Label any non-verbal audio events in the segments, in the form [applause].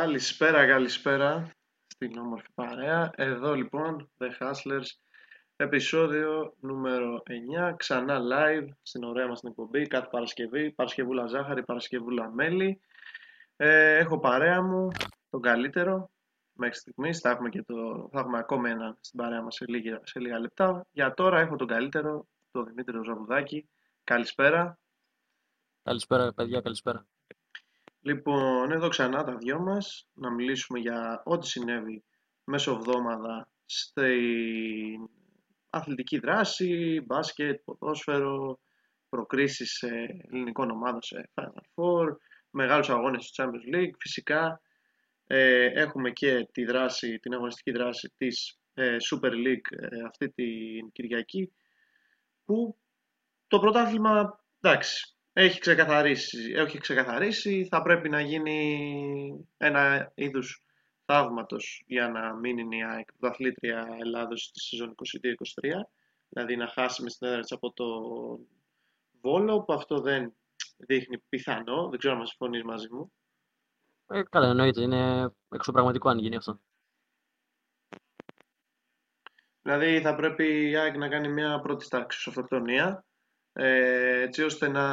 Καλησπέρα, καλησπέρα στην όμορφη παρέα. Εδώ λοιπόν, The Hustlers, επεισόδιο νούμερο 9, ξανά live στην ωραία μας την εκπομπή, κάθε Παρασκευή, Παρασκευούλα Ζάχαρη, Παρασκευούλα Μέλη. Ε, έχω παρέα μου τον καλύτερο, μέχρι στιγμής, θα έχουμε, και το, θα έχουμε ακόμα ένα στην παρέα μας σε λίγα, σε λίγα λεπτά. Για τώρα έχω τον καλύτερο, τον Δημήτρη Ζαβουδάκη. Καλησπέρα. Καλησπέρα παιδιά, καλησπέρα. Λοιπόν, εδώ ξανά τα δυο μας να μιλήσουμε για ό,τι συνέβη μέσω εβδόμαδα στην αθλητική δράση, μπάσκετ, ποδόσφαιρο, προκρίσεις σε ελληνικών ομάδων σε Final Four, μεγάλους αγώνες στο Champions League. Φυσικά ε, έχουμε και τη δράση, την αγωνιστική δράση της ε, Super League ε, αυτή την Κυριακή που το πρωτάθλημα, εντάξει, έχει ξεκαθαρίσει, έχει ξεκαθαρίσει, θα πρέπει να γίνει ένα είδους θαύματος για να μείνει η ΑΕΚ πρωταθλήτρια Ελλάδος στη σεζόν 22-23, δηλαδή να χάσει με στην έδρα από το Βόλο, που αυτό δεν δείχνει πιθανό, δεν ξέρω αν συμφωνείς μαζί μου. Ε, καλά, εννοείται, είναι εξωπραγματικό αν γίνει αυτό. Δηλαδή θα πρέπει η ΑΕΚ να κάνει μια πρώτη στάξη αυτοκτονία ε, έτσι ώστε να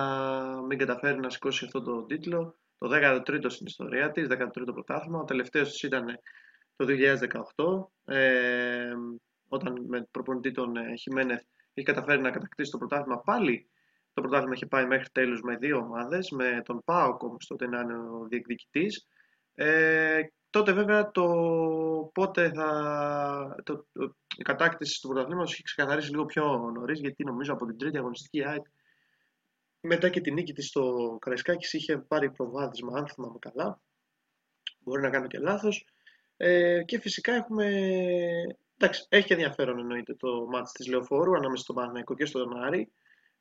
μην καταφέρει να σηκώσει αυτό το τίτλο. Το 13ο στην ιστορία της, 13ο πρωτάθλημα. Ο τελευταίος της ήταν το 2018, ε, όταν με προπονητή τον ε, Χιμένεθ είχε καταφέρει να κατακτήσει το πρωτάθλημα πάλι. Το πρωτάθλημα είχε πάει μέχρι τέλους με δύο ομάδες, με τον ΠΑΟΚ όμως τότε να είναι ο διεκδικητής. Ε, τότε βέβαια το πότε θα, το, η κατάκτηση του πρωταθλήματος έχει ξεκαθαρίσει λίγο πιο νωρίς, γιατί νομίζω από την τρίτη αγωνιστική ΑΕΚ μετά και την νίκη της στο Καραϊσκάκης είχε πάρει προβάδισμα, αν θυμάμαι καλά. Μπορεί να κάνω και λάθος. Ε, και φυσικά έχουμε... Εντάξει, έχει ενδιαφέρον εννοείται το μάτι της Λεωφόρου ανάμεσα στον Παναθηναϊκό και στον Άρη.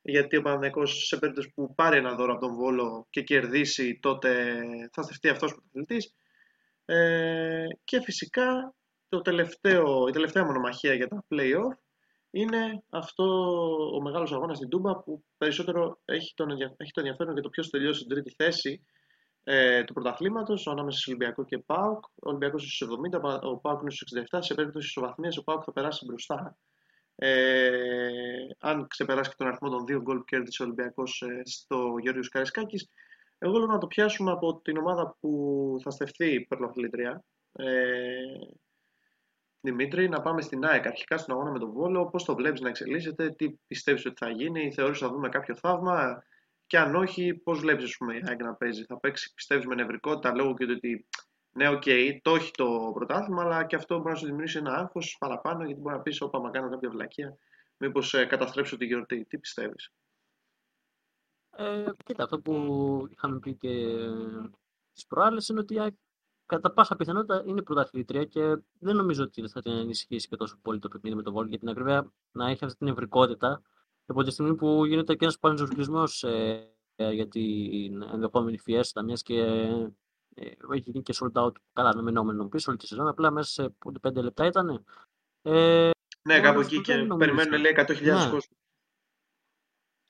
Γιατί ο Παναθηναϊκός σε περίπτωση που πάρει ένα δώρο από τον Βόλο και κερδίσει, τότε θα στεφτεί αυτός ο πρωταθλητής. Ε, και φυσικά το τελευταίο, η τελευταία μονομαχία για τα play-off είναι αυτό ο μεγάλος αγώνας στην Τούμπα που περισσότερο έχει τον, έχει τον ενδιαφέρον για το ποιος τελειώσει στην τρίτη θέση ε, του πρωταθλήματος ανάμεσα σε Ολυμπιακό και ΠΑΟΚ. Ο Ολυμπιακός στους 70, ο ΠΑΟΚ είναι στους 67. Σε περίπτωση ισοβαθμίας ο ΠΑΟΚ θα περάσει μπροστά. Ε, αν ξεπεράσει και τον αριθμό των δύο γκολ που κέρδισε ο Ολυμπιακός ε, στο Γιώργος Καρισκάκης. Εγώ λέω να το πιάσουμε από την ομάδα που θα στεφθεί πρωταθλήτρια. Ε, Δημήτρη, να πάμε στην ΑΕΚ αρχικά στον αγώνα με τον Βόλο. Πώς το βλέπεις να εξελίσσεται, τι πιστεύεις ότι θα γίνει, θεωρείς ότι θα δούμε κάποιο θαύμα; Και αν όχι, πώς βλέπεις η ΑΕΚ να παίζει; Θα παίξει, πιστεύεις, με νευρικότητα λόγω και ότι ναι, ok, okay, το έχει το πρωτάθλημα, αλλά και αυτό μπορεί να σου δημιουργήσει ένα άγχος παραπάνω, γιατί μπορεί να πεις: Όπα, μα κάνω κάποια βλακεία. Μήπως ε, καταστρέψω τη γιορτή. Τι πιστεύεις; Ε, κοίτα, αυτό που είχαμε πει και τι προάλλες είναι ότι κατά πάσα πιθανότητα είναι πρωταθλήτρια και δεν νομίζω ότι θα την ενισχύσει και τόσο πολύ το παιχνίδι με τον Βόλ για την ακριβία να έχει αυτή την ευρικότητα. Από τη στιγμή που γίνεται και ένας πανεζορισμό ε, ε, για την ενδεχόμενη φιέστα, μιας και ε, έχει γίνει και sold out καλά αναμενόμενο πίσω όλη τη σεζόν. Απλά μέσα σε 5 λεπτά ήταν. Ε, ναι, κάπου εκεί και περιμένουν λέει 100.000 ναι. κόσμος.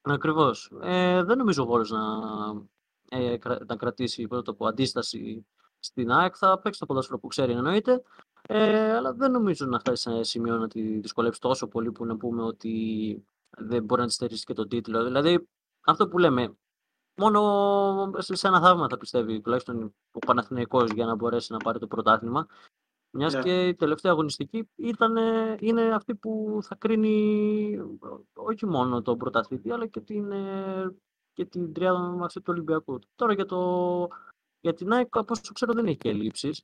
Ακριβώς. Ε, δεν νομίζω ο Βόλος να, ε, να κρατήσει πρώτο από αντίσταση στην ΑΕΚ θα παίξει το ποδόσφαιρο που ξέρει εννοείται. Ε, αλλά δεν νομίζω να φτάσει σε ένα σημείο να τη δυσκολεύσει τόσο πολύ που να πούμε ότι δεν μπορεί να τη στερήσει και τον τίτλο. Δηλαδή, αυτό που λέμε, μόνο σε ένα θαύμα θα πιστεύει τουλάχιστον ο Παναθηναϊκός για να μπορέσει να πάρει το πρωτάθλημα. Μιας yeah. Ναι. και η τελευταία αγωνιστική ήταν, είναι αυτή που θα κρίνει όχι μόνο τον πρωταθλητή, αλλά και την, και την τριάδα του Ολυμπιακού. Τώρα για το για την ΑΕΚ, από όσο ξέρω, δεν έχει και ελλείψεις.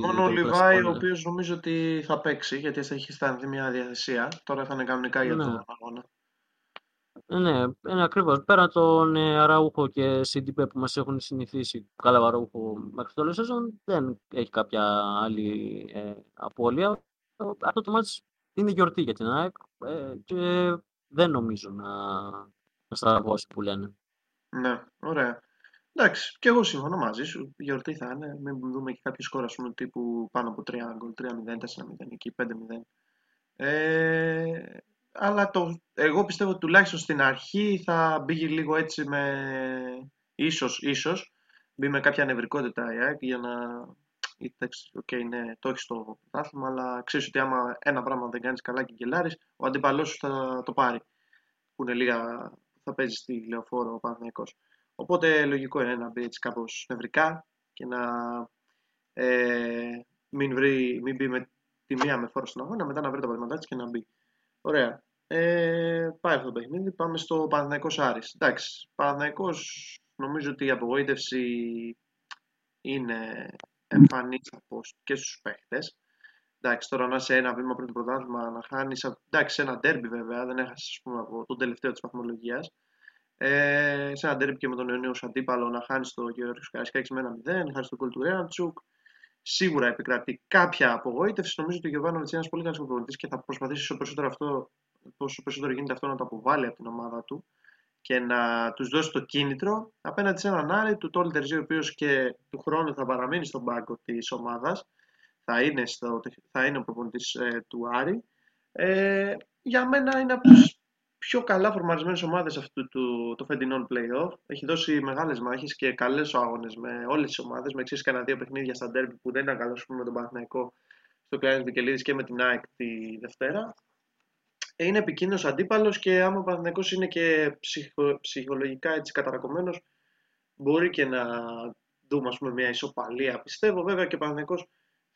Μόνο ο Λιβάη, ο οποίος νομίζω ότι θα παίξει, γιατί θα έχει σταθεί μια διαδικασία. Τώρα θα είναι κανονικά για ναι. τον αγώνα. Ναι, είναι ακριβώς. Πέρα τον ε, Αραούχο και Σιντιπέ που μας έχουν συνηθίσει, καλά Αραούχο μέχρι το σεζόν, δεν έχει κάποια άλλη ε, απώλεια. Αυτό το μάτι είναι γιορτή για την ΑΕΚ ε, και δεν νομίζω να, να στραβώσει που λένε. Ναι, ωραία. Εντάξει, και εγώ συμφωνώ μαζί σου. Η γιορτή θα είναι. Μην δούμε και κάποιο σκορ πούμε, τύπου πάνω από 3 γκολ, 3-0, 4-0 εκεί, 5-0. Ε, αλλά το, εγώ πιστεύω ότι τουλάχιστον στην αρχή θα μπει λίγο έτσι με ίσως, ίσως μπει με κάποια νευρικότητα η ΑΕΚ για να ή okay, ναι, το έχεις στο πρωτάθλημα, αλλά ξέρεις ότι άμα ένα πράγμα δεν κάνεις καλά και γελάρεις, ο αντίπαλό σου θα το πάρει. Που είναι λίγα, θα παίζει στη λεωφόρο ο Παναθυναϊκό. Οπότε λογικό είναι να μπει έτσι κάπως νευρικά και να ε, μην, βρει, μην μπει με τη μία με φόρο στον αγώνα, μετά να βρει τα πατήματά και να μπει. Ωραία. Ε, πάει αυτό το παιχνίδι. Πάμε στο Παναθηναϊκός Άρης. Εντάξει, Παναθηναϊκός νομίζω ότι η απογοήτευση είναι εμφανής και στους παίχτε. Εντάξει, τώρα να είσαι ένα βήμα πριν το πρωτάθλημα, να χάνεις. Εντάξει, ένα ντέρμπι βέβαια, δεν έχασες από τον τελευταίο της βαθμολογίας. Ε, σε ένα ντέρμπι και με τον Ιωνίους αντίπαλο να χάνεις το Γεωργιό Καρισκάκη με ένα 0, χάνεις τον κόλ του Ρέαντσουκ. Σίγουρα επικρατεί κάποια απογοήτευση. Νομίζω ότι ο Γιωβάνοβιτς είναι ένας πολύ καλός προπονητής και θα προσπαθήσει όσο περισσότερο, αυτό, όσο περισσότερο γίνεται αυτό να το αποβάλει από την ομάδα του και να τους δώσει το κίνητρο απέναντι σε έναν Άρη του Τόλ Τερζή, ο οποίος και του χρόνου θα παραμείνει στον πάγκο της ομάδας, θα είναι, στο, θα είναι ο προπονητής ε, του Άρη. Ε, για μένα είναι από τις πιο καλά φορμαρισμένες ομάδες αυτού του το φετινών play-off. Έχει δώσει μεγάλες μάχες και καλές αγώνες με όλες τις ομάδες, με εξής κανένα δύο παιχνίδια στα derby που δεν ήταν καλό με τον Παναθηναϊκό στο Κλάιν Βικελίδης και με την ΑΕΚ τη Δευτέρα είναι επικίνδυνος αντίπαλος και άμα ο Παναθηναϊκός είναι και ψυχο, ψυχολογικά έτσι καταρακωμένος μπορεί και να δούμε ας πούμε, μια ισοπαλία. Πιστεύω βέβαια και ο Παναθηναϊκός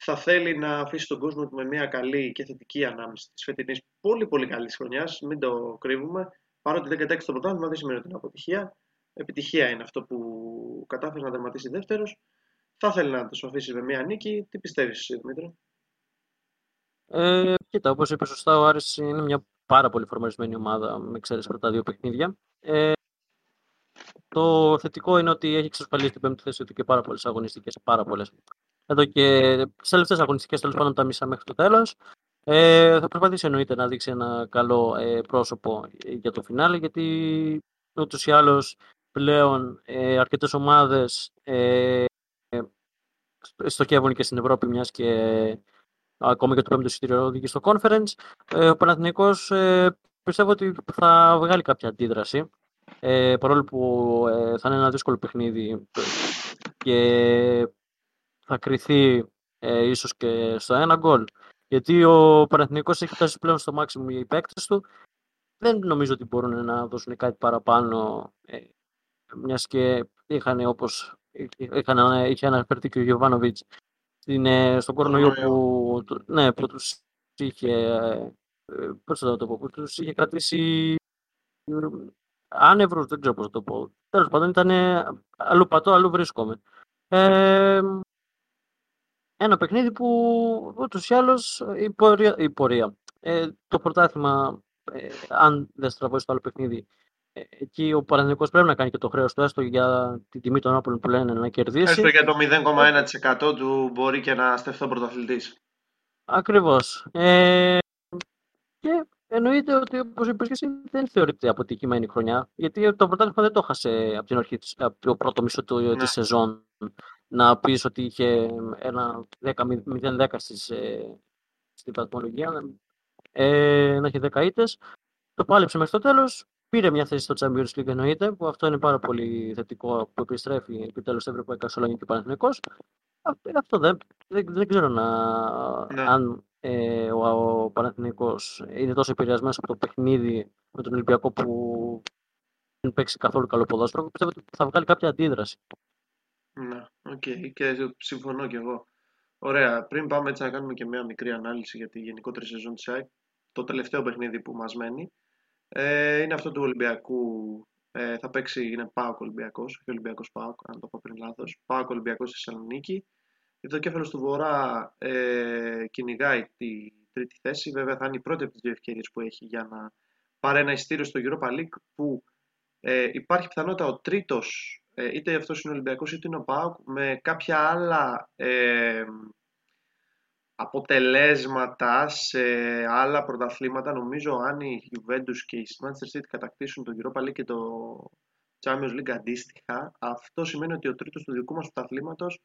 θα θέλει να αφήσει τον κόσμο του με μια καλή και θετική ανάμεση της φετινής πολύ πολύ καλής χρονιάς. Μην το κρύβουμε. Παρότι δεν κατέξει το πρωτάθλημα, δεν σημαίνει ότι είναι αποτυχία. Επιτυχία είναι αυτό που κατάφερε να τερματίσει δεύτερος. Θα θέλει να το αφήσει με μια νίκη. Τι πιστεύεις, Δημήτρη; Ε, κοίτα, όπως είπε σωστά, ο Άρης είναι μια πάρα πολύ φορμαρισμένη ομάδα με εξαίρεση από τα δύο παιχνίδια. Ε, το θετικό είναι ότι έχει εξασφαλίσει την πέμπτη θέση του και πάρα πολλές αγωνιστικές. Πάρα πολλές. Εδώ και τις τελευταίες αγωνιστικές, τέλος πάντων τα μισά μέχρι το τέλος. Ε, θα προσπαθήσει εννοείται να δείξει ένα καλό ε, πρόσωπο για το φινάλε, γιατί ούτως ή άλλως πλέον ε, αρκετές ομάδες ε, στοχεύουν και στην Ευρώπη, μιας και ακόμα και το πέμπτο εισιτήριο οδηγεί στο conference. Ε, ο Παναθηναϊκός ε, πιστεύω ότι θα βγάλει κάποια αντίδραση. Ε, παρόλο που ε, θα είναι ένα δύσκολο παιχνίδι και θα κρυθεί ε, ίσως και στο ένα γκολ. Γιατί ο Παναθηναϊκός έχει φτάσει πλέον στο μάξιμο οι παίκτες του. Δεν νομίζω ότι μπορούν να δώσουν κάτι παραπάνω, ε, μιας και είχαν όπως είχαν, είχε αναφερθεί και ο Γιωβάνοβιτς είναι στον κορονοϊό που, ναι, που τους είχε, ε, πώς θα το πω, που τους είχε κρατήσει άνευρους, δεν ξέρω πώς θα το πω. Τέλος πάντων ήταν αλλού πατώ, αλλού βρίσκομαι. Ε, ένα παιχνίδι που ούτως ή άλλως η πορεία, η πορεία. Ε, το πρωτάθλημα, ε, αν δεν στραβώσει το άλλο παιχνίδι, εκεί ο Παναθηναϊκός πρέπει να κάνει και το χρέος του, έστω για την τιμή των Άπολων που λένε να κερδίσει. Έστω για το 0,1% του μπορεί και να στεφτεί ο πρωταθλητής. Ακριβώς. Ε, και εννοείται ότι όπως είπες και εσύ, δεν θεωρείται αποτυχημένη χρονιά. Γιατί το πρωτάθλημα δεν το έχασε από την αρχή, από το πρώτο μισό του, ναι. της σεζόν. Να πεις ότι είχε ένα 0-10 στις, ε, στην βαθμολογία, ε, να έχει 10 ήττες. Το πάλεψε μέχρι το τέλος, Πήρε μια θέση στο Champions League εννοείται, που αυτό είναι πάρα πολύ θετικό που επιστρέφει επιτέλους στο Ευρωπαϊκό Σαλόνι και Παναθηναϊκό. Αυτό δεν, δεν, δεν ξέρω να, ναι. αν ε, ο, ο Παναθηναϊκός είναι τόσο επηρεασμένος από το παιχνίδι με τον Ολυμπιακό που δεν παίξει καθόλου καλό ποδόσφαιρο. Πιστεύω ότι θα βγάλει κάποια αντίδραση. Ναι, OK. Okay. Και συμφωνώ κι εγώ. Ωραία. Πριν πάμε έτσι να κάνουμε και μια μικρή ανάλυση για τη γενικότερη σεζόν της ΑΕΚ, το τελευταίο παιχνίδι που μας μένει ε, είναι αυτό του Ολυμπιακού. Ε, θα παίξει, είναι Πάοκ Ολυμπιακός, όχι Ολυμπιακός Πάοκ, αν το πω πριν λάθος. Πάοκ Ολυμπιακός στη Θεσσαλονίκη. Το κέφαλος του Βορρά ε, κυνηγάει τη τρίτη θέση. Βέβαια, θα είναι η πρώτη από τις δύο ευκαιρίες που έχει για να πάρει ένα ειστήριο στο Europa League που ε, υπάρχει πιθανότητα ο τρίτος, ε, είτε αυτός είναι ο Ολυμπιακός είτε είναι ο Πάοκ, με κάποια άλλα ε, αποτελέσματα σε άλλα πρωταθλήματα. Νομίζω αν η Juventus και η Manchester City κατακτήσουν τον Europa League και το Champions League αντίστοιχα, αυτό σημαίνει ότι ο τρίτος του δικού μας πρωταθλήματος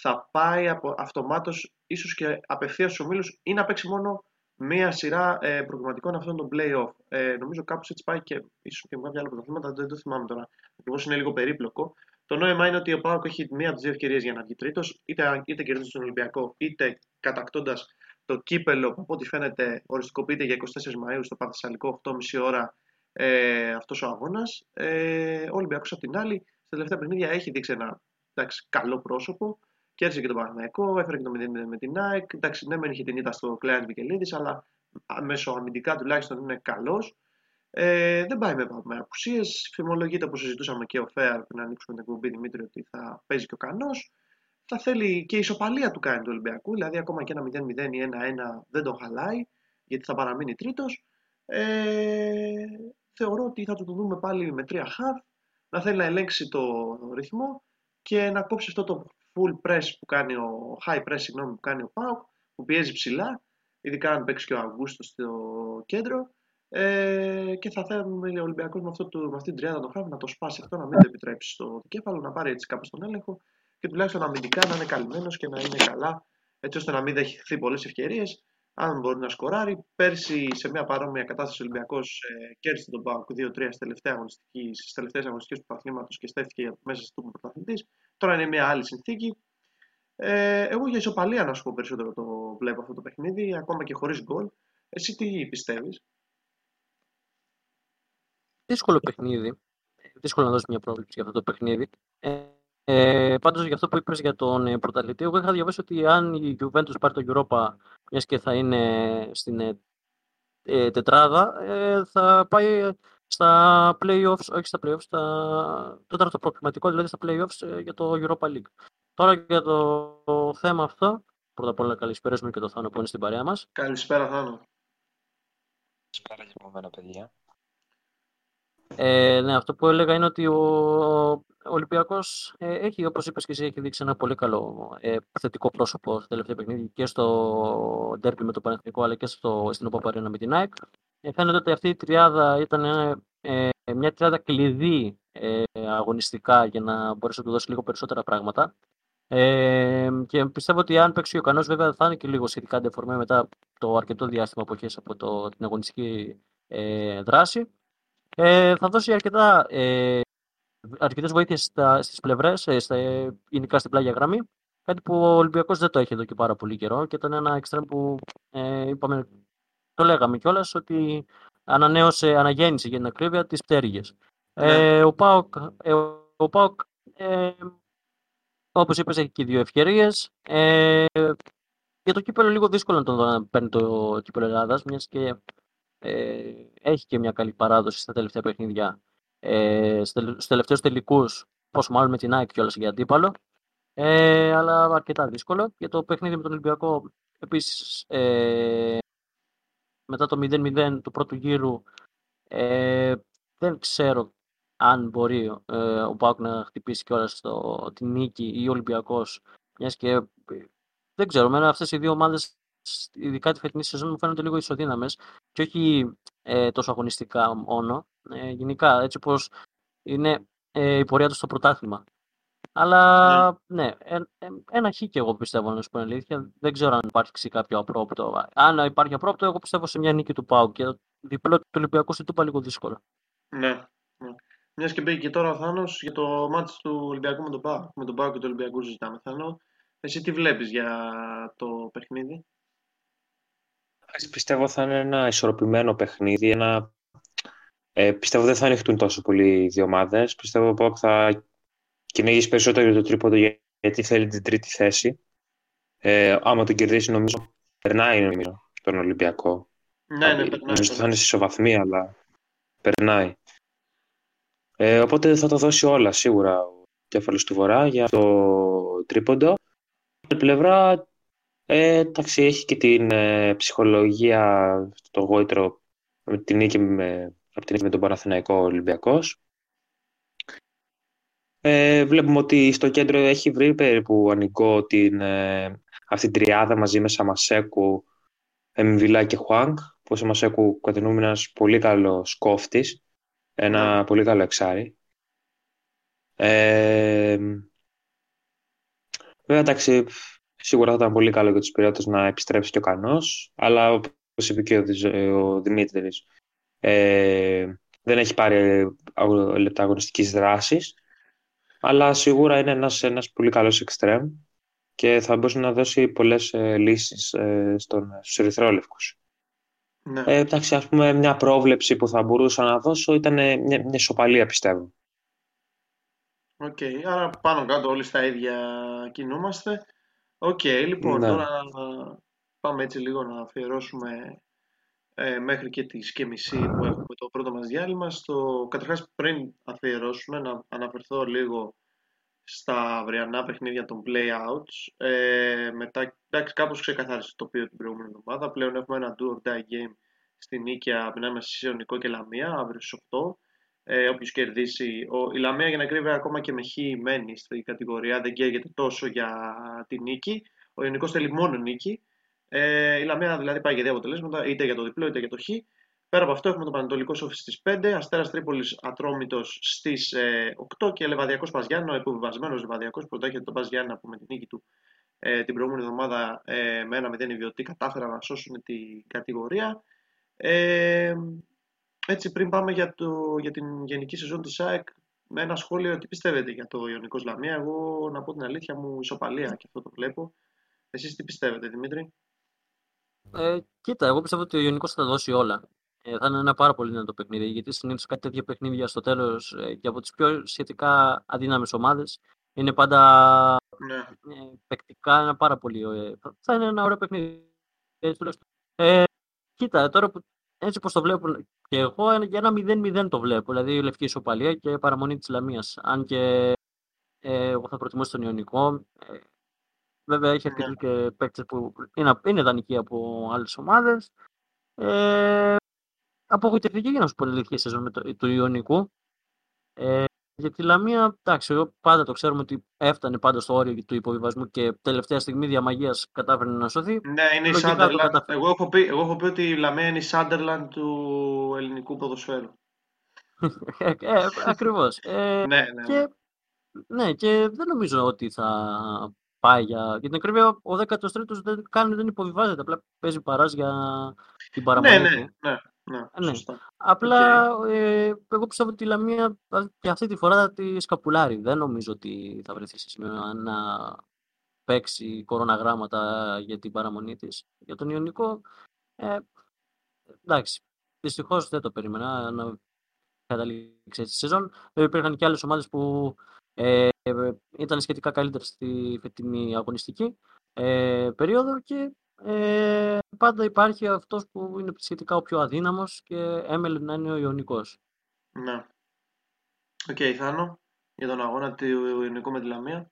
θα πάει από, αυτομάτως ίσως και απευθείας στους ομίλους ή να παίξει μόνο μία σειρά ε, προγραμματικών αυτών των play-off. Ε, νομίζω κάπως έτσι πάει και ίσως και με κάποια άλλα πρωταθλήματα, δεν το θυμάμαι τώρα. Ακριβώς είναι λίγο περίπλοκο. Το νόημα είναι ότι ο Πάοκ έχει μία από τις δύο ευκαιρίες για να βγει τρίτος, είτε, είτε κερδίζει τον Ολυμπιακό, είτε κατακτώντας το κύπελο που από ό,τι φαίνεται οριστικοποιείται για 24 Μαου στο Παθεσσαλικό 8.30 ώρα ε, αυτός ο αγώνας. Ε, ο Ολυμπιακός απ' την άλλη, στα τελευταία παιχνίδια έχει δείξει ένα εντάξει, καλό πρόσωπο. Κέρδισε και τον Παναγενικό, έφερε και το 0 με την ΑΕΚ. Εντάξει, ναι, μεν είχε την ήττα στο Κλέαν Βικελίδης, αλλά μέσω αμυντικά τουλάχιστον είναι καλός. Ε, δεν πάει με, με απουσίες. Φημολογείται όπως συζητούσαμε και ο Φέαρ πριν ανοίξουμε την εκπομπή Δημήτρη ότι θα παίζει και ο Κανός. Θα θέλει και η ισοπαλία του κάνει του Ολυμπιακού, δηλαδή ακόμα και ένα 0-0 ή 1-1 δεν τον χαλάει, γιατί θα παραμείνει τρίτος. Ε, θεωρώ ότι θα το δούμε πάλι με τρία χαβ, να θέλει να ελέγξει το ρυθμό και να κόψει αυτό το full press που κάνει ο high press συγγνώμη, που κάνει ο Πάουκ, που πιέζει ψηλά, ειδικά αν παίξει και ο Αυγούστος στο κέντρο. Ε, και θα θέλουμε ο Ολυμπιακός με, με αυτή την τριάδα το χάβι να το σπάσει αυτό, να μην το επιτρέψει στο δικέφαλο, να πάρει έτσι κάπως τον έλεγχο και τουλάχιστον αμυντικά να είναι καλυμμένος και να είναι καλά, έτσι ώστε να μην δεχθεί πολλές ευκαιρίες. Αν μπορεί να σκοράρει. Πέρσι σε μια παρόμοια κατάσταση ο Ολυμπιακός ε, κέρδισε τον Πάουκ 2-3 στις τελευταίες αγωνιστικές του παθλήματο και στέφθηκε μέσα στο πρωταθλητής. Τώρα είναι μια άλλη συνθήκη. Ε, εγώ για ισοπαλία να σου πω περισσότερο το βλέπω αυτό το παιχνίδι, ακόμα και χωρίς γκολ. Εσύ τι πιστεύεις; Δύσκολο παιχνίδι. Δύσκολο να δώσεις μια πρόβληψη για αυτό το παιχνίδι. Ε, ε, Πάντως για αυτό που είπες για τον ε, πρωταθλητή, εγώ είχα διαβάσει ότι αν η Juventus πάρει το Europa, μιας και θα είναι στην ε, ε, τετράδα, ε, θα πάει στα playoffs, όχι στα playoffs, στα... το τέταρτο προκριματικό, δηλαδή στα playoffs ε, για το Europa League. Τώρα για το, θέμα αυτό, πρώτα απ' όλα καλησπέρα και το Θάνο που είναι στην παρέα μας. Καλησπέρα Θάνο. Καλησπέρα και από μένα παιδιά. Ε, ναι, αυτό που έλεγα είναι ότι ο, ο Ολυμπιακός ε, έχει, όπως είπες και εσύ, έχει δείξει ένα πολύ καλό ε, θετικό πρόσωπο στο τελευταίο παιχνίδι και στο ντέρπι με το Πανεθνικό αλλά και στο, στην Οπαπαρίνα με την ΑΕΚ. Ε, φαίνεται ότι αυτή η τριάδα ήταν ε, μια τριάδα κλειδί ε, αγωνιστικά για να μπορέσει να του δώσει λίγο περισσότερα πράγματα. Ε, και πιστεύω ότι αν παίξει ο Κανός βέβαια θα είναι και λίγο σχετικά αντεφορμέ μετά το αρκετό διάστημα που έχεις από το, την αγωνιστική ε, δράση. Ε, θα δώσει αρκετά, ε, αρκετές βοήθειες στα, στις πλευρές, ε, στα, γενικά στην πλάγια γραμμή. Κάτι που ο Ολυμπιακός δεν το έχει εδώ και πάρα πολύ καιρό και ήταν ένα εξτρέμ που ε, είπαμε, το λέγαμε κιόλας ότι ανανέωσε, αναγέννησε για την ακρίβεια τις πτέρυγες. Ε, ναι. ο Πάοκ, ε, ο Πάοκ ε, όπως είπες, έχει και δύο ευκαιρίες. Ε, για το κύπελο λίγο δύσκολο να τον παίρνει το κύπελο Ελλάδας, μιας και ε, έχει και μια καλή παράδοση στα τελευταία παιχνίδια. Ε, στους τελευταίους τελικούς, πόσο μάλλον με την ΑΕΚ κιόλας για αντίπαλο. Ε, αλλά αρκετά δύσκολο. Για το παιχνίδι με τον Ολυμπιακό, επίσης, ε, μετά το 0-0 του πρώτου γύρου, ε, δεν ξέρω αν μπορεί ε, ο Πάουκ να χτυπήσει κιόλας την νίκη ή ο Ολυμπιακός, μιας και ε, δεν ξέρω, μένα αυτές οι δύο ομάδες ειδικά τη φετινή σεζόν μου φαίνονται λίγο ισοδύναμες και όχι ε, τόσο αγωνιστικά μόνο. Ε, γενικά, έτσι πως είναι ε, η πορεία τους στο πρωτάθλημα. Αλλά ναι, ναι ε, ε, ένα χ και εγώ πιστεύω να σου πω αλήθεια. Δεν ξέρω αν υπάρχει κάποιο απρόπτο. Αν υπάρχει απρόπτο, εγώ πιστεύω σε μια νίκη του Πάου και διπλό του Ολυμπιακού σε τούπα λίγο δύσκολο. Ναι. ναι. Μιας και μπήκε και τώρα ο Θάνος για το μάτι του Ολυμπιακού με τον Πάου. Με τον Πάου και του Ολυμπιακού συζητάμε. Θάνο, εσύ τι βλέπεις για το παιχνίδι; Πιστεύω θα είναι ένα ισορροπημένο παιχνίδι. Ένα... Ε, πιστεύω δεν θα ανοιχτούν τόσο πολύ οι δύο ομάδες. Πιστεύω ότι θα κυνηγήσει περισσότερο για το τρίποδο γιατί θέλει την τρίτη θέση. Ε, άμα τον κερδίσει, νομίζω περνάει νομίζω, τον Ολυμπιακό. Ναι, ναι, περνάει. Νομίζω θα είναι σε ισοβαθμία, αλλά περνάει. Ε, οπότε θα το δώσει όλα σίγουρα ο κέφαλος του Βορρά για το τρίποντο. Από πλευρά ε, εντάξει, έχει και την ε, ψυχολογία το γόητρο με την νίκη με, από την νίκη με τον Παναθηναϊκό Ολυμπιακός. Ε, βλέπουμε ότι στο κέντρο έχει βρει περίπου ανικό την, ε, αυτή την τριάδα μαζί με Σαμασέκου, Εμβιλά και Χουάνκ. Που ο Σαμασέκου κατενούμε ένας πολύ καλός κόφτης, ένα ναι. πολύ καλό εξάρι. Ε, βέβαια, εντάξει, Σίγουρα θα ήταν πολύ καλό για τους πειράτε να επιστρέψει και ο Κανός. Αλλά όπως είπε και ο, ο Δημήτρης, ε, δεν έχει πάρει λεπτά αγωνιστικής δράσης, αλλά σίγουρα είναι ένας, ένας πολύ καλός εξτρέμ και θα μπορούσε να δώσει πολλές ε, λύσεις ε, στον, στους ερυθρόλευκους. Ναι. Ε, εντάξει, ας πούμε, μια πρόβλεψη που θα μπορούσα να δώσω ήταν μια, μια ισοπαλία, πιστεύω. OK, okay, άρα πάνω κάτω όλοι στα ίδια κινούμαστε. OK, okay, λοιπόν, ναι. τώρα πάμε έτσι λίγο να αφιερώσουμε ε, μέχρι και τις και μισή που έχουμε το πρώτο μας διάλειμμα. Στο, καταρχάς πριν αφιερώσουμε να αναφερθώ λίγο στα αυριανά παιχνίδια των play-outs. Ε, μετά, εντάξει, κάπως ξεκαθάρισε το οποίο την προηγούμενη εβδομάδα. Πλέον έχουμε ένα do or die game στην Νίκαια ανάμεσα σε Ιωνικό και Λαμία, αύριο στις 8. Ε, όποιος κερδίσει, ο, η Λαμία για να κρύβει ακόμα και με χ μένει στην κατηγορία, δεν καίγεται τόσο για τη νίκη. Ο Ιωνικός θέλει μόνο νίκη. Ε, η Λαμία δηλαδή πάει για δύο αποτελέσματα, είτε για το διπλό είτε για το χ. Πέρα από αυτό έχουμε το Πανετολικό Σόφι στις 5, Αστέρας Τρίπολης Ατρόμητος στις 8 και Λεβαδιακός Παζιάννο, επιβεβασμένο Λεβαδιακός που έχετε τον Παζιάννο που με την νίκη του ε, την προηγούμενη εβδομάδα ε, με ένα μηδέν ιδιωτή κατάφεραν να σώσουν την κατηγορία. Ε, έτσι πριν πάμε για, το, για την γενική σεζόν της ΑΕΚ με ένα σχόλιο τι πιστεύετε για το Ιωνικός Λαμία; Εγώ να πω την αλήθεια μου ισοπαλία και αυτό το βλέπω. Εσείς τι πιστεύετε Δημήτρη; Ε, κοίτα, εγώ πιστεύω ότι ο Ιωνικό θα τα δώσει όλα. Ε, θα είναι ένα πάρα πολύ δυνατό παιχνίδι. Γιατί συνήθως κάτι τέτοια παιχνίδια στο τέλος ε, και από τις πιο σχετικά αδύναμες ομάδες είναι πάντα ναι. ε, παικτικά ένα πάρα πολύ. Ε, θα είναι ένα ωραίο παιχνίδι. Ε, κοίτα, τώρα που έτσι όπω το βλέπω και εγώ, για ένα 0-0 το βλέπω. Δηλαδή η λευκή ισοπαλία και παραμονή της Λαμίας. Αν και ε, εγώ θα προτιμούσα τον Ιωνικό. Ε, Βέβαια έχει αρκετού και παίκτες που είναι, είναι δανεικοί από άλλες ομάδες. Ε, απογοητευτική για να σου πω αλήθεια σεζόν με το, του Ιωνικού. Ε, για τη Λαμία, εντάξει, πάντα το ξέρουμε ότι έφτανε πάντα στο όριο του υποβιβασμού και τελευταία στιγμή διαμαγεία κατάφερε να σωθεί. Ναι, είναι η Σάντερλαντ. Εγώ, έχω πει, εγώ έχω πει ότι η Λαμία είναι η Σάντερλαντ του ελληνικού ποδοσφαίρου. ε, ε, Ακριβώς. Ε, ναι, ναι, και, ναι. ναι, και δεν νομίζω ότι θα πάει για, για την ακρίβεια, ο 13ο δεν, κάνει, δεν υποβιβάζεται. Απλά παίζει παράς για την παραμονή. Ναι, ναι, ναι. Ναι, ε, ναι. Απλά okay. ε, εγώ πιστεύω ότι η Λαμία και αυτή τη φορά θα τη σκαπουλάρει. Δεν νομίζω ότι θα βρεθεί σε σημείο να παίξει κοροναγράμματα για την παραμονή της. Για τον Ιωνικό, ε, εντάξει, δυστυχώς δεν το περίμενα να καταλήξει τη σεζόν. Υπήρχαν και άλλες ομάδες που ε, ήταν σχετικά καλύτερη στη φετινή αγωνιστική ε, περίοδο και ε, πάντα υπάρχει αυτός που είναι σχετικά ο πιο αδύναμος και έμελε να είναι ο Ιωνικός. Ναι. OK, okay, Θάνο, για τον αγώνα του Ιωνικού με τη Λαμία.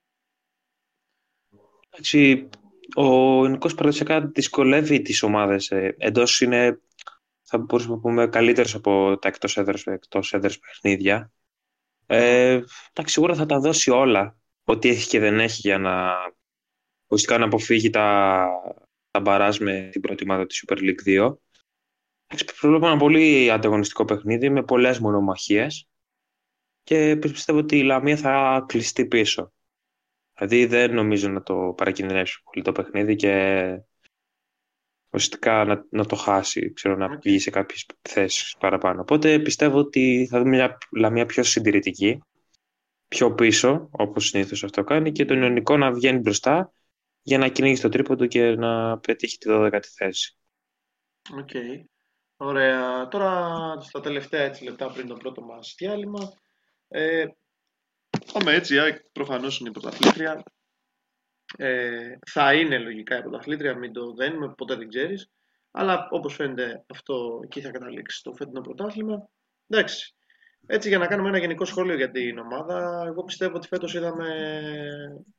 Εντάξει, ο Ιωνικός παραδοσιακά δυσκολεύει τις ομάδες. Ε, εντός είναι, θα μπορούσαμε να πούμε, καλύτερος από τα εκτός έδρας, εκτός έδρας παιχνίδια. Ε, εντάξει, σίγουρα θα τα δώσει όλα, ό,τι έχει και δεν έχει για να ουσιαστικά να αποφύγει τα, τα μπαράζ με την πρώτη ομάδα της Super League 2. Προβλέπω ένα πολύ ανταγωνιστικό παιχνίδι με πολλές μονομαχίες και πιστεύω ότι η Λαμία θα κλειστεί πίσω. Δηλαδή δεν νομίζω να το παρακινδυνεύσει πολύ το παιχνίδι και ουσιαστικά να, να το χάσει, ξέρω, να βγει σε κάποιες θέσεις παραπάνω. Οπότε πιστεύω ότι θα δούμε μια Λαμία πιο συντηρητική, πιο πίσω, όπως συνήθως αυτό κάνει, και τον Ιωνικό να βγαίνει μπροστά για να κυνηγήσει το τρίποντο και να πετύχει τη 12η θέση. OK. Okay. Ωραία. Τώρα στα τελευταία έτσι, λεπτά πριν το πρώτο μας διάλειμμα. Ε, πάμε έτσι, προφανώς είναι η πρωταθλήτρια. Ε, θα είναι λογικά η πρωταθλήτρια, μην το δένουμε, ποτέ δεν ξέρεις. Αλλά όπως φαίνεται αυτό εκεί θα καταλήξει το φετινό πρωτάθλημα. Εντάξει. Έτσι για να κάνουμε ένα γενικό σχόλιο για την ομάδα, εγώ πιστεύω ότι φέτος είδαμε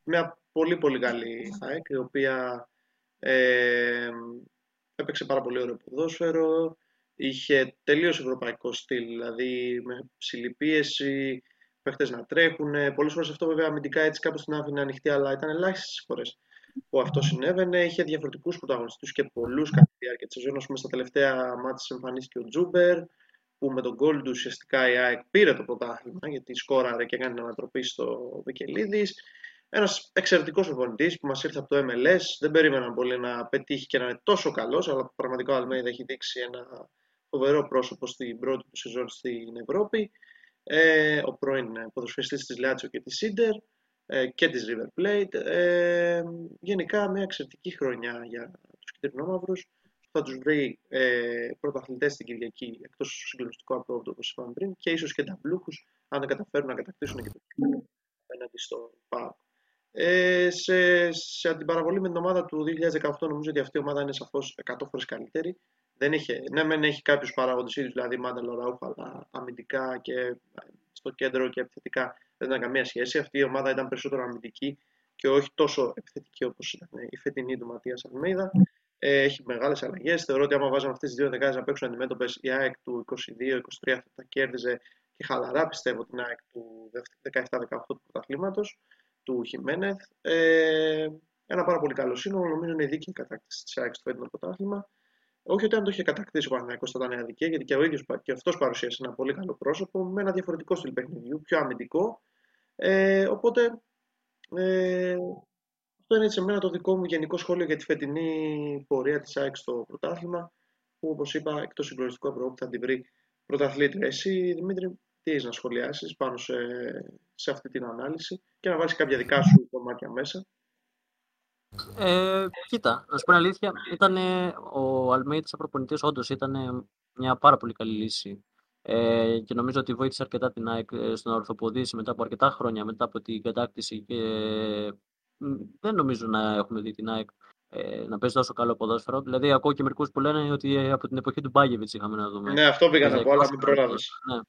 μια πολύ πολύ καλή ΑΕΚ, η οποία ε, έπαιξε πάρα πολύ ωραίο ποδόσφαιρο, είχε τελείως ευρωπαϊκό στυλ, δηλαδή με ψηλή πίεση, παίχτες να τρέχουν. Πολλές φορές αυτό βέβαια αμυντικά έτσι κάπως την άφηνε ανοιχτή, αλλά ήταν ελάχιστες φορές που αυτό συνέβαινε. Είχε διαφορετικούς πρωταγωνιστές και πολλούς κατά τη διάρκεια της σεζόν. στα τελευταία μάτια εμφανίστηκε ο Τζούμπερ, που με τον γκολ του ουσιαστικά η ΑΕΚ πήρε το πρωτάθλημα, γιατί σκόραρε και έκανε την ανατροπή στο Βικελίδης. Ένας εξαιρετικός προπονητή που μας ήρθε από το MLS. Δεν περίμεναν πολύ να πετύχει και να είναι τόσο καλός, αλλά πραγματικά ο Αλμέιδα έχει δείξει ένα φοβερό πρόσωπο στην πρώτη του σεζόν στην Ευρώπη. Ε, ο πρώην ποδοσφαιριστής της Λάτσιο και της Σίντερ ε, και της River Plate. Ε, γενικά μια εξαιρετική χρονιά για τους κυτρινόμαυρους. Θα τους βρει ε, πρωταθλητές στην Κυριακή εκτός του συγκλονιστικού απρόβδου όπως είπαμε πριν και ίσως και ταμπλούχους αν δεν καταφέρουν να κατακτήσουν και το απέναντι στο ΠΑΟΚ. Ε, σε, σε αντιπαραβολή με την ομάδα του 2018 νομίζω ότι αυτή η ομάδα είναι σαφώς 100 φορές καλύτερη. Δεν είχε, ναι, μεν έχει κάποιους παράγοντες ίδιους, δηλαδή Μάντα Λοραούχ, αλλά αμυντικά και στο κέντρο και επιθετικά δεν ήταν καμία σχέση. Αυτή η ομάδα ήταν περισσότερο αμυντική και όχι τόσο επιθετική όπως ήταν η φετινή του Ματίας Αλμέιδα. Ε, έχει μεγάλες αλλαγές. Θεωρώ ότι άμα βάζαμε αυτές τις δύο δεκάδες να παίξουν αντιμέτωπες, η ΑΕΚ του 22-23 θα τα κέρδιζε και χαλαρά πιστεύω την ΑΕΚ του 17-18 του πρωταθλήματος του Χιμένεθ. Ε, ένα πάρα πολύ καλό σύνολο. Νομίζω είναι δίκαιη η κατάκτηση της ΑΕΚ στο φετινό πρωτάθλημα. Όχι ότι αν το είχε κατακτήσει ο Παναγιακό θα ήταν αδικία, γιατί και ο ίδιος και αυτός παρουσίασε ένα πολύ καλό πρόσωπο με ένα διαφορετικό στυλ παιχνιδιού, πιο αμυντικό. Ε, οπότε ε, αυτό είναι σε μένα το δικό μου γενικό σχόλιο για τη φετινή πορεία της ΑΕΚ στο πρωτάθλημα, που όπως είπα, εκτός συγκλονιστικού απρόπου θα την βρει πρωταθλήτρια. Εσύ, Δημήτρη, τι έχει να σχολιάσεις πάνω σε, σε αυτή την ανάλυση και να βάλεις κάποια δικά σου κομμάτια μέσα. Ε, κοίτα, να σου πω αλήθεια, ήταν ο Αλμέιτ σαν προπονητής όντως ήταν μια πάρα πολύ καλή λύση. Ε, και νομίζω ότι βοήθησε αρκετά την ΑΕΚ ε, στο να ορθοποδήσει μετά από αρκετά χρόνια μετά από την κατάκτηση. Και δεν νομίζω να έχουμε δει την ΑΕΚ ε, να παίζει τόσο καλό ποδόσφαιρο. Δηλαδή, ακούω και μερικούς που λένε ότι από την εποχή του Μπάγεβιτ είχαμε να δούμε. Ναι, αυτό πήγα να πω, αλλά μην προλάβεις. Ναι.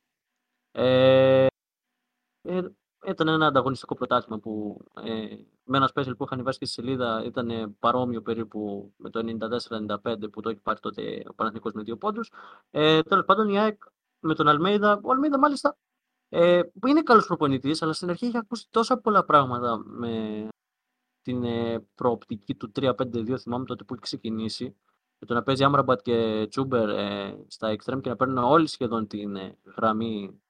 Ε, ε, ήταν ένα ανταγωνιστικό πρωτάθλημα που ε, με ένα special που είχαν βάσει στη σελίδα ήταν παρόμοιο περίπου με το 94-95 που το έχει πάρει τότε ο Παναθηνικός με δύο πόντους. Ε, Τέλος πάντων η ΑΕΚ με τον Αλμέιδα, ο Αλμέιδα μάλιστα ε, που είναι καλός προπονητής αλλά στην αρχή είχε ακούσει τόσα πολλά πράγματα με την ε, προοπτική του 3-5-2 θυμάμαι τότε που έχει ξεκινήσει με το να παίζει Άμραμπατ και Τσούμπερ ε, στα extreme και να παίρνουν όλοι σχεδόν την ε, γραμμή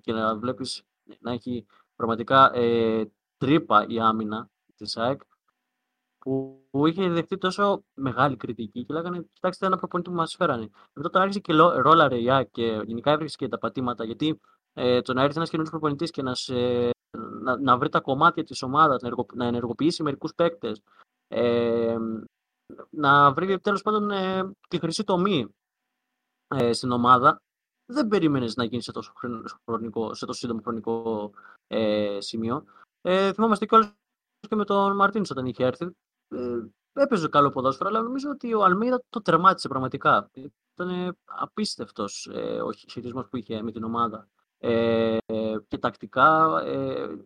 και να βλέπεις να έχει πραγματικά ε, τρύπα η άμυνα της ΑΕΚ που, που είχε δεχτεί τόσο μεγάλη κριτική και λέγανε κοιτάξτε ένα προπονητή που μας φέρανε. Μετά τώρα άρχισε και ρόλαρε η ΑΕΚ και γενικά έβρισκε και τα πατήματα γιατί ε, το να έρθει ένας καινούριο προπονητής και να, σε, να, να, βρει τα κομμάτια της ομάδας, να, να ενεργοποιήσει μερικούς παίκτες, ε, να βρει τέλος πάντων ε, τη χρυσή τομή ε, στην ομάδα, δεν περίμενες να γίνεις σε τόσο, χρονικό, σε τόσο σύντομο χρονικό ε, σημείο. Ε, θυμόμαστε κιόλας και με τον Μαρτίνς όταν είχε έρθει. Ε, έπαιζε καλό ποδόσφαιρο, αλλά νομίζω ότι ο Αλμίδα το τερμάτισε πραγματικά. Ήταν απίστευτος ε, ο χειρισμός που είχε με την ομάδα. Ε, και τακτικά. Ε,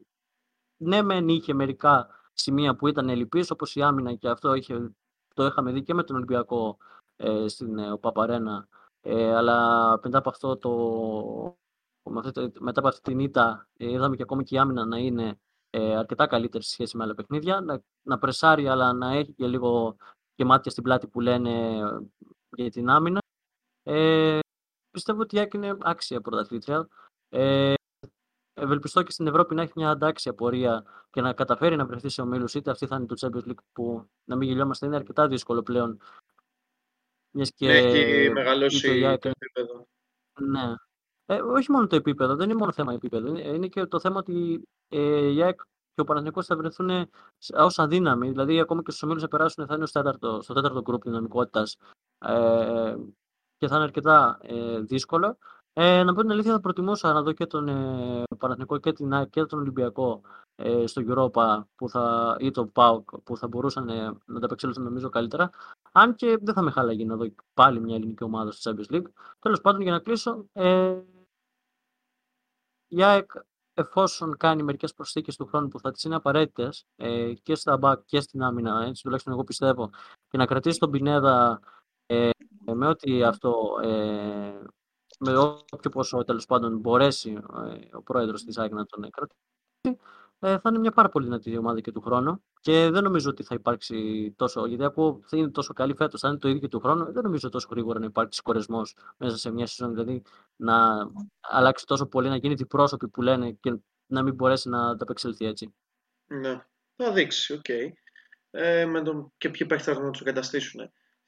ναι, μεν είχε μερικά σημεία που ήταν ελλειπή, όπως η άμυνα και αυτό είχε, το είχαμε δει και με τον Ολυμπιακό ε, στην ε, Παπαρένα ε, αλλά μετά από αυτό το, μετά από αυτή την ήττα ε, είδαμε και ακόμη και η άμυνα να είναι ε, αρκετά καλύτερη σε σχέση με άλλα παιχνίδια. Να, να πρεσάρει, αλλά να έχει και λίγο και μάτια στην πλάτη που λένε για την άμυνα. Ε, πιστεύω ότι η Άκη είναι άξια πρωταθλήτρια. Ε, ευελπιστώ και στην Ευρώπη να έχει μια αντάξια πορεία και να καταφέρει να βρεθεί σε ομίλους. Είτε αυτή θα είναι το Champions League που, να μην γελιόμαστε, είναι αρκετά δύσκολο πλέον Μιας και έχει μεγαλώσει το επίπεδο. Ναι. Ε, όχι μόνο το επίπεδο, δεν είναι μόνο θέμα επίπεδο. Είναι και το θέμα ότι ε, η ΑΕΚ και ο Παναθηναϊκός θα βρεθούν ως αδύναμοι. Δηλαδή, ακόμα και στους ομίλους θα περάσουν, θα είναι στο τέταρτο, στο τέταρτο γκρουπ δυναμικότητας ε, και θα είναι αρκετά ε, δύσκολο. Ε, να πω την αλήθεια, θα προτιμούσα να δω και τον ε, Παναθηναϊκό και, την, ΑΕΚ και τον Ολυμπιακό ε, στο Europa που θα, ή το ΠΑΟΚ που θα μπορούσαν ε, να τα απεξέλθουν νομίζω καλύτερα. Αν και δεν θα με χάλαγε να δω πάλι μια ελληνική ομάδα στο Champions League. Τέλος πάντων, για να κλείσω, ε, η ΑΕΚ εφόσον κάνει μερικές προσθήκες του χρόνου που θα τις είναι απαραίτητες ε, και στα μπακ και στην άμυνα, έτσι τουλάχιστον εγώ πιστεύω, και να κρατήσει τον Πινέδα ε, με ό,τι αυτό, ε, με όποιο πόσο τέλος πάντων μπορέσει ε, ο πρόεδρος της ΑΕΚ να τον κρατήσει, ε, θα είναι μια πάρα πολύ δυνατή ομάδα και του χρόνου. Και δεν νομίζω ότι θα υπάρξει τόσο. Γιατί ακούω θα είναι τόσο καλή φέτος, θα είναι το ίδιο και του χρόνου. Δεν νομίζω τόσο γρήγορα να υπάρξει κορεσμό μέσα σε μια σεζόν. Δηλαδή να αλλάξει τόσο πολύ, να γίνει διπρόσωπη που λένε και να μην μπορέσει να ανταπεξέλθει έτσι. Ναι, θα δείξει, οκ. Ε, με τον... Και ποιοι παίχτες θα να τους αντικαταστήσουν.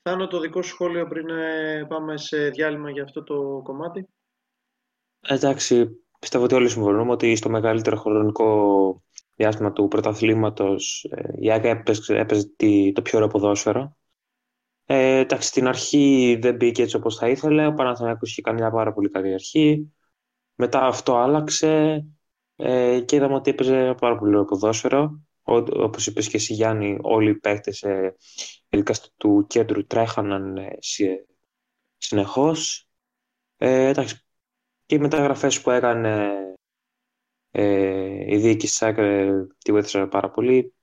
Θάνο, το δικό σου σχόλιο πριν ε, πάμε σε διάλειμμα για αυτό το κομμάτι. Εντάξει, πιστεύω ότι όλοι συμφωνούμε ότι στο μεγαλύτερο χρονικό διάστημα του πρωταθλήματος ε, η ΑΕΚ έπαιζε, έπαιζε το πιο ωραίο ποδόσφαιρο. Ε, εντάξει, στην αρχή δεν μπήκε έτσι όπως θα ήθελε. Ο Παναθηναϊκός είχε κάνει μια πάρα πολύ καλή αρχή. Μετά αυτό άλλαξε ε, και είδαμε ότι έπαιζε πάρα πολύ ωραίο ποδόσφαιρο. Όπως είπες και εσύ Γιάννη, όλοι οι παίκτες, ε, ειδικά του κέντρου, τρέχαναν ε, συνεχώς. Ε, εντάξει, και οι μεταγραφές που έκανε ε, η διοίκηση ε, τη βοήθησε πάρα πολύ.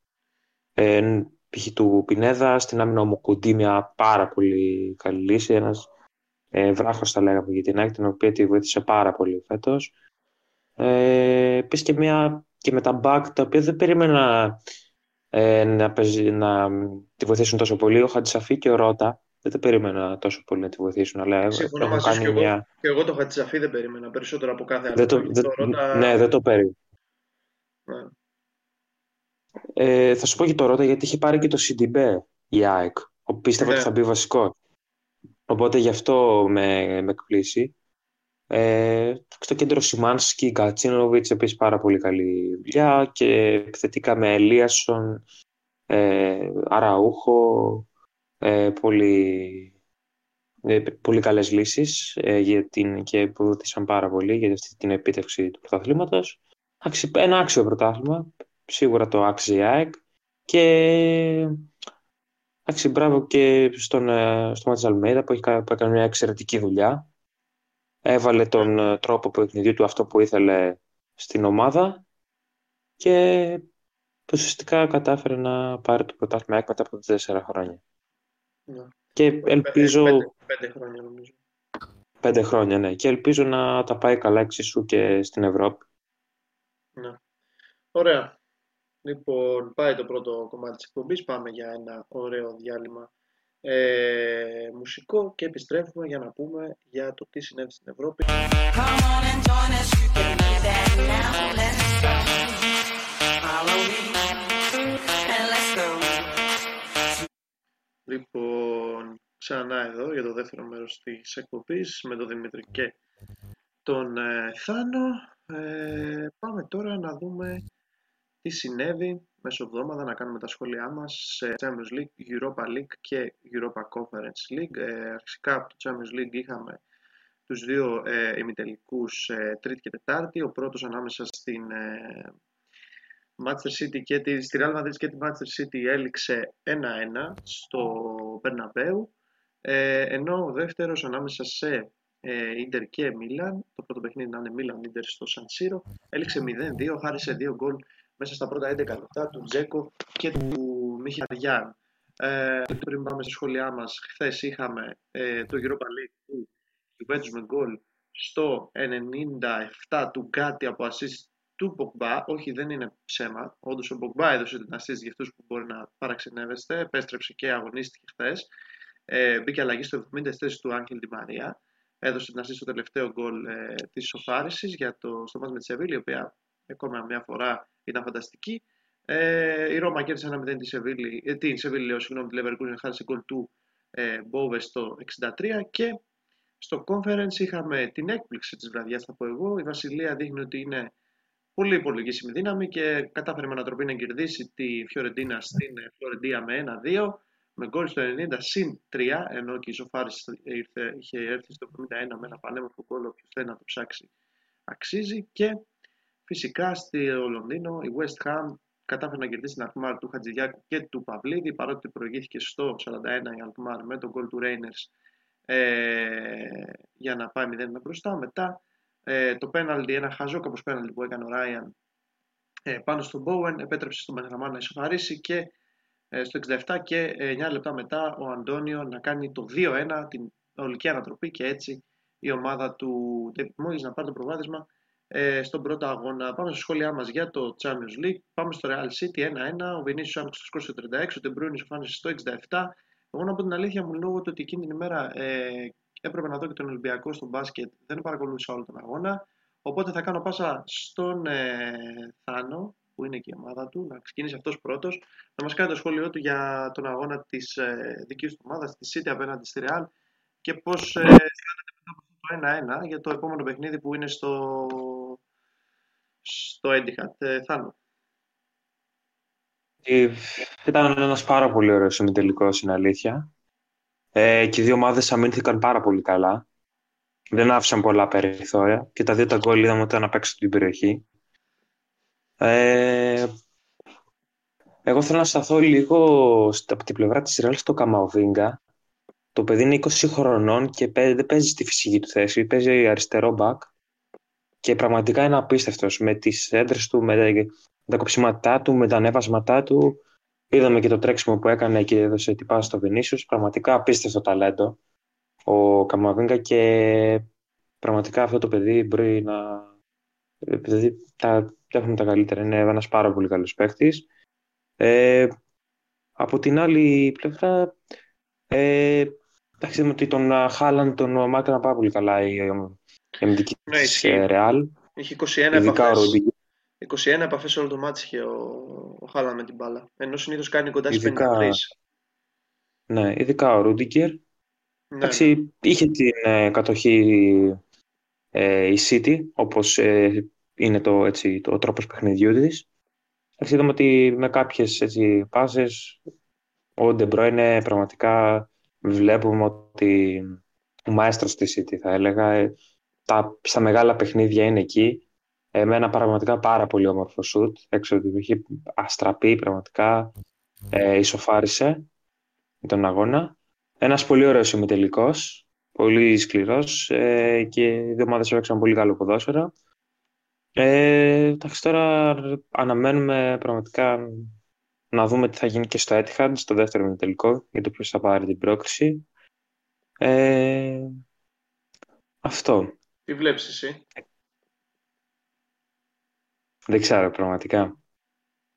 Ε, π.χ. του Πινέδα, στην άμυνα ο Μοκουντή, μια πάρα πολύ καλή λύση. Ένας ε, βράχος θα λέγαμε για την ΑΕΚ, την οποία τη βοήθησε πάρα πολύ φέτος. Ε, Επίσης και, μια, και με τα back, τα οποία δεν περίμενα ε, να, να τη βοηθήσουν τόσο πολύ. Ο Χατζησαφή και ο Ρότα δεν τα περίμενα τόσο πολύ να τη βοηθήσουν. Αλλά Συμφωνώ μαζί κάνει και, εγώ, μια... και εγώ το Χατζησαφή δεν περίμενα περισσότερο από κάθε άλλο. Δεν το, δεν, Ρώτα... Ναι, δεν το περίμενα. Ναι. Ε, θα σου πω και το Ρότα γιατί είχε πάρει και το CDB η ΑΕΚ. Πίστευα ναι. ότι θα μπει βασικό. Οπότε γι' αυτό με, με εκπλήσει. Ε, στο κέντρο Σιμάνσκι, Γκατσίνοβιτς επίσης πάρα πολύ καλή δουλειά και επιθετικά με Ελίασον, ε, Αραούχο, ε, πολύ, ε, πολύ καλές λύσεις ε, για την, και που βοήθησαν πάρα πολύ για αυτή την επίτευξη του πρωταθλήματος. Ένα άξιο πρωτάθλημα, σίγουρα το άξιζε η ΑΕΚ και εντάξει, μπράβο και στον, ε, στο Μάτς Αλμέιδα που, έχει, που έκανε μια εξαιρετική δουλειά έβαλε τον ε, τρόπο παιχνιδιού του αυτό που ήθελε στην ομάδα και ουσιαστικά κατάφερε να πάρει το πρωτάθλημα μετά από τέσσερα χρόνια. Ναι. Και ελπίζω... Πέντε, πέντε, χρόνια νομίζω. Πέντε χρόνια, ναι. Και ελπίζω να τα πάει καλά εξίσου και στην Ευρώπη. Ναι. Ωραία. Λοιπόν, πάει το πρώτο κομμάτι της εκπομπής. Πάμε για ένα ωραίο διάλειμμα ε, μουσικό και επιστρέφουμε για να πούμε για το τι συνέβη στην Ευρώπη. Λοιπόν, ξανά εδώ για το δεύτερο μέρος της εκπομπής με τον Δημήτρη και τον ε, Θάνο. Ε, πάμε τώρα να δούμε τι συνέβη μέσω εβδομάδα να κάνουμε τα σχόλιά μας σε Champions League, Europa League και Europa Conference League. Ε, αρχικά από το Champions League είχαμε τους δύο ε, ημιτελικούς ε, Τρίτη και Τετάρτη. Ο πρώτος ανάμεσα στην ε, Manchester City και τη, στη Real Madrid και τη Manchester City έληξε 1-1 στο Bernabeu. Ε, ενώ ο δεύτερος ανάμεσα σε ε, Inter και Milan, το πρώτο παιχνίδι να είναι Milan Inter στο San Siro, έληξε 0-2, χάρισε δύο γκολ μέσα στα πρώτα 11 λεπτά του Τζέκο και του Μιχαριάν. Ε, πριν πάμε στα σχόλιά μας, χθες είχαμε ε, το Europa League του Juventus με γκολ στο 97 του Γκάτι από assist του Ποκμπά. Όχι, δεν είναι ψέμα. Όντως ο Ποκμπά έδωσε την assist για αυτούς που μπορεί να παραξενεύεστε. Επέστρεψε και αγωνίστηκε χθες. Ε, μπήκε αλλαγή στο 70 θέση του Άγγελ Τη Μαρία. Έδωσε την assist στο τελευταίο γκολ ε, της Σοφάρισης για το στο με τη Σεβίλη, η οποία ακόμα μια φορά ήταν φανταστική. Ε, η Ρώμα κέρδισε ένα 0 τη Σεβίλη, ε, την Σεβίλη, λέω, συγγνώμη, τη Leverkusen χάρισε γκολ του ε, Μπόβε στο 63 και στο conference είχαμε την έκπληξη της βραδιάς, θα πω εγώ. Η Βασιλεία δείχνει ότι είναι πολύ υπολογίσιμη δύναμη και κατάφερε με ανατροπή να κερδίσει τη Φιωρεντίνα στην Φλωρεντία με 1-2 με γκολ στο 90 συν 3 ενώ και η Ζωφάρης είχε έρθει στο 71 με ένα πανέμορφο γκολ όποιος θέλει να το ψάξει αξίζει και Φυσικά στη Λονδίνο η West Ham κατάφερε να κερδίσει την Αλκμάρ του Χατζηδιάκου και του Παυλίδη παρότι προηγήθηκε στο 41 η Αλκμάρ με τον γκολ του Ρέινερς ε, για να πάει 0 μπροστά. Μετά ε, το πέναλτι, ένα χαζό κάπως πέναλτι που έκανε ο Ράιαν ε, πάνω στον Bowen επέτρεψε στον Μπενζαμά να ισοφαρίσει και ε, στο 67 και 9 λεπτά μετά ο Αντώνιο να κάνει το 2-1 την ολική ανατροπή και έτσι η ομάδα του David Moyes να πάρει το προβάδισμα ε, στον πρώτο αγώνα. Πάμε στο σχόλιά μας για το Champions League. Πάμε στο Real City 1-1. Ο Vinicius άνοιξε στο σκορ στο 36, ο Τεμπρούνι εμφάνισε στο 67. Εγώ να πω την αλήθεια μου λόγω του ότι εκείνη την ημέρα ε, έπρεπε να δω και τον Ολυμπιακό στο μπάσκετ. Δεν παρακολούθησα όλο τον αγώνα. Οπότε θα κάνω πάσα στον ε, Θάνο που είναι και η ομάδα του, να ξεκινήσει αυτός πρώτος, να μας κάνει το σχόλιο του για τον αγώνα της ε, δικής του ομάδας, της City απέναντι στη Real και πώς ε, το 1-1 για το επόμενο παιχνίδι που είναι στο, στο Etihad. Ε, Θάνο. Ε, ήταν ένας πάρα πολύ ωραίος ημιτελικός, είναι αλήθεια. Ε, και οι δύο ομάδες αμήνθηκαν πάρα πολύ καλά. Δεν άφησαν πολλά περιθώρια και τα δύο τα γκολ είδαμε ότι ήταν απ' έξω την περιοχή. Ε, εγώ θέλω να σταθώ λίγο από την πλευρά της Ρεάλ στο Καμαοβίγκα. Το παιδί είναι 20 χρονών και δεν παίζει στη φυσική του θέση, παίζει αριστερό μπακ και πραγματικά είναι απίστευτος με τις έντρες του, με τα κοψίματά του, με τα ανέβασματά του. Είδαμε και το τρέξιμο που έκανε και έδωσε την πάση στο Βενίσιος. Πραγματικά απίστευτο ταλέντο ο Καμαβίνκα και πραγματικά αυτό το παιδί μπορεί να... Δηλαδή τα έχουμε τα καλύτερα. Είναι ένας πάρα πολύ καλός παίκτης. Ε, από την άλλη πλευρά, ε, εντάξει, ότι τον Χάλαν τον μάκρυνα πάρα πολύ καλά η, αμυντική ναι, της Ρεάλ. Είχε 21 επαφές. 21 επαφές όλο το ματς είχε ο, ο Χάαλαντ με την μπάλα. Ενώ συνήθως κάνει κοντά στις 53. Ναι, ειδικά ο Ρούντιγκερ. Ναι. Εντάξει, είχε την ε, κατοχή ε, η City, όπως ε, είναι το, έτσι, το τρόπος παιχνιδιού της. είδαμε ότι με κάποιες έτσι, πάσες ο Ντε Μπρόινε πραγματικά βλέπουμε ότι ο μαέστρος της City θα έλεγα ε, τα, στα μεγάλα παιχνίδια είναι εκεί. Με ένα πραγματικά πάρα πολύ όμορφο σουτ. Έξω ότι είχε αστραπεί πραγματικά. Ε, ισοφάρισε τον αγώνα. Ένας πολύ ωραίος ημιτελικός πολύ σκληρός ε, και οι δύο ομάδες έπαιξαν πολύ καλό ποδόσφαιρο. Ε, εντάξει, τώρα αναμένουμε πραγματικά να δούμε τι θα γίνει και στο Etihad, στο δεύτερο ημιτελικό, για το ποιος θα πάρει την πρόκριση. Ε, αυτό. Τι βλέπεις εσύ; Δεν ξέρω πραγματικά.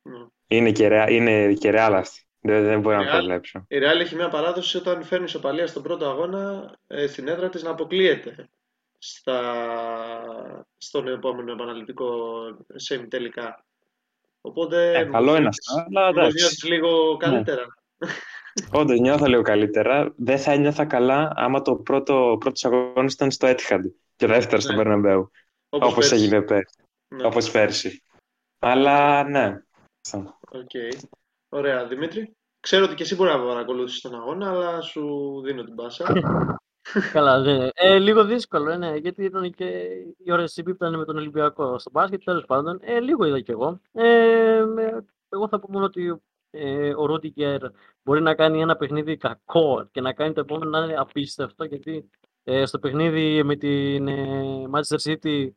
Mm. Είναι, και ρεά, είναι και ρεάλ αυτή. Δεν, δεν μπορεί να προβλέψω. Η Real έχει μια παράδοση όταν φέρνει ισοπαλία στον πρώτο αγώνα ε, στην έδρα της να αποκλείεται στα... στον επόμενο επαναληπτικό σεμι τελικά. Οπότε. Ε, καλό είναι αυτό. Αλλά εντάξει. λίγο καλύτερα. Ναι. Όντως, νιώθω λίγο καλύτερα. Δεν θα ένιωθα καλά άμα το πρώτο πρώτος αγώνας ήταν στο Etihad και ο δεύτερος ναι. στο Bernabeu. Όπως έγινε πέρσι. Ναι. Όπως πέρσι. Αλλά ναι. Okay. Ωραία, Δημήτρη. Ξέρω ότι και εσύ μπορεί να παρακολούθει τον αγώνα, αλλά σου δίνω την πάσα. [laughs] Καλά, ναι. Ε, λίγο δύσκολο, ναι, γιατί ήταν και οι ώρες που ήταν με τον Ολυμπιακό στο μπάσκετ, τέλος πάντων. Ε, λίγο είδα κι εγώ. Ε, εγώ θα πω μόνο ότι ε, ο Ρούντιγκερ μπορεί να κάνει ένα παιχνίδι κακό και να κάνει το επόμενο να είναι απίστευτο, γιατί ε, στο παιχνίδι με την ε, Manchester City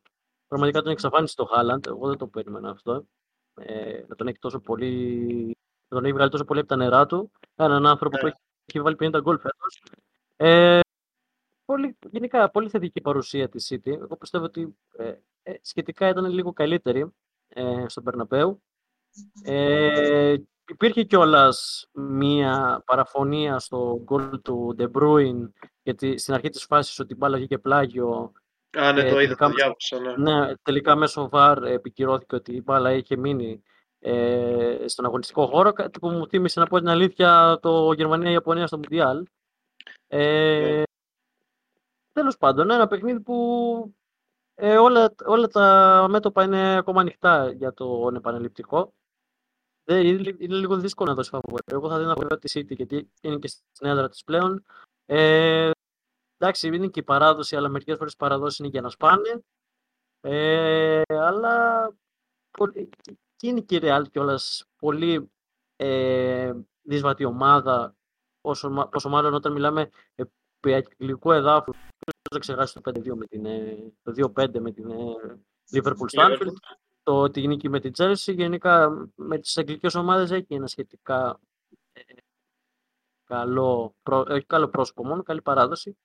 πραγματικά τον εξαφάνισε το Χάλαντ. Εγώ δεν το περίμενα αυτό. Ε, να τον έχει τόσο πολύ. τον έχει βγάλει τόσο πολύ από τα νερά του. Έναν άνθρωπο που ναι. έχει βάλει 50 γκολ φέτος. Ε, πολύ, γενικά πολύ θετική παρουσία της City. Εγώ πιστεύω ότι ε, ε, σχετικά ήταν λίγο καλύτερη ε, στον Περναπέου. Ε, υπήρχε κιόλας μία παραφωνία στο γκολ του De Bruyne γιατί στην αρχή της φάσης ότι η μπάλα βγήκε πλάγιο Α, ναι, ε, το είδα, το διάβασα, ναι. ναι. τελικά μέσω VAR επικυρώθηκε ότι η μπάλα είχε μείνει ε, στον αγωνιστικό χώρο, κάτι που μου θύμισε να πω την αλήθεια το Γερμανία-Ιαπωνία στο Μουντιάλ. Ε, ναι. Τέλος πάντων, ένα παιχνίδι που ε, όλα, όλα τα μέτωπα είναι ακόμα ανοιχτά για το επαναληπτικό. Ε, είναι, είναι λίγο δύσκολο να δώσει φαβορή. Εγώ θα δίνω βέβαια τη City γιατί είναι και στην έδρα της πλέον. Ε, εντάξει, είναι και η παράδοση, αλλά μερικές φορές οι παραδόσεις είναι για να σπάνε. Ε, αλλά και είναι και η Real κιόλας πολύ ε, δύσβατη ομάδα, όσο, πόσο μάλλον όταν μιλάμε επί αγγλικού εδάφου δεν ξεχάσεις το 5-2 με την, ε, το 2-5 με την ε, Liverpool Stanfield, το ότι νίκη με την Chelsea, γενικά με τις αγγλικές ομάδες έχει ένα σχετικά ε, καλό, προ, όχι καλό πρόσωπο μόνο, καλή παράδοση.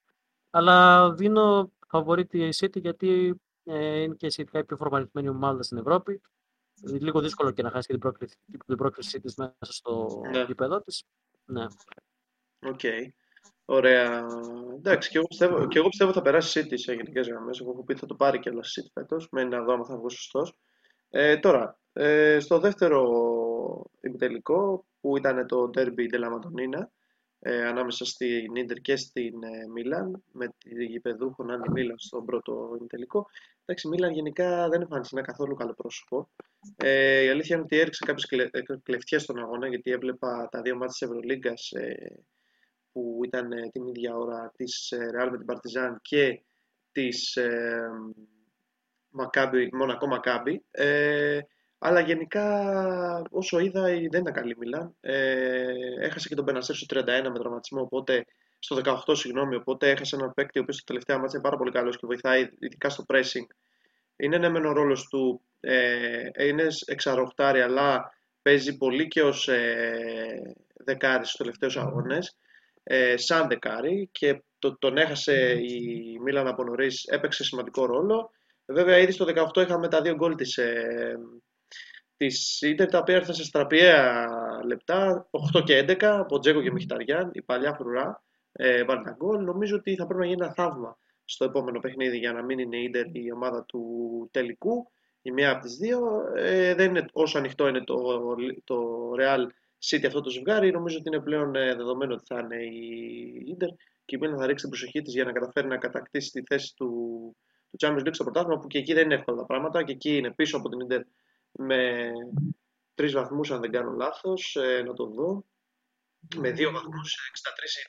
Αλλά δίνω φαβορήτη η City γιατί ε, είναι και σχετικά η πιο φορμαρισμένη ομάδα στην Ευρώπη. Λίγο δύσκολο και να χάσει και την πρόκριση, την πρόκρισή της μέσα στο ναι. γήπεδο της. Ναι. OK. Okay. Ωραία. Εντάξει, και εγώ πιστεύω, και εγώ πιστεύω θα περάσει City σε γενικές γραμμές. Εγώ έχω πει θα το πάρει και η City φέτος. Μένει να δω αν θα βγω σωστός. Ε, τώρα, Ε, στο δεύτερο ημιτελικό, που ήταν το Derby della Madonnina, ε, ανάμεσα στην Ίντερ και στην ε, Μίλαν, με τη γηπεδούχο να είναι Μίλαν στον πρώτο ημιτελικό. Εντάξει, η Μίλαν γενικά δεν εμφάνισε ένα καθόλου καλό πρόσωπο. Ε, η αλήθεια είναι ότι έριξε κάποιες κλε, ε, κλεφτιές στον αγώνα, γιατί έβλεπα τα δύο μάτια της Ευρωλίγκας ε, που ήταν ε, την ίδια ώρα της Real με την Παρτιζάν και της ε, Μακάμπι, Μονακό Μακάμπι. Ε, αλλά γενικά, όσο είδα, δεν ήταν καλή Μίλαν. Ε, έχασε και τον Μπενασέρ στο 31 με τραυματισμό, οπότε στο 18, συγγνώμη, οπότε έχασε έναν παίκτη ο οποίος στο τελευταία μάτσα είναι πάρα πολύ καλός και βοηθάει ειδικά στο pressing. Είναι ναι, μεν ο ρόλος του, ε, είναι εξαρροχτάρι, αλλά παίζει πολύ και ως ε, δεκάρι στους τελευταίους αγώνες. Ε, σαν δεκάρι και το, τον έχασε η Μίλαν από νωρίς, έπαιξε σημαντικό ρόλο. Βέβαια, ήδη στο 18 είχαμε τα δύο γκολ της ε, της Ίντερ, τα οποία έρθαν σε στραπιαία λεπτά, 8 και 11, από Τζέκο και Μιχταριάν, η παλιά φρουρά, ε, βάλει γκολ. Νομίζω ότι θα πρέπει να γίνει ένα θαύμα στο επόμενο παιχνίδι για να μην είναι η Ίντερ η ομάδα του τελικού, η μία από τις δύο. Ε, δεν είναι όσο ανοιχτό είναι το, το Real City αυτό το ζευγάρι, νομίζω ότι είναι πλέον ε, δεδομένο ότι θα είναι η Ίντερ και η Μίλαν θα ρίξει την προσοχή της για να καταφέρει να κατακτήσει τη θέση του, του Champions League στο πρωτάθλημα που και εκεί δεν είναι εύκολα τα πράγματα και εκεί είναι πίσω από την Ίντερ με τρεις βαθμούς αν δεν κάνω λάθος, ε, να το δω. Με δύο βαθμούς, 63 ή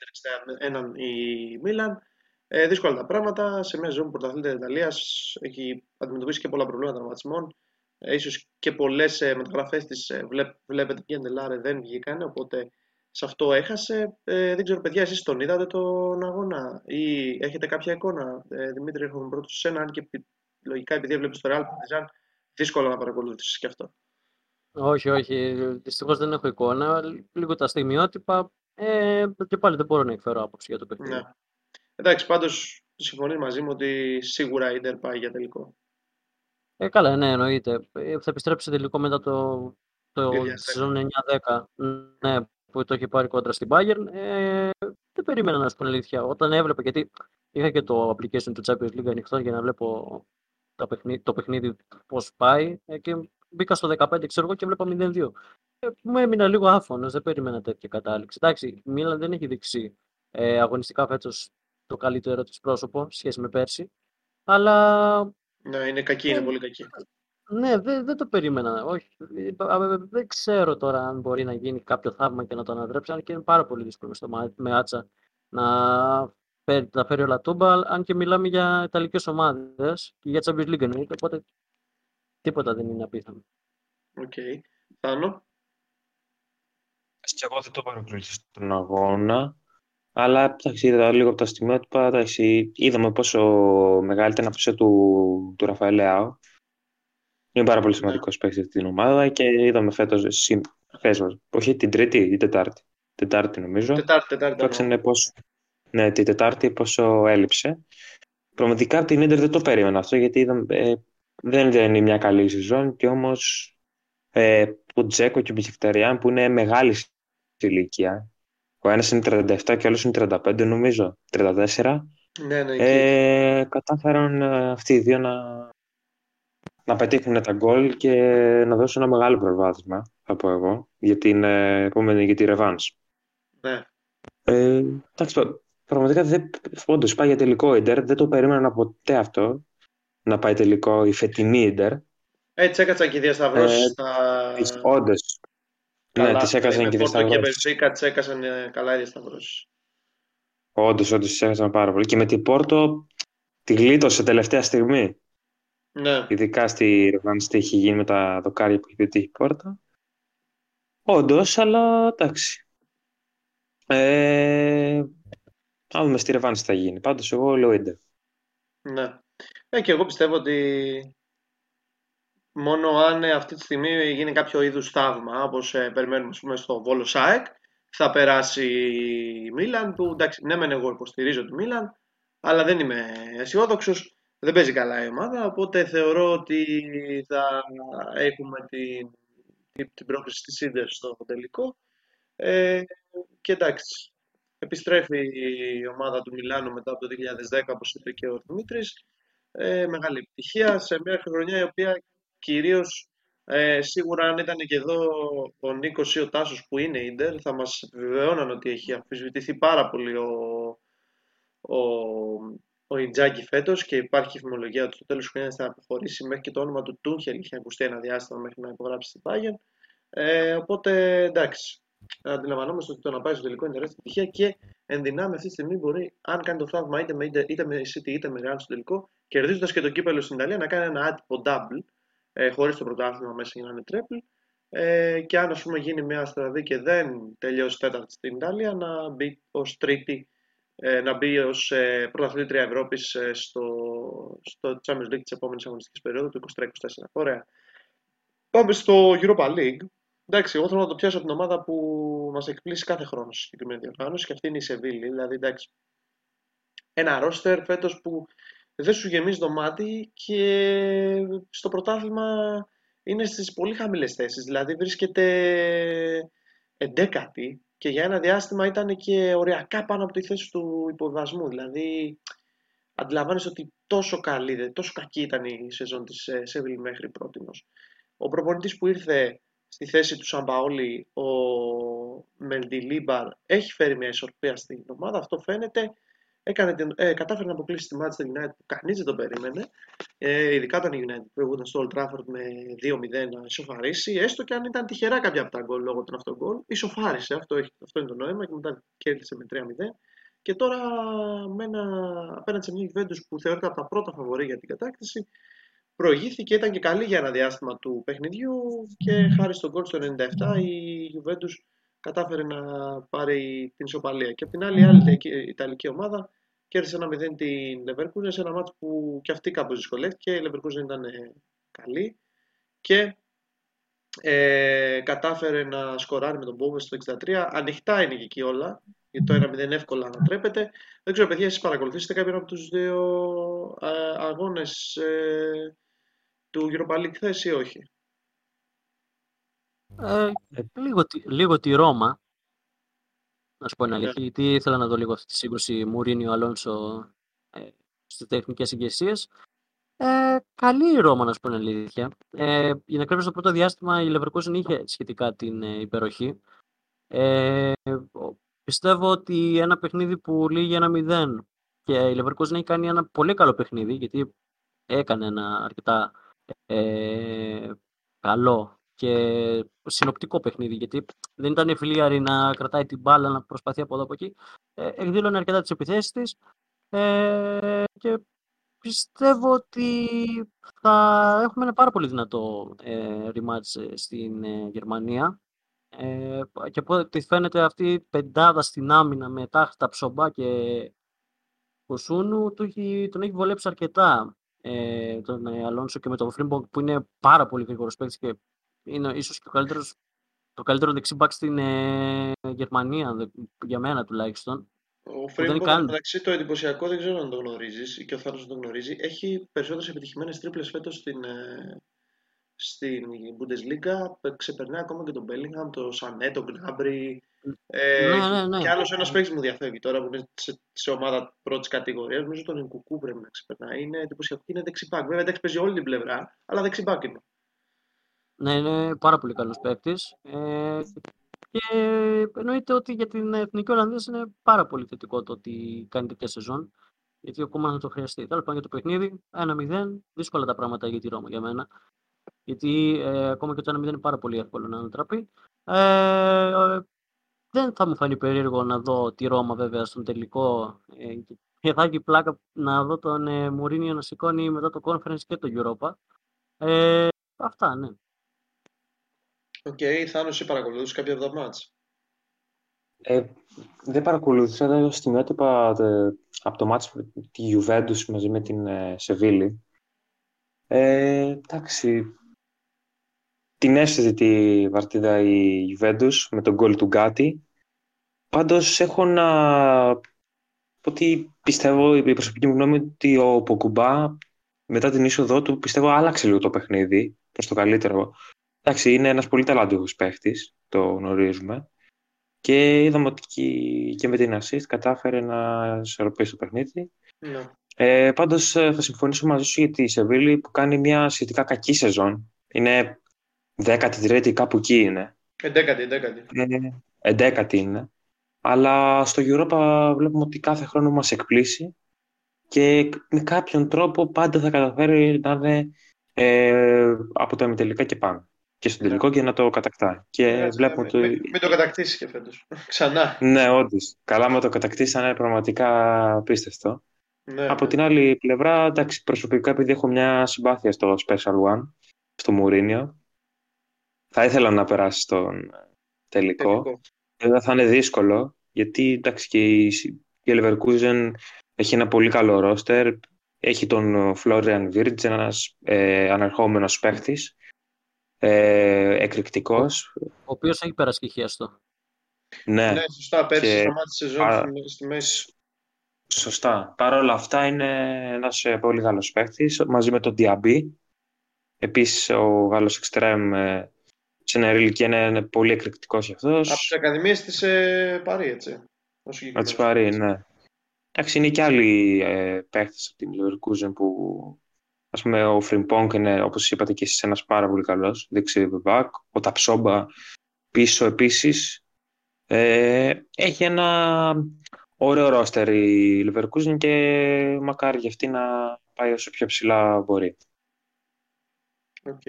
61 η Μίλαν. Ε, δύσκολα τα πράγματα. Σε μια ζωή που πρωταθλείται της Ιταλίας έχει αντιμετωπίσει και πολλά προβλήματα τραυματισμών. Ε, ίσως και πολλές ε, μεταγραφές της ε, βλέπ, βλέπετε και Ντελάρε δεν βγήκαν, οπότε σε αυτό έχασε. Ε, δεν ξέρω, παιδιά, εσείς τον είδατε τον αγώνα ή έχετε κάποια εικόνα; Ε, Δημήτρη, έχουμε πρώτος σε ένα, αν και λογικά επειδή έβλεπες το Real Partizan, δύσκολο να παρακολουθήσεις και αυτό. Όχι, όχι. Δυστυχώς δεν έχω εικόνα. Λίγο τα στιγμιότυπα. Ε, και πάλι δεν μπορώ να εκφέρω άποψη για το παιχνίδι. Ναι. Εντάξει, πάντως συμφωνεί μαζί μου ότι σίγουρα η Ιντερ πάει για τελικό. Ε, καλά, ναι, εννοείται. Ε, θα επιστρέψει τελικό μετά το, το σεζόν 9-10. Ναι, που το έχει πάρει κόντρα στην Bayern. Ε, δεν περίμενα να σου πω αλήθεια. Όταν έβλεπα, γιατί είχα και το application του Champions League ανοιχτό για να βλέπω το παιχνίδι, το παιχνίδι πώς πάει ε, και μπήκα στο 15 ξέρω εγώ και βλέπα 0-2. Ε, μου έμεινα λίγο άφωνος, δεν περίμενα τέτοια κατάληξη. Εντάξει, η Μίλαν δεν έχει δείξει ε, αγωνιστικά φέτος το καλύτερο της πρόσωπο σχέση με πέρσι, αλλά... Ναι, είναι κακή, είναι πολύ κακή. Ναι, δεν, δεν το περίμενα. Όχι. Δεν ξέρω τώρα αν μπορεί να γίνει κάποιο θαύμα και να το ανατρέψει, αν και είναι πάρα πολύ δύσκολο στο Μεάτσα να τα φέρει όλα τούμπα, αν και μιλάμε για Ιταλικές ομάδες και για Champions League εννοείται, οπότε τίποτα δεν είναι απίθανο. OK. Okay. Θάνο. Και εγώ δεν τον παρακολούθησα τον αγώνα, αλλά εντάξει, είδα λίγο από τα στιγμιότυπα, εντάξει, είδαμε πόσο μεγάλη ήταν η απουσία του, του Ραφαέλ Λεάου. Είναι πάρα πολύ σημαντικός yeah. παίκτης στην ομάδα και είδαμε φέτος. Όχι την Τρίτη ή την Τετάρτη. Τετάρτη νομίζω. Τετάρτη, Τετάρτη. Ναι. Πώς, ναι, την Τετάρτη πόσο έλειψε. Πραγματικά την Ίντερ δεν το περίμενα αυτό γιατί είδα, ε, δεν είναι μια καλή σεζόν και όμως ε, ο Τζέκο και ο Μπιχευταριάν που είναι μεγάλη ηλικία ο ένας είναι 37 και ο άλλος είναι 35 νομίζω, 34 ναι, ναι, ε, κατάφεραν ε, αυτοί οι δύο να, να πετύχουν τα γκολ και να δώσουν ένα μεγάλο προβάδισμα θα πω εγώ για την ε, επόμενη για τη Revans. Ναι. Ε, εντάξει, Πραγματικά δεν, όντως πάει για τελικό Ιντερ. Δεν το περίμενα ποτέ αυτό. Να πάει τελικό η φετινή Ιντερ. Έτσι έκατσαν και οι διασταυρώσεις ε, στα... Όντως. ναι, τις έκατσαν και οι διασταυρώσεις. Και με τις έκασαν ε, καλά οι διασταυρώσεις. Όντως, όντως τις έκατσαν πάρα πολύ. Και με την Πόρτο τη γλίτωσε τελευταία στιγμή. Ναι. Ειδικά στη Ρεβάνς τι έχει γίνει με τα δοκάρια που έχει πετύχει η Πόρτα. Όντως, αλλά εντάξει. Ε, να δούμε στη Ρεβάνση θα γίνει. Πάντως εγώ λέω Ιντερ. Ναι. Ε, και εγώ πιστεύω ότι μόνο αν αυτή τη στιγμή γίνει κάποιο είδους θαύμα, όπως ε, περιμένουμε πούμε, στο Βόλο ΣΑΕΚ, θα περάσει η Μίλαν, που εντάξει, ναι, μεν εγώ υποστηρίζω τη Μίλαν, αλλά δεν είμαι αισιόδοξος. Δεν παίζει καλά η ομάδα, οπότε θεωρώ ότι θα έχουμε την, την πρόκληση της Ίντερ στο τελικό. Ε, και εντάξει, Επιστρέφει η ομάδα του Μιλάνου μετά από το 2010, όπως είπε και ο Δημήτρης. Ε, μεγάλη επιτυχία σε μια χρονιά η οποία κυρίως Ε, σίγουρα αν ήταν και εδώ ο Νίκος ή ο Τάσος που είναι Ίντερ θα μας επιβεβαιώναν ότι έχει αμφισβητηθεί πάρα πολύ ο, ο, ο Ιτζάκη φέτος και υπάρχει φημολογία ότι στο τέλος του χρόνια θα αποχωρήσει μέχρι και το όνομα του Τούχελ είχε ακουστεί ένα διάστημα μέχρι να υπογράψει στην Πάγεν. Ε, οπότε εντάξει. Αντιλαμβανόμαστε ότι το να πάει στο τελικό είναι τεράστια επιτυχία και εν δυνάμει αυτή τη στιγμή μπορεί, αν κάνει το θαύμα είτε με, είτε, είτε με City είτε με Real στο τελικό, κερδίζοντας και το κύπελο στην Ιταλία, να κάνει ένα άτυπο double, ε, χωρίς το πρωτάθλημα μέσα για να είναι triple. Ε, και αν ας πούμε γίνει μια στραβή και δεν τελειώσει τέταρτη στην Ιταλία, να μπει ως τρίτη ε, να μπει ως ε, πρωταθλήτρια Ευρώπης ε, στο, στο Champions League της επόμενης αγωνιστικής περίοδου του 23-24. Ωραία. Πάμε στο Europa League. Εντάξει, εγώ θέλω να το πιάσω από την ομάδα που μας εκπλήσει κάθε χρόνο στη συγκεκριμένη διοργάνωση και αυτή είναι η Σεβίλη. Δηλαδή, εντάξει, ένα ρόστερ φέτος που δεν σου γεμίζει το μάτι και στο πρωτάθλημα είναι στις πολύ χαμηλές θέσεις. Δηλαδή βρίσκεται εντέκατη και για ένα διάστημα ήταν και οριακά πάνω από τη θέση του υποβασμού. Δηλαδή, αντιλαμβάνεσαι ότι τόσο καλή, τόσο κακή ήταν η σεζόν της ε, Σέβιλ μέχρι πρώτη. Ο προπονητής που ήρθε στη θέση του Σαμπαόλη, ο Μελντιλίμπαρ, έχει φέρει μια ισορροπία στην ομάδα. Αυτό φαίνεται έκανε την, ε, κατάφερε να αποκλείσει τη Manchester United που κανείς δεν τον περίμενε. Ε, ειδικά τον United που έβγαινε στο Old Trafford με 2-0 να ισοφαρίσει. Έστω και αν ήταν τυχερά κάποια από τα γκολ λόγω των αυτών γκολ, ισοφάρισε. Αυτό, αυτό είναι το νόημα και μετά κέρδισε με 3-0. Και τώρα με ένα, απέναντι σε μια Juventus που θεωρείται από τα πρώτα φαβορή για την κατάκτηση, προηγήθηκε, ήταν και καλή για ένα διάστημα του παιχνιδιού και χάρη στον γκολ στο 97 η Juventus κατάφερε να πάρει την ισοπαλία. Και από την άλλη, η άλλη Ιταλική ομάδα κέρδισε ένα 0 την Leverkusen σε ένα μάτσο που και αυτή κάπως δυσκολεύτηκε. Η Leverkusen ήταν ε, καλή και ε, κατάφερε να σκοράρει με τον Μπόβε στο 63. Ανοιχτά είναι και εκεί όλα, γιατί το 1-0 εύκολα ανατρέπεται. Δεν ξέρω, παιδιά, εσείς παρακολουθήσετε κάποιον από τους δύο ε, αγώνες ε, του Europa League θες ή όχι; Ε, λίγο, λίγο τη Ρώμα, να σου πω ένα ναι. αλήθεια, γιατί ήθελα να δω λίγο αυτή τη σύγκρουση Μουρίνιο Αλόνσο ε, στις τεχνικές ηγεσίες. Ε, καλή η Ρώμα, να σου πω την αλήθεια. Ε, για να κρύβω στο πρώτο διάστημα, η Leverkusen είχε σχετικά την ε, υπεροχή. Ε, πιστεύω ότι ένα παιχνίδι που λύγει ένα 0 και η Leverkusen έχει κάνει ένα πολύ καλό παιχνίδι, γιατί έκανε ένα αρκετά ε, καλό και συνοπτικό παιχνίδι, γιατί δεν ήταν η να κρατάει την μπάλα, να προσπαθεί από εδώ από εκεί. Ε, εκδήλωνε αρκετά τις επιθέσεις της ε, και πιστεύω ότι θα έχουμε ένα πάρα πολύ δυνατό ε, rematch ε, στην ε, Γερμανία. Ε, και από ό,τι φαίνεται αυτή η πεντάδα στην άμυνα με τάχτα ψωμπά και Κοσουνού τον έχει βολέψει αρκετά ε, τον Αλόνσο και με τον Φρίμπονγκ που είναι πάρα πολύ γρήγορος παίκτης και είναι ίσως και ο καλύτερος, το καλύτερο δεξί μπακ στην ε, Γερμανία, για μένα τουλάχιστον. Ο Φρίμπο, καν... μεταξύ το εντυπωσιακό, δεν ξέρω αν το γνωρίζεις και ο Θάνος δεν το γνωρίζει, έχει περισσότερες επιτυχημένες τρίπλες φέτος στην, ε, στην Bundesliga. Ξεπερνάει ακόμα και τον Bellingham, τον Σανέ, τον Γκνάμπρι. Ε, ναι, ναι, ναι. Και άλλος ένας παίκτης μου διαφεύγει τώρα που είναι σε, σε ομάδα πρώτης κατηγορίας. Νομίζω τον Ινκουκού πρέπει να ξεπερνάει. Είναι εντυπωσιακό. Είναι δεξιμπάκ. Βέβαια εντάξει παίζει όλη την πλευρά, αλλά δεξιμπάκ είναι. Ναι, είναι πάρα πολύ καλός παίκτης. Ε, και εννοείται ότι για την εθνική Ολλανδίας είναι πάρα πολύ θετικό το ότι κάνει τέτοια σεζόν. Γιατί ο Κόμμα θα το χρειαστεί. Τέλος πάντων για το παιχνίδι, 1-0, δύσκολα τα πράγματα για τη Ρώμα για μένα. Γιατί ε, ακόμα και το 1-0 είναι πάρα πολύ εύκολο να ανατραπεί. Ε, δεν θα μου φανεί περίεργο να δω τη Ρώμα βέβαια στον τελικό. Ε, και θα έχει πλάκα να δω τον ε, Μουρίνιο να σηκώνει μετά το conference και το Europa. Ε, αυτά, ναι. OK, okay, Θάνος, εσύ παρακολουθούσε κάποια από τα ματς; Ε, δεν παρακολούθησα, δεν στιγμιότυπα ε, από το ματς της Juventus μαζί με την ε, Σεβίλη. Ε, εντάξει, την έσυζε τη βαρτίδα η Juventus με τον γκολ του Γκάτι. Πάντως έχω να ότι πιστεύω, η προσωπική μου γνώμη, ότι ο Ποκουμπά μετά την είσοδό του πιστεύω άλλαξε λίγο το παιχνίδι προς το καλύτερο. Εντάξει, είναι ένας πολύ ταλαντούχος παίχτης, το γνωρίζουμε. Και είδαμε ότι και με την assist κατάφερε να ισορροπήσει το παιχνίδι. Ναι. Ε, πάντως ε, θα συμφωνήσω μαζί σου για τη Σεβίλη που κάνει μια σχετικά κακή σεζόν. Είναι δέκατη, τρίτη, κάπου εκεί είναι. Εντέκατη, εντέκατη. Ε, εντέκατη είναι. Αλλά στο Europa βλέπουμε ότι κάθε χρόνο μας εκπλήσει και με κάποιον τρόπο πάντα θα καταφέρει να είναι ε, από τα ημιτελικά και πάνω. Και στο τελικό και να το κατακτά. Και Έτσι, βλέπουμε μην, ότι... μην, μην το κατακτήσει και φέτος. Ξανά. Ναι, όντως. Καλά με το κατακτήσει θα είναι πραγματικά απίστευτο. Ναι, Από ναι. την άλλη πλευρά, εντάξει, προσωπικά επειδή έχω μια συμπάθεια στο Special One, στο Μουρίνιο, θα ήθελα να περάσει στον τελικό. Τελικό. Βέβαια θα είναι δύσκολο, γιατί εντάξει και η, η Leverkusen έχει ένα πολύ καλό ρόστερ. Έχει τον Florian Wirtz, ένας ε, ανερχόμενος παίχτης, ε, εκρηκτικός. Ο οποίος έχει περάσει και χιαστό. Ναι, Ναι, σωστά. Πέρσι Και- σταμάτησε η σεζόν Α, στη- στη μέση. σωστά. Παρ' όλα αυτά είναι ένας ε, πολύ Γάλλος παίχτης, μαζί με τον Diaby. Επίσης ο Γάλλος Extreme ε, σε νεαρή ηλικία είναι, είναι πολύ εκρηκτικός κι αυτός. Από τις ακαδημίες της ε, Παρή, έτσι. Ο Να συγκεκριμένος. τις πάρει, ναι. Εντάξει, είναι και άλλοι ε, παίχτες από την Leverkusen που ας πούμε ο Φρίμπονγκ είναι όπως είπατε και εσείς ένας πάρα πολύ καλός δεξί μπακ, ο Ταψόμπα πίσω επίσης ε, έχει ένα ωραίο ρόστερ η Leverkusen και μακάρι για αυτή να πάει όσο πιο ψηλά μπορεί. Οκ.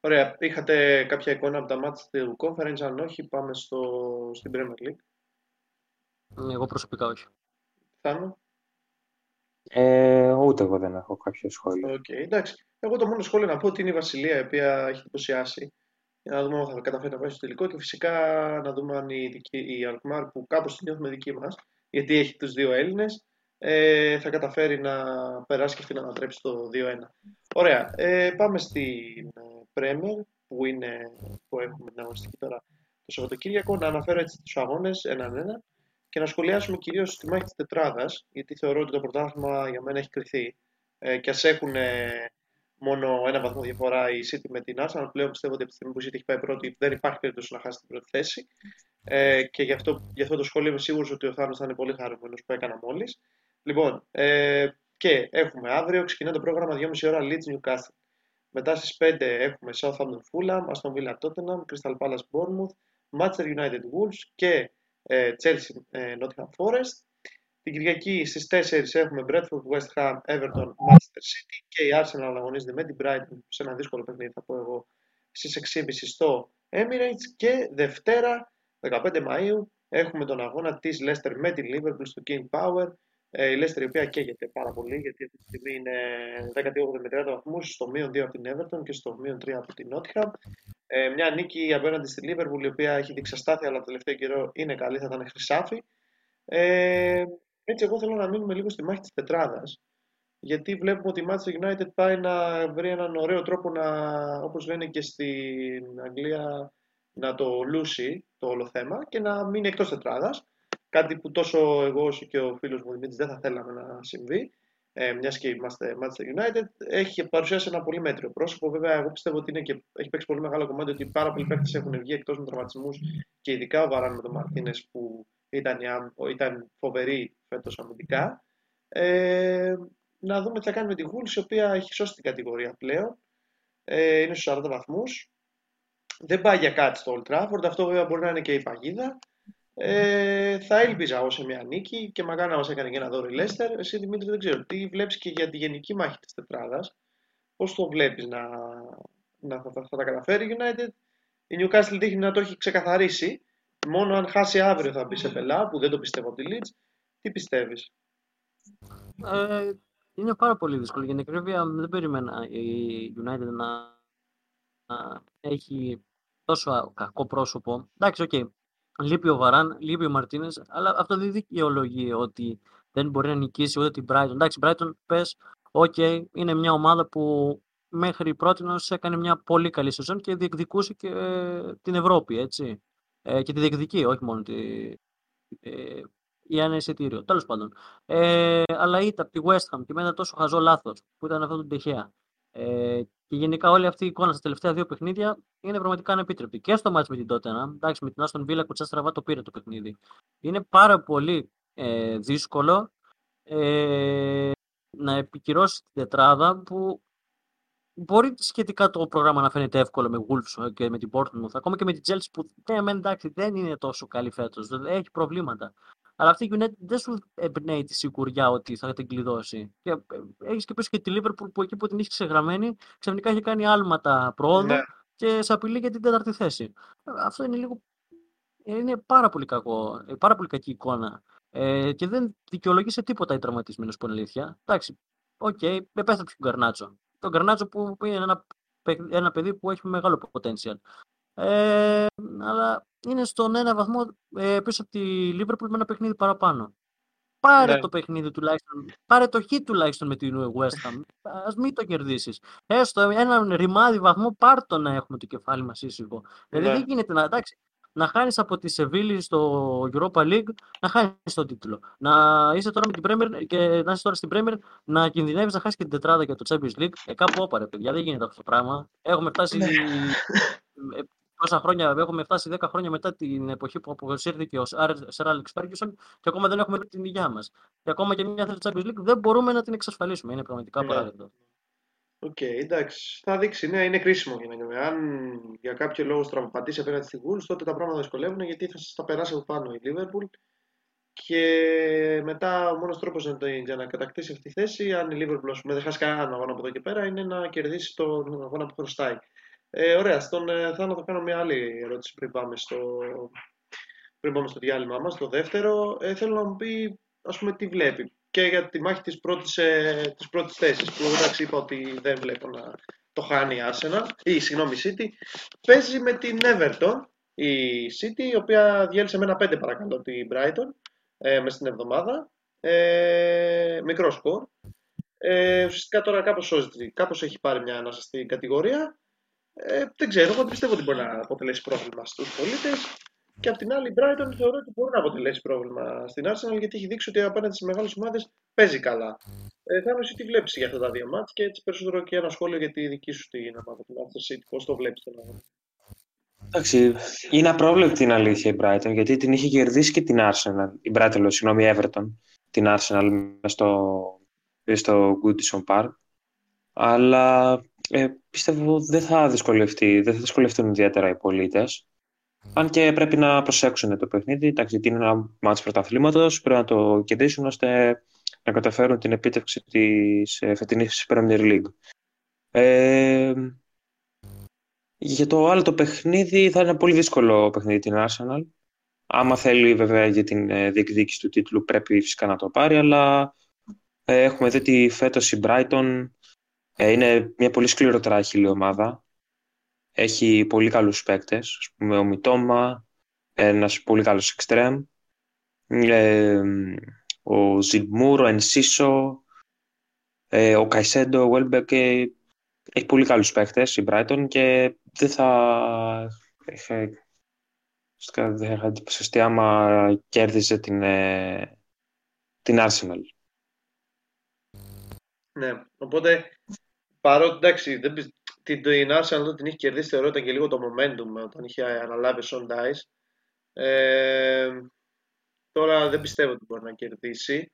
Ωραία. Είχατε κάποια εικόνα από τα ματς του conference, αν όχι, πάμε στο, στην Premier League. Εγώ προσωπικά όχι. Θάνο; Ε, ούτε εγώ δεν έχω κάποιο σχόλιο. Οκ, εντάξει. Εγώ το μόνο σχόλιο να πω ότι είναι η Βασιλεία, η οποία έχει εντυπωσιάσει. Για να δούμε αν θα καταφέρει να πάει στον τελικό και φυσικά να δούμε αν η, δική, η Αλκμάρ που κάπως την νιώθουμε δική μας, γιατί έχει τους δύο Έλληνες, ε, θα καταφέρει να περάσει και αυτή να ανατρέψει το 2-1. Ωραία. Ε, πάμε στην ε, Premier που, είναι, που έχουμε την αγωνιστική τώρα το Σαββατοκύριακο. Να αναφέρω έτσι τους αγώνες έναν-ένα και να σχολιάσουμε κυρίως τη μάχη της τετράδας, γιατί θεωρώ ότι το πρωτάθλημα για μένα έχει κρυθεί. Ε, και ας έχουν μόνο ένα βαθμό διαφορά η City με την Arsenal. Πλέον πιστεύω ότι από τη στιγμή που η City έχει πάει πρώτη δεν υπάρχει περίπτωση να χάσει την πρώτη θέση. Ε, και γι' αυτό, γι' αυτό το σχόλιο είμαι σίγουρος ότι ο Θάνος θα είναι πολύ χαρούμενος που έκανα μόλις. Λοιπόν, ε, και έχουμε αύριο, ξεκινά το πρόγραμμα 2,5 ώρα Leeds Newcastle. Μετά στις 5 έχουμε Southampton Fulham, Aston Villa Tottenham, Crystal Palace Bournemouth, Manchester United Wolves και ε, Chelsea ε, Nottingham Forest. Την Κυριακή στις 4 έχουμε Bradford, West Ham, Everton, Manchester City και η Arsenal αγωνίζεται με την Brighton σε ένα δύσκολο παιχνίδι θα πω εγώ στις 6.30 στο Emirates και Δευτέρα 15 Μαΐου έχουμε τον αγώνα της Leicester με την Liverpool στο King Power ε, η Leicester η οποία καίγεται πάρα πολύ γιατί αυτή τη στιγμή είναι 18 με 30 βαθμούς στο μείον 2 από την Everton και στο μείον 3 από την Nottingham ε, μια νίκη απέναντι στη Liverpool η οποία έχει δείξει αστάθεια αλλά το τελευταίο καιρό είναι καλή, θα ήταν χρυσάφι ε, έτσι εγώ θέλω να μείνουμε λίγο στη μάχη της τετράδας γιατί βλέπουμε ότι η Manchester United πάει να βρει έναν ωραίο τρόπο να, όπως λένε και στην Αγγλία, να το λούσει το όλο θέμα και να μείνει εκτός τετράδας. Κάτι που τόσο εγώ όσο και ο φίλος μου Δημήτρης δεν θα θέλαμε να συμβεί, ε, μιας και είμαστε Manchester United, έχει παρουσιάσει ένα πολύ μέτριο πρόσωπο. Βέβαια, εγώ πιστεύω ότι είναι και, έχει παίξει πολύ μεγάλο κομμάτι ότι πάρα πολλοί παίκτες έχουν βγει εκτός με τραυματισμούς και ειδικά ο Βαράν με τον Μαρτίνες που ήταν, ήταν φοβερή φέτος αμυντικά. Ε, να δούμε τι θα κάνει με τη Wolves, η οποία έχει σώσει την κατηγορία πλέον. Ε, είναι στους 40 βαθμούς. Δεν πάει για κάτι στο Old Trafford, αυτό βέβαια μπορεί να είναι και η παγίδα. Ε, θα έλπιζα εγώ σε μια νίκη και μακάρι να μας έκανε και ένα δώρο η Leicester. Εσύ Δημήτρη δεν ξέρω, τι βλέπεις και για τη γενική μάχη της τετράδας. Πώς το βλέπεις να, να θα, θα, θα τα καταφέρει η United; Η Newcastle δείχνει να το έχει ξεκαθαρίσει. Μόνο αν χάσει αύριο θα μπει σε πελά, που δεν το πιστεύω από τη Leeds. Τι πιστεύεις; Ε, είναι πάρα πολύ δύσκολο. Για την ακρίβεια δεν περίμενα η United να, να έχει τόσο κακό πρόσωπο. Εντάξει, OK. Okay. Λείπει ο Βαράν, λείπει ο Μαρτίνες, αλλά αυτό δεν δικαιολογεί ότι δεν μπορεί να νικήσει ούτε την Brighton. Εντάξει, Brighton πες, OK, okay, είναι μια ομάδα που μέχρι πρότινος έκανε μια πολύ καλή σεζόν και διεκδικούσε και ε, την Ευρώπη, έτσι. Ε, και τη διεκδικεί, όχι μόνο τη, ε, για ένα εισιτήριο. Τέλος πάντων. Ε, αλλά ήταν από τη West Ham και με ένα τόσο χαζό λάθος που ήταν αυτό του Ντε Χέα. Ε, και γενικά όλη αυτή η εικόνα στα τελευταία δύο παιχνίδια είναι πραγματικά ανεπίτρεπτη. Και στο μάτι με την Τότενα, εντάξει, με την Άστον Βίλα κουτσά στραβά το πήρε το παιχνίδι. Είναι πάρα πολύ ε, δύσκολο ε, να επικυρώσει την τετράδα που μπορεί σχετικά το πρόγραμμα να φαίνεται εύκολο με Wolves και με την Portmouth, ακόμα και με την Chelsea που ναι, εντάξει, δεν είναι τόσο καλή φέτος, έχει προβλήματα. Αλλά αυτή η United δεν σου εμπνέει τη σιγουριά ότι θα την κλειδώσει. Και ε, έχεις και πίσω και τη Liverpool που εκεί που την έχει ξεγραμμένη, ξαφνικά έχει κάνει άλματα προόδου ναι. και σε απειλεί για την τέταρτη θέση. Αυτό είναι λίγο. Είναι πάρα πολύ κακό, πάρα πολύ κακή εικόνα. Ε, και δεν δικαιολογεί σε τίποτα η τραυματισμένος που είναι αλήθεια. Εντάξει, OK, okay, επέστρεψε τον Γκαρνάτσο. Τον Γκαρνάτσο που είναι ένα, ένα παιδί που έχει μεγάλο potential. Ε, αλλά είναι στον ένα βαθμό ε, πίσω από τη Liverpool με ένα παιχνίδι παραπάνω. Πάρε ναι. το παιχνίδι τουλάχιστον. Πάρε το χ τουλάχιστον με την West Ham. Α μην το κερδίσεις. Έστω έναν ρημάδι βαθμό, πάρ το να έχουμε το κεφάλι μας ήσυχο. Δηλαδή ναι. δεν γίνεται να. Εντάξει, να χάνεις από τη Σεβίλη στο Europa League, να χάνεις τον τίτλο. Να είσαι τώρα με την Premier και να είσαι τώρα στην Premier, να κινδυνεύεις να χάσεις και την τετράδα για το Champions League. Ε, κάπου όπαρε, παιδιά, δεν γίνεται αυτό το πράγμα. Έχουμε φτάσει ναι. [laughs] Πόσα χρόνια, έχουμε φτάσει 10 χρόνια μετά την εποχή που αποσύρθηκε ο Σερ Άλεξ Φέργκισον και ακόμα δεν έχουμε βρει την υγειά μας. Και ακόμα και μια θέση Champions League δεν μπορούμε να την εξασφαλίσουμε. Είναι πραγματικά ναι. παράδειγμα. OK, okay, εντάξει. Θα δείξει. Ναι, είναι κρίσιμο για να γίνει. Αν για κάποιο λόγο στραβοπατήσει απέναντι στη Wolves, τότε τα πράγματα δυσκολεύουν γιατί θα σας τα περάσει από πάνω η Liverpool. Και μετά ο μόνος τρόπος για να κατακτήσει αυτή τη θέση, αν η Liverpool δεν χάσει κανέναν αγώνα από εδώ και πέρα, είναι να κερδίσει τον αγώνα που χρωστάει. Ε, ωραία, στον ε, Θάνο θα κάνω μια άλλη ερώτηση πριν πάμε στο, πριν πάμε στο διάλειμμα μας, το δεύτερο. Ε, θέλω να μου πει, ας πούμε, τι βλέπει και για τη μάχη της πρώτης, ε, της πρώτης θέσης, που εντάξει είπα ότι δεν βλέπω να το χάνει η Arsenal, ή συγγνώμη η City, παίζει με την Everton, η City, η οποία διέλυσε με ένα 5 παρακαλώ την Brighton, ε, μες στην εβδομάδα, ε, μικρό σκορ. Ε, ουσιαστικά τώρα κάπως σώζεται, κάπως έχει πάρει μια ανάσταση κατηγορία ε, δεν ξέρω, εγώ πιστεύω ότι μπορεί να αποτελέσει πρόβλημα στους πολίτες. Και απ' την άλλη, η Brighton θεωρώ ότι μπορεί να αποτελέσει πρόβλημα στην Arsenal γιατί έχει δείξει ότι απέναντι στις μεγάλες ομάδες παίζει καλά. Ε, θα εσύ τι βλέπεις για αυτά τα δύο μάτια και έτσι περισσότερο και ένα σχόλιο για τη δική σου την ομάδα του Manchester City. Πώς το βλέπεις τον αγώνα; Εντάξει, είναι απρόβλεπτη την αλήθεια η Brighton γιατί την είχε κερδίσει και την Arsenal. Η Brighton, συγγνώμη, Everton. Την Arsenal στο, στο Goodison Park. Αλλά ε, πιστεύω δεν θα δυσκολευτεί, δεν θα δυσκολευτούν ιδιαίτερα οι πολίτες. Αν και πρέπει να προσέξουν το παιχνίδι, εντάξει, είναι ένα μάτι πρωταθλήματος, πρέπει να το κερδίσουν ώστε να καταφέρουν την επίτευξη της ε, φετινής Premier League. Ε, για το άλλο το παιχνίδι θα είναι ένα πολύ δύσκολο παιχνίδι την Arsenal. Άμα θέλει βέβαια για την ε, διεκδίκηση του τίτλου πρέπει φυσικά να το πάρει, αλλά ε, έχουμε δει ότι φέτος η Brighton ε, είναι μια πολύ σκληροτράχηλη ομάδα. Έχει πολύ καλούς παίκτες, ας πούμε ο Μιτόμα, ένας πολύ καλός εξτρέμ, ε, ο Ζιντμούρ, ο Ενσίσο, ε, ο Καϊσέντο, ο Βέλμπεκ, έχει πολύ καλούς παίκτες η Brighton και δεν θα είχα, δεν είχα εντυπωσιαστεί άμα κέρδιζε την, την Arsenal. Ναι, οπότε Παρότι εντάξει, δεν, την, την Arsenal την είχε κερδίσει, θεωρώ ήταν και λίγο το momentum όταν είχε αναλάβει ο Son Dice. Ε, τώρα δεν πιστεύω ότι μπορεί να κερδίσει.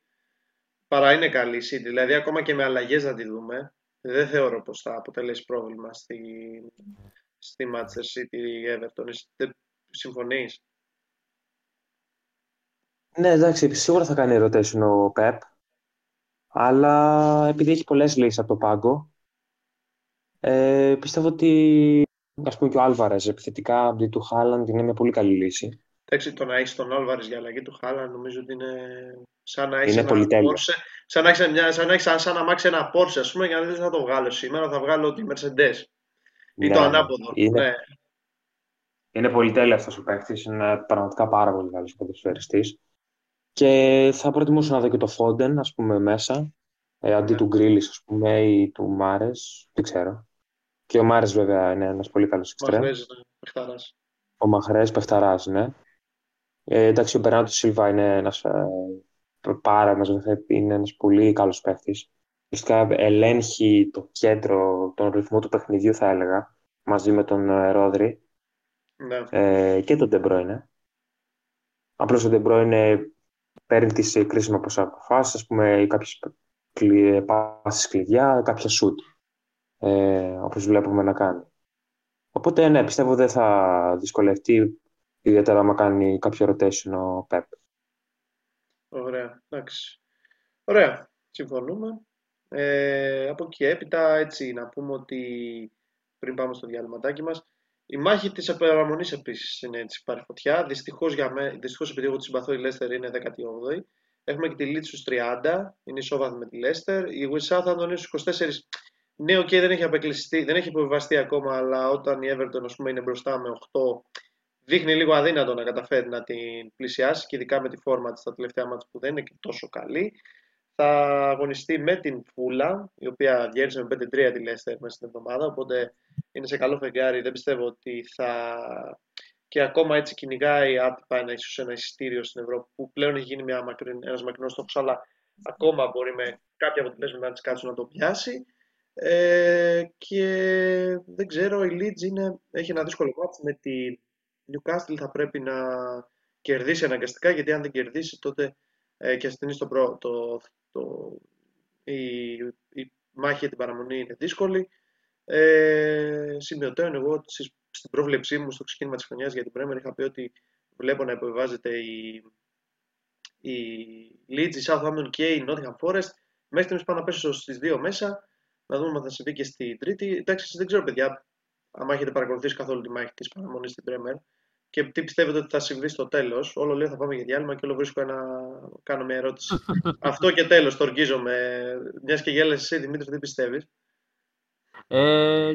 Παρά είναι καλή η City. Δηλαδή, ακόμα και με αλλαγές να τη δούμε, δεν θεωρώ πως θα αποτελέσει πρόβλημα στη, στη Manchester City Everton. Δεν συμφωνείς; Ναι, εντάξει, σίγουρα θα κάνει ερωτήσει ο Pep. Αλλά επειδή έχει πολλές λύσεις από το πάγκο, ε, πιστεύω ότι ας πούμε και ο Άλβαρες επιθετικά αντί του Χάλαντ είναι μια πολύ καλή λύση. Εντάξει, το να έχεις τον Άλβαρες για αλλαγή του Χάλαντ νομίζω ότι είναι σαν να έχεις ένα Porsche, σαν να έχεις μια, σαν να έχεις, σαν να μάξεις ένα Porsche, ας πούμε, για να δεν θα το βγάλω σήμερα, θα βγάλω τη Mercedes. Ή ναι, το ανάποδο. Είναι, ναι. είναι πολυτέλεια αυτός ο παίκτης, είναι πραγματικά πάρα πολύ καλός ποδοσφαιριστής. Και θα προτιμούσα να δω και το Φόντεν, ας πούμε, μέσα, ε, αντί ναι. του Γκρίλης, ας πούμε, ή του Μάρες, δεν ξέρω. Και ο Μάρες βέβαια είναι ένας πολύ καλός εξτρέμ. Ναι, ο Μαχρές Πεχταράς, ναι. Ε, εντάξει, ο Μπερνάτο Σίλβα είναι ένας ε, πάρα μας είναι ένας πολύ καλός παίχτης. Ουσιαστικά ελέγχει το κέντρο, τον ρυθμό του παιχνιδιού θα έλεγα, μαζί με τον ε, Ρόδρι ναι. ε, και τον Ντεμπρόινε. Απλώς ο Ντεμπρόινε παίρνει τις κρίσιμες αποφάσεις, ας πούμε, κάποιες πάσεις κλειδιά, κάποια σουτ. Ε, όπως βλέπουμε να κάνει. Οπότε ναι, πιστεύω δεν θα δυσκολευτεί ιδιαίτερα άμα κάνει κάποιο rotation ο Pep. Ωραία, εντάξει. Ωραία, συμφωνούμε. Ε, από εκεί έπειτα, έτσι, να πούμε ότι πριν πάμε στο διαλυματάκι μας, η μάχη της παραμονής επίσης είναι έτσι πάρει φωτιά. Δυστυχώς, για με, δυστυχώς επειδή εγώ τη συμπαθώ η Λέστερ είναι 18η. Έχουμε και τη Leeds στους 30, είναι ισόβαθμη με τη Λέστερ. Η Southampton είναι στους 24. Ναι, OK, okay, δεν έχει απεκλειστεί, δεν έχει υποβιβαστεί ακόμα, αλλά όταν η Everton ας πούμε, είναι μπροστά με 8, δείχνει λίγο αδύνατο να καταφέρει να την πλησιάσει και ειδικά με τη φόρμα της στα τελευταία μάτια που δεν είναι και τόσο καλή. Θα αγωνιστεί με την Φούλα, η οποία διέρχεται με 5-3 τη Λέστερ μέσα στην εβδομάδα, οπότε είναι σε καλό φεγγάρι. Δεν πιστεύω ότι θα. και ακόμα έτσι κυνηγάει άτυπα ένα, ίσως ένα εισιτήριο στην Ευρώπη, που πλέον έχει γίνει ένας μακρινός στόχος, αλλά ακόμα μπορεί με κάποια αποτελέσματα να της κάτσουν να το πιάσει. Ε, και δεν ξέρω, η Leeds είναι, έχει ένα δύσκολο μάτι με τη Newcastle θα πρέπει να κερδίσει αναγκαστικά γιατί αν δεν κερδίσει τότε ε, και ασθενεί το, προ, το, το, η, η μάχη για την παραμονή είναι δύσκολη. Ε, σημειωτέων εγώ ότι στην πρόβλεψή μου στο ξεκίνημα της χρονιάς για την Πρέμερ είχα πει ότι βλέπω να υποβιβάζεται η, η Leeds, η Southampton και η Nottingham Forest. Μέχρι στιγμής πάω να πέσω στις δύο μέσα, να δούμε αν θα συμβεί και στη τρίτη. Εντάξει, δεν ξέρω παιδιά, αν έχετε παρακολουθήσει καθόλου τη μάχη της παραμονής στην Πρέμερ και τι πιστεύετε ότι θα συμβεί στο τέλος. Όλο λέω θα πάμε για διάλειμμα και όλο βρίσκω ένα. κάνω μια ερώτηση. [laughs] Αυτό και τέλος, το οργίζομαι. Μιας και γέλασες εσύ, Δημήτρη, τι πιστεύεις; Ε,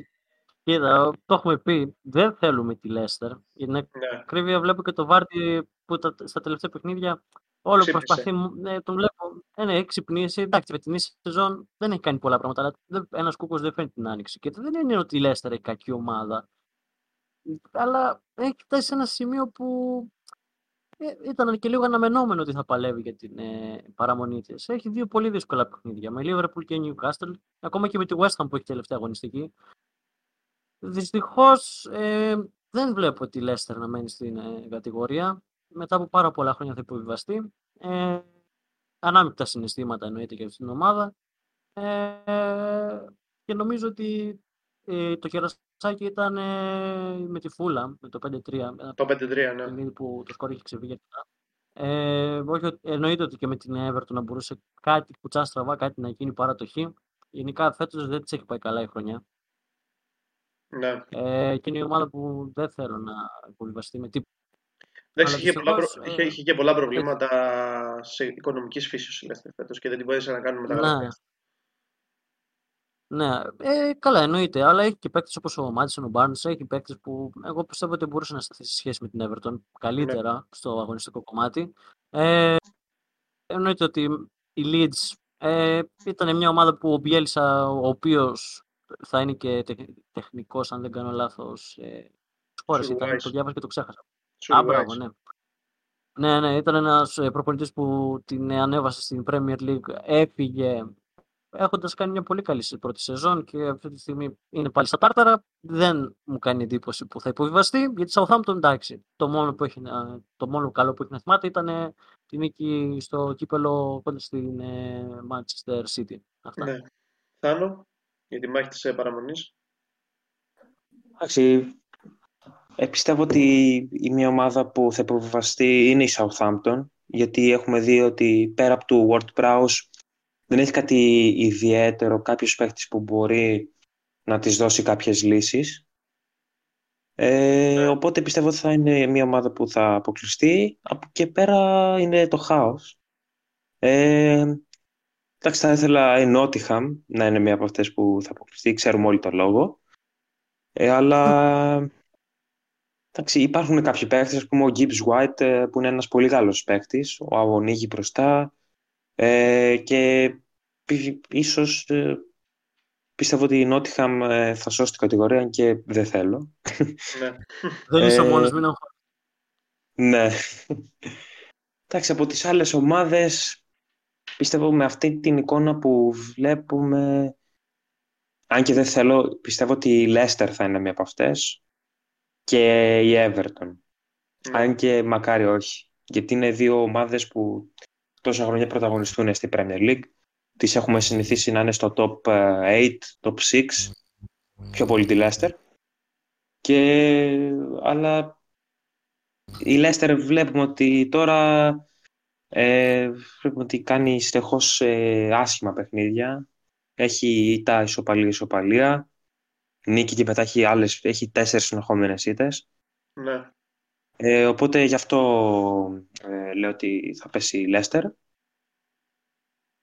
κοίτα, το έχουμε πει. Δεν θέλουμε τη Λέστερ. Για την ναι. ακρίβεια βλέπω και το Βάρτι που τα, στα τελευταία παιχνίδια όλο Ξύπνησε. προσπαθεί. Ναι, τον βλέπω. Ε, ναι, έχει ξυπνήσει. Εντάξει, φετινή σεζόν δεν έχει κάνει πολλά πράγματα. Αλλά ένας κούκος δεν φαίνεται την άνοιξη. Και δεν είναι ότι η Λέστερ έχει κακή ομάδα αλλά έχει φτάσει σε ένα σημείο που ε, ήταν και λίγο αναμενόμενο ότι θα παλεύει για την ε, παραμονή της. Έχει δύο πολύ δύσκολα παιχνίδια με Liverpool και Newcastle, ακόμα και με τη West Ham που έχει τελευταία αγωνιστική. Δυστυχώς ε, δεν βλέπω τη Leicester να μένει στην ε, κατηγορία. Μετά από πάρα πολλά χρόνια θα υποβιβαστεί. Ε, ανάμεικτα συναισθήματα εννοείται για αυτήν την ομάδα. Ε, και νομίζω ότι ε, το κερασάκι ήταν ε, με τη Φούλα, με το 5-3. Το 5-3, ναι. που το σκορ είχε ξεφύγει. Ε, όχι, εννοείται ότι και με την Everton να μπορούσε κάτι κουτσά στραβά, κάτι να γίνει παρατοχή. Γενικά φέτος δεν της έχει πάει καλά η χρονιά. Ναι. Ε, και είναι η ομάδα που δεν θέλω να υποβιβαστεί με τίποτα. Εντάξει, είχε, πολλά προ... ε... είχε, και πολλά προβλήματα σε οικονομικής φύσης φέτος και δεν την μπορούσε να κάνουμε μεταγραφέ. Ναι. Ναι, ε, καλά εννοείται. Αλλά έχει και παίκτες όπως ο Μάτσον, ο Μπάρνς, έχει παίκτες που εγώ πιστεύω ότι μπορούσε να σταθεί σε σχέση με την Everton καλύτερα ναι. στο αγωνιστικό κομμάτι. Ε, εννοείται ότι η Leeds ε, ήταν μια ομάδα που ο Μπιέλσα, ο οποίος θα είναι και τεχνικός, αν δεν κάνω λάθος. Ε, χώρες ήταν, το διάβασα και το ξέχασα. Α, μπράβο, ναι. Ναι, ναι, ήταν ένας ε, προπονητής που την ανέβασε στην Premier League, έφυγε έχοντας κάνει μια πολύ καλή πρώτη σεζόν και αυτή τη στιγμή είναι πάλι στα τάρταρα. Δεν μου κάνει εντύπωση που θα υποβιβαστεί, γιατί Southampton εντάξει. Το μόνο, που έχει, το μόνο καλό που έχει να θυμάται ήταν τη νίκη στο κύπελο κοντά στην ε, Manchester City. Αυτά. Ναι. Θάνο, για τη μάχη της ε, παραμονής. Εντάξει, ε, πιστεύω ότι η μια ομάδα που θα υποβιβαστεί είναι η Southampton, γιατί έχουμε δει ότι πέρα από του Ward Prowse δεν έχει κάτι ιδιαίτερο, κάποιος παίχτης που μπορεί να της δώσει κάποιες λύσεις. Ε, ναι. οπότε πιστεύω ότι θα είναι μια ομάδα που θα αποκλειστεί. Από και πέρα είναι το χάος. Ε, εντάξει, θα ήθελα η Νότιχαμ να είναι μια από αυτές που θα αποκλειστεί. Ξέρουμε όλοι το λόγο. Ε, αλλά εντάξει, υπάρχουν κάποιοι παίχτες, ας πούμε ο Gibbs White ε, που είναι ένας πολύ καλός παίχτης. Ο Αγωνίγη μπροστά. Ε, και ίσως ε, πιστεύω ότι η Νότιχαμ ε, θα σώσει την κατηγορία και δεν θέλω. Ναι. [laughs] δεν είσαι ο μόνος, μην Ναι. [laughs] Εντάξει, από τις άλλες ομάδες πιστεύω με αυτή την εικόνα που βλέπουμε αν και δεν θέλω, πιστεύω ότι η Λέστερ θα είναι μία από αυτές και η Everton. Ναι. Αν και μακάρι όχι. Γιατί είναι δύο ομάδες που τόσα χρόνια πρωταγωνιστούν στην Premier League. Τις έχουμε συνηθίσει να είναι στο top 8, top 6 πιο πολύ τη Λέστερ. Και... Αλλά η Λέστερ βλέπουμε ότι τώρα ε, βλέπουμε ότι κάνει συνεχώς ε, άσχημα παιχνίδια. Έχει ήττα ισοπαλία ισοπαλία. Νίκη και μετά έχει, άλλες, έχει τέσσερις συνεχόμενες ήττες. Ναι. Ε, οπότε γι' αυτό ε, λέω ότι θα πέσει η Λέστερ.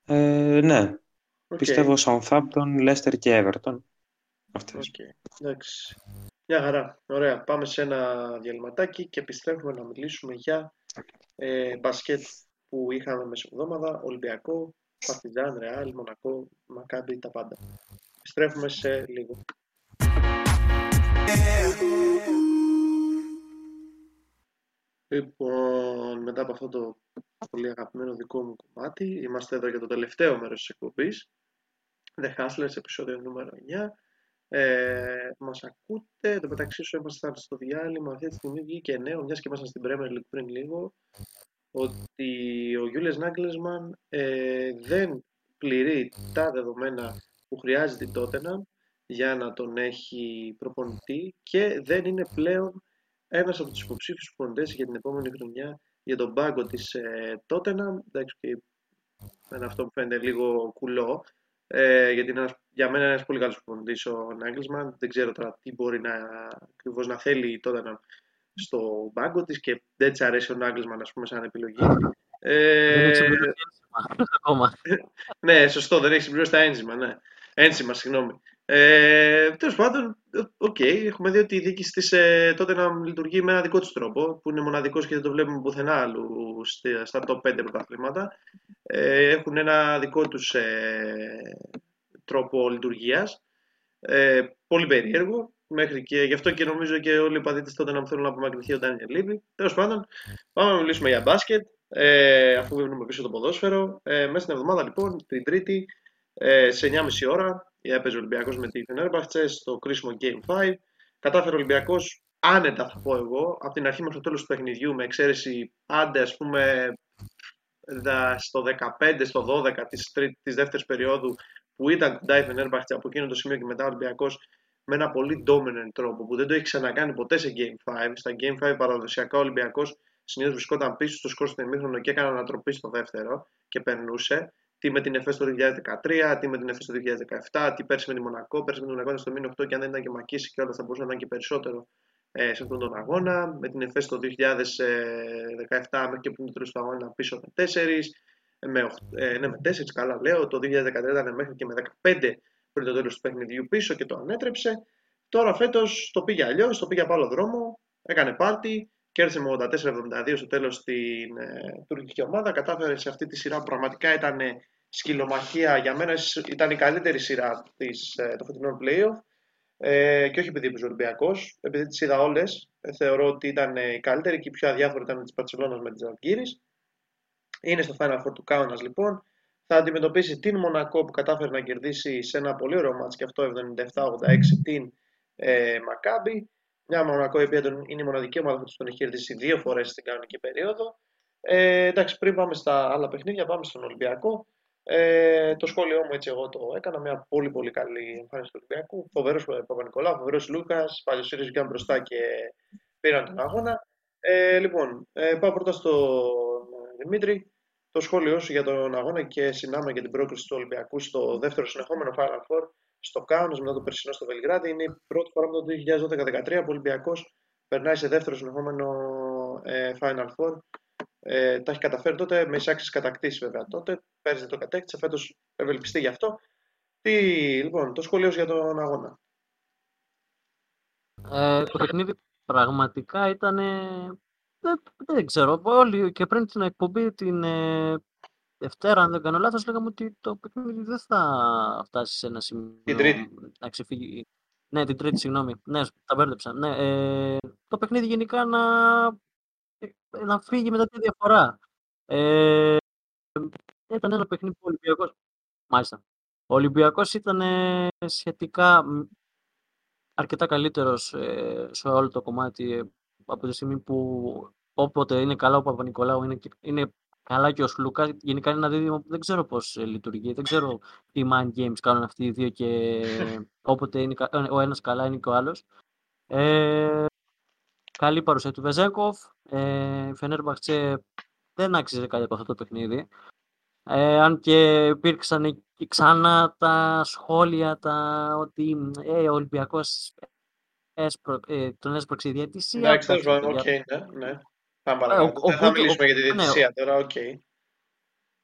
Ε, ναι. Okay. Πιστεύω Southampton, Leicester και Everton. Αυτές. Okay. Εντάξει. Μια χαρά. Ωραία. Πάμε σε ένα διαλυματάκι και επιστρέφουμε να μιλήσουμε για ε, μπασκετ που είχαμε μεσοβδόμαδα, Ολυμπιακό, Παρτιζάν, Ρεάλ, Μονακό, Μακάμπι, τα πάντα. Επιστρέφουμε σε λίγο. Λοιπόν, μετά από αυτό το πολύ αγαπημένο δικό μου κομμάτι, είμαστε εδώ για το τελευταίο μέρος της εκπομπής. The Hustlers, επεισόδιο νούμερο 9. Ε, μας ακούτε, εν τω μεταξύ σου ήμασταν στο διάλειμμα, αυτή τη στιγμή βγήκε νέο, μιας και ήμασταν στην Premier League πριν λίγο, ότι ο Γιούλες Νάγκλεσμαν ε, δεν πληρεί τα δεδομένα που χρειάζεται η Tottenham για να τον έχει προπονητή και δεν είναι πλέον ένας από τους υποψήφιους προπονητές για την επόμενη χρονιά για τον πάγκο της ε, Tottenham. Εντάξει, και με αυτό που φαίνεται λίγο κουλό, ε, γιατί είναι ένας, για μένα είναι ένας πολύ καλός προπονητής ο Νάγκελσμαν. Δεν ξέρω τώρα τι μπορεί να, ακριβώς να θέλει η Tottenham στο πάγκο της και δεν της αρέσει ο Νάγκελσμαν ας πούμε σαν επιλογή. Ε, ακόμα. [laughs] ναι, σωστό, δεν έχεις συμπληρώσει τα ένζημα, ναι. Ένσημα, συγγνώμη. Ε, Τέλος πάντων, OK, okay, έχουμε δει ότι η διοίκηση της ε, τότε να λειτουργεί με ένα δικό της τρόπο, που είναι μοναδικός και δεν το βλέπουμε πουθενά άλλου στα top 5 πρωταθλήματα. Ε, έχουν ένα δικό τους ε, τρόπο λειτουργίας. Ε, πολύ περίεργο. Μέχρι και γι' αυτό και νομίζω και όλοι οι παδίτες τότε να θέλουν να απομακρυνθεί ο Ντάνιελ Λίβι. Τέλος πάντων, πάμε να μιλήσουμε για μπάσκετ. Ε, αφού βγαίνουμε πίσω το ποδόσφαιρο. Ε, μέσα στην εβδομάδα λοιπόν, την Τρίτη, ε, σε 9.30 ώρα, η έπαιζε ο Ολυμπιακός με τη Φενέρμπαχτσε στο κρίσιμο Game 5. Κατάφερε ο Ολυμπιακός άνετα, θα πω εγώ, από την αρχή μέχρι το τέλος του παιχνιδιού, με εξαίρεση άντε, ας πούμε, στο 15, στο 12 της, της δεύτερης περίοδου που ήταν κοντά η Φενέρμπαχτσε από εκείνο το σημείο και μετά ο Ολυμπιακός με ένα πολύ dominant τρόπο που δεν το έχει ξανακάνει ποτέ σε Game 5. Στα Game 5 παραδοσιακά ο Ολυμπιακός συνήθως βρισκόταν πίσω στο σκορ στο ημίχρονο και έκανε ανατροπή στο δεύτερο και περνούσε. Τι με την ΕΦΕΣ το 2013, τι με την ΕΦΕΣ το 2017, τι πέρσι με τη Μονακό. Πέρσι με την Μονακό στο μήνυμα 8 και αν δεν ήταν και μακίσει και όλα θα μπορούσε να ήταν και περισσότερο ε, σε αυτόν τον αγώνα. Με την ΕΦΕΣ το 2017 μέχρι και πριν το τέλο του αγώνα πίσω με 4. Με, ε, ναι, με 4 καλά λέω. Το 2013 ήταν μέχρι και με 15 πριν το τέλος του παιχνιδιού πίσω και το ανέτρεψε. Τώρα φέτος το πήγε αλλιώς, το πήγε από άλλο δρόμο, έκανε πάρτι, κέρδισε με 84-72 στο τέλος την ε, τουρκική ομάδα. Κατάφερε σε αυτή τη σειρά που πραγματικά ήταν σκυλομαχία. Για μένα ήταν η καλύτερη σειρά της, ε, το φετινό playoff. Ε, και όχι επειδή είπε ο Ολυμπιακός, επειδή τις είδα όλες. Ε, θεωρώ ότι ήταν η καλύτερη και η πιο αδιάφορη ήταν της Παρσελόνα με τη Ζαλγκύρη. Είναι στο Final Four του Κάουνα λοιπόν θα αντιμετωπίσει την Μονακό που κατάφερε να κερδίσει σε ένα πολύ ωραίο μάτς και αυτό 77-86 την ε, Μακάμπη. Μια Μονακό η οποία είναι η μοναδική ομάδα που τον έχει κερδίσει δύο φορές στην κανονική περίοδο. Ε, εντάξει, πριν πάμε στα άλλα παιχνίδια, πάμε στον Ολυμπιακό. Ε, το σχόλιο μου έτσι εγώ το έκανα. Μια πολύ πολύ καλή εμφάνιση του Ολυμπιακού. Φοβερός Παπα-Νικολάου, φοβερός Λούκας. Παλιοσύριο βγήκαν μπροστά και πήραν τον αγώνα. Ε, λοιπόν, ε, πάω πρώτα στον Δημήτρη το σχόλιο σου για τον αγώνα και συνάμα για την πρόκληση του Ολυμπιακού στο δεύτερο συνεχόμενο Final Four στο Κάουνας μετά το περσινό στο Βελιγράδι. Είναι η πρώτη φορά από το 2012-2013 που ο Ολυμπιακός περνάει σε δεύτερο συνεχόμενο ε, Final Four. Ε, τα έχει καταφέρει τότε με εισάξει κατακτήσεις βέβαια τότε. Πέρυσι το κατέκτησε, φέτος ευελπιστεί γι' αυτό. Τι, λοιπόν, το σχόλιο για τον αγώνα. Ε, το παιχνίδι πραγματικά ήταν δεν, δεν ξέρω. Όλοι και πριν την εκπομπή την ε, Δευτέρα, αν δεν κάνω λάθος, λέγαμε ότι το παιχνίδι δεν θα φτάσει σε ένα σημείο Την Τρίτη. να ξεφύγει. Ναι, την Τρίτη, συγγνώμη. Ναι, τα μπέρδεψα. Ναι, ε, το παιχνίδι γενικά να, ε, να φύγει μετά τη διαφορά. Ε, ήταν ένα παιχνίδι που ο Ολυμπιακός... Μάλιστα. Ο Ολυμπιακός ήταν ε, σχετικά αρκετά καλύτερος ε, σε όλο το κομμάτι από τη στιγμή που όποτε είναι καλά ο Παπα-Νικολάου είναι, είναι καλά και ο Σλούκα. Γενικά είναι ένα δίδυμο που δεν ξέρω πώς λειτουργεί. Δεν ξέρω τι mind games κάνουν αυτοί οι δύο και [laughs] όποτε είναι ο ένας καλά είναι και ο άλλος. Ε, καλή παρουσία του Βεζέκοφ. Ε, η Φενέρμπαχτσε δεν άξιζε κάτι από αυτό το παιχνίδι. Ε, αν και υπήρξαν ξανά τα σχόλια τα ότι ε, ο Ολυμπιακός έσπρο, ε, τον έσπρωξε η διαιτησία. Εντάξει, τέλος πάντων, οκ, ναι, ναι. Πάμε παρακάτω. Δεν θα μιλήσουμε για τη ναι, διαιτησία τώρα, οκ.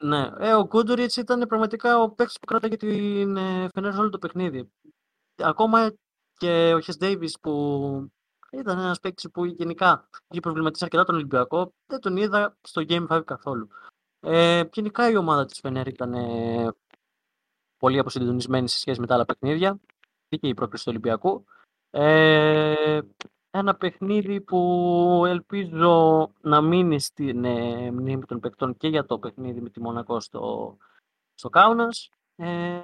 Ναι, ε, ο Γκουντούριτς ήταν πραγματικά ο παίκτης που κράταγε την ε, όλο το παιχνίδι. Ακόμα και ο Χέιζ Ντέιβις που ήταν ένας παίκτης που γενικά είχε προβληματίσει αρκετά τον Ολυμπιακό, δεν τον είδα στο Game 5 καθόλου. Ε, γενικά η ομάδα της Φενέρ ήταν ε, πολύ αποσυντονισμένη σε σχέση με τα άλλα παιχνίδια και η πρόκληση του Ολυμπιακού. Ε, ένα παιχνίδι που ελπίζω να μείνει στην ε, μνήμη των παικτών και για το παιχνίδι με τη Μονακό στο, στο Κάουνας. Ε,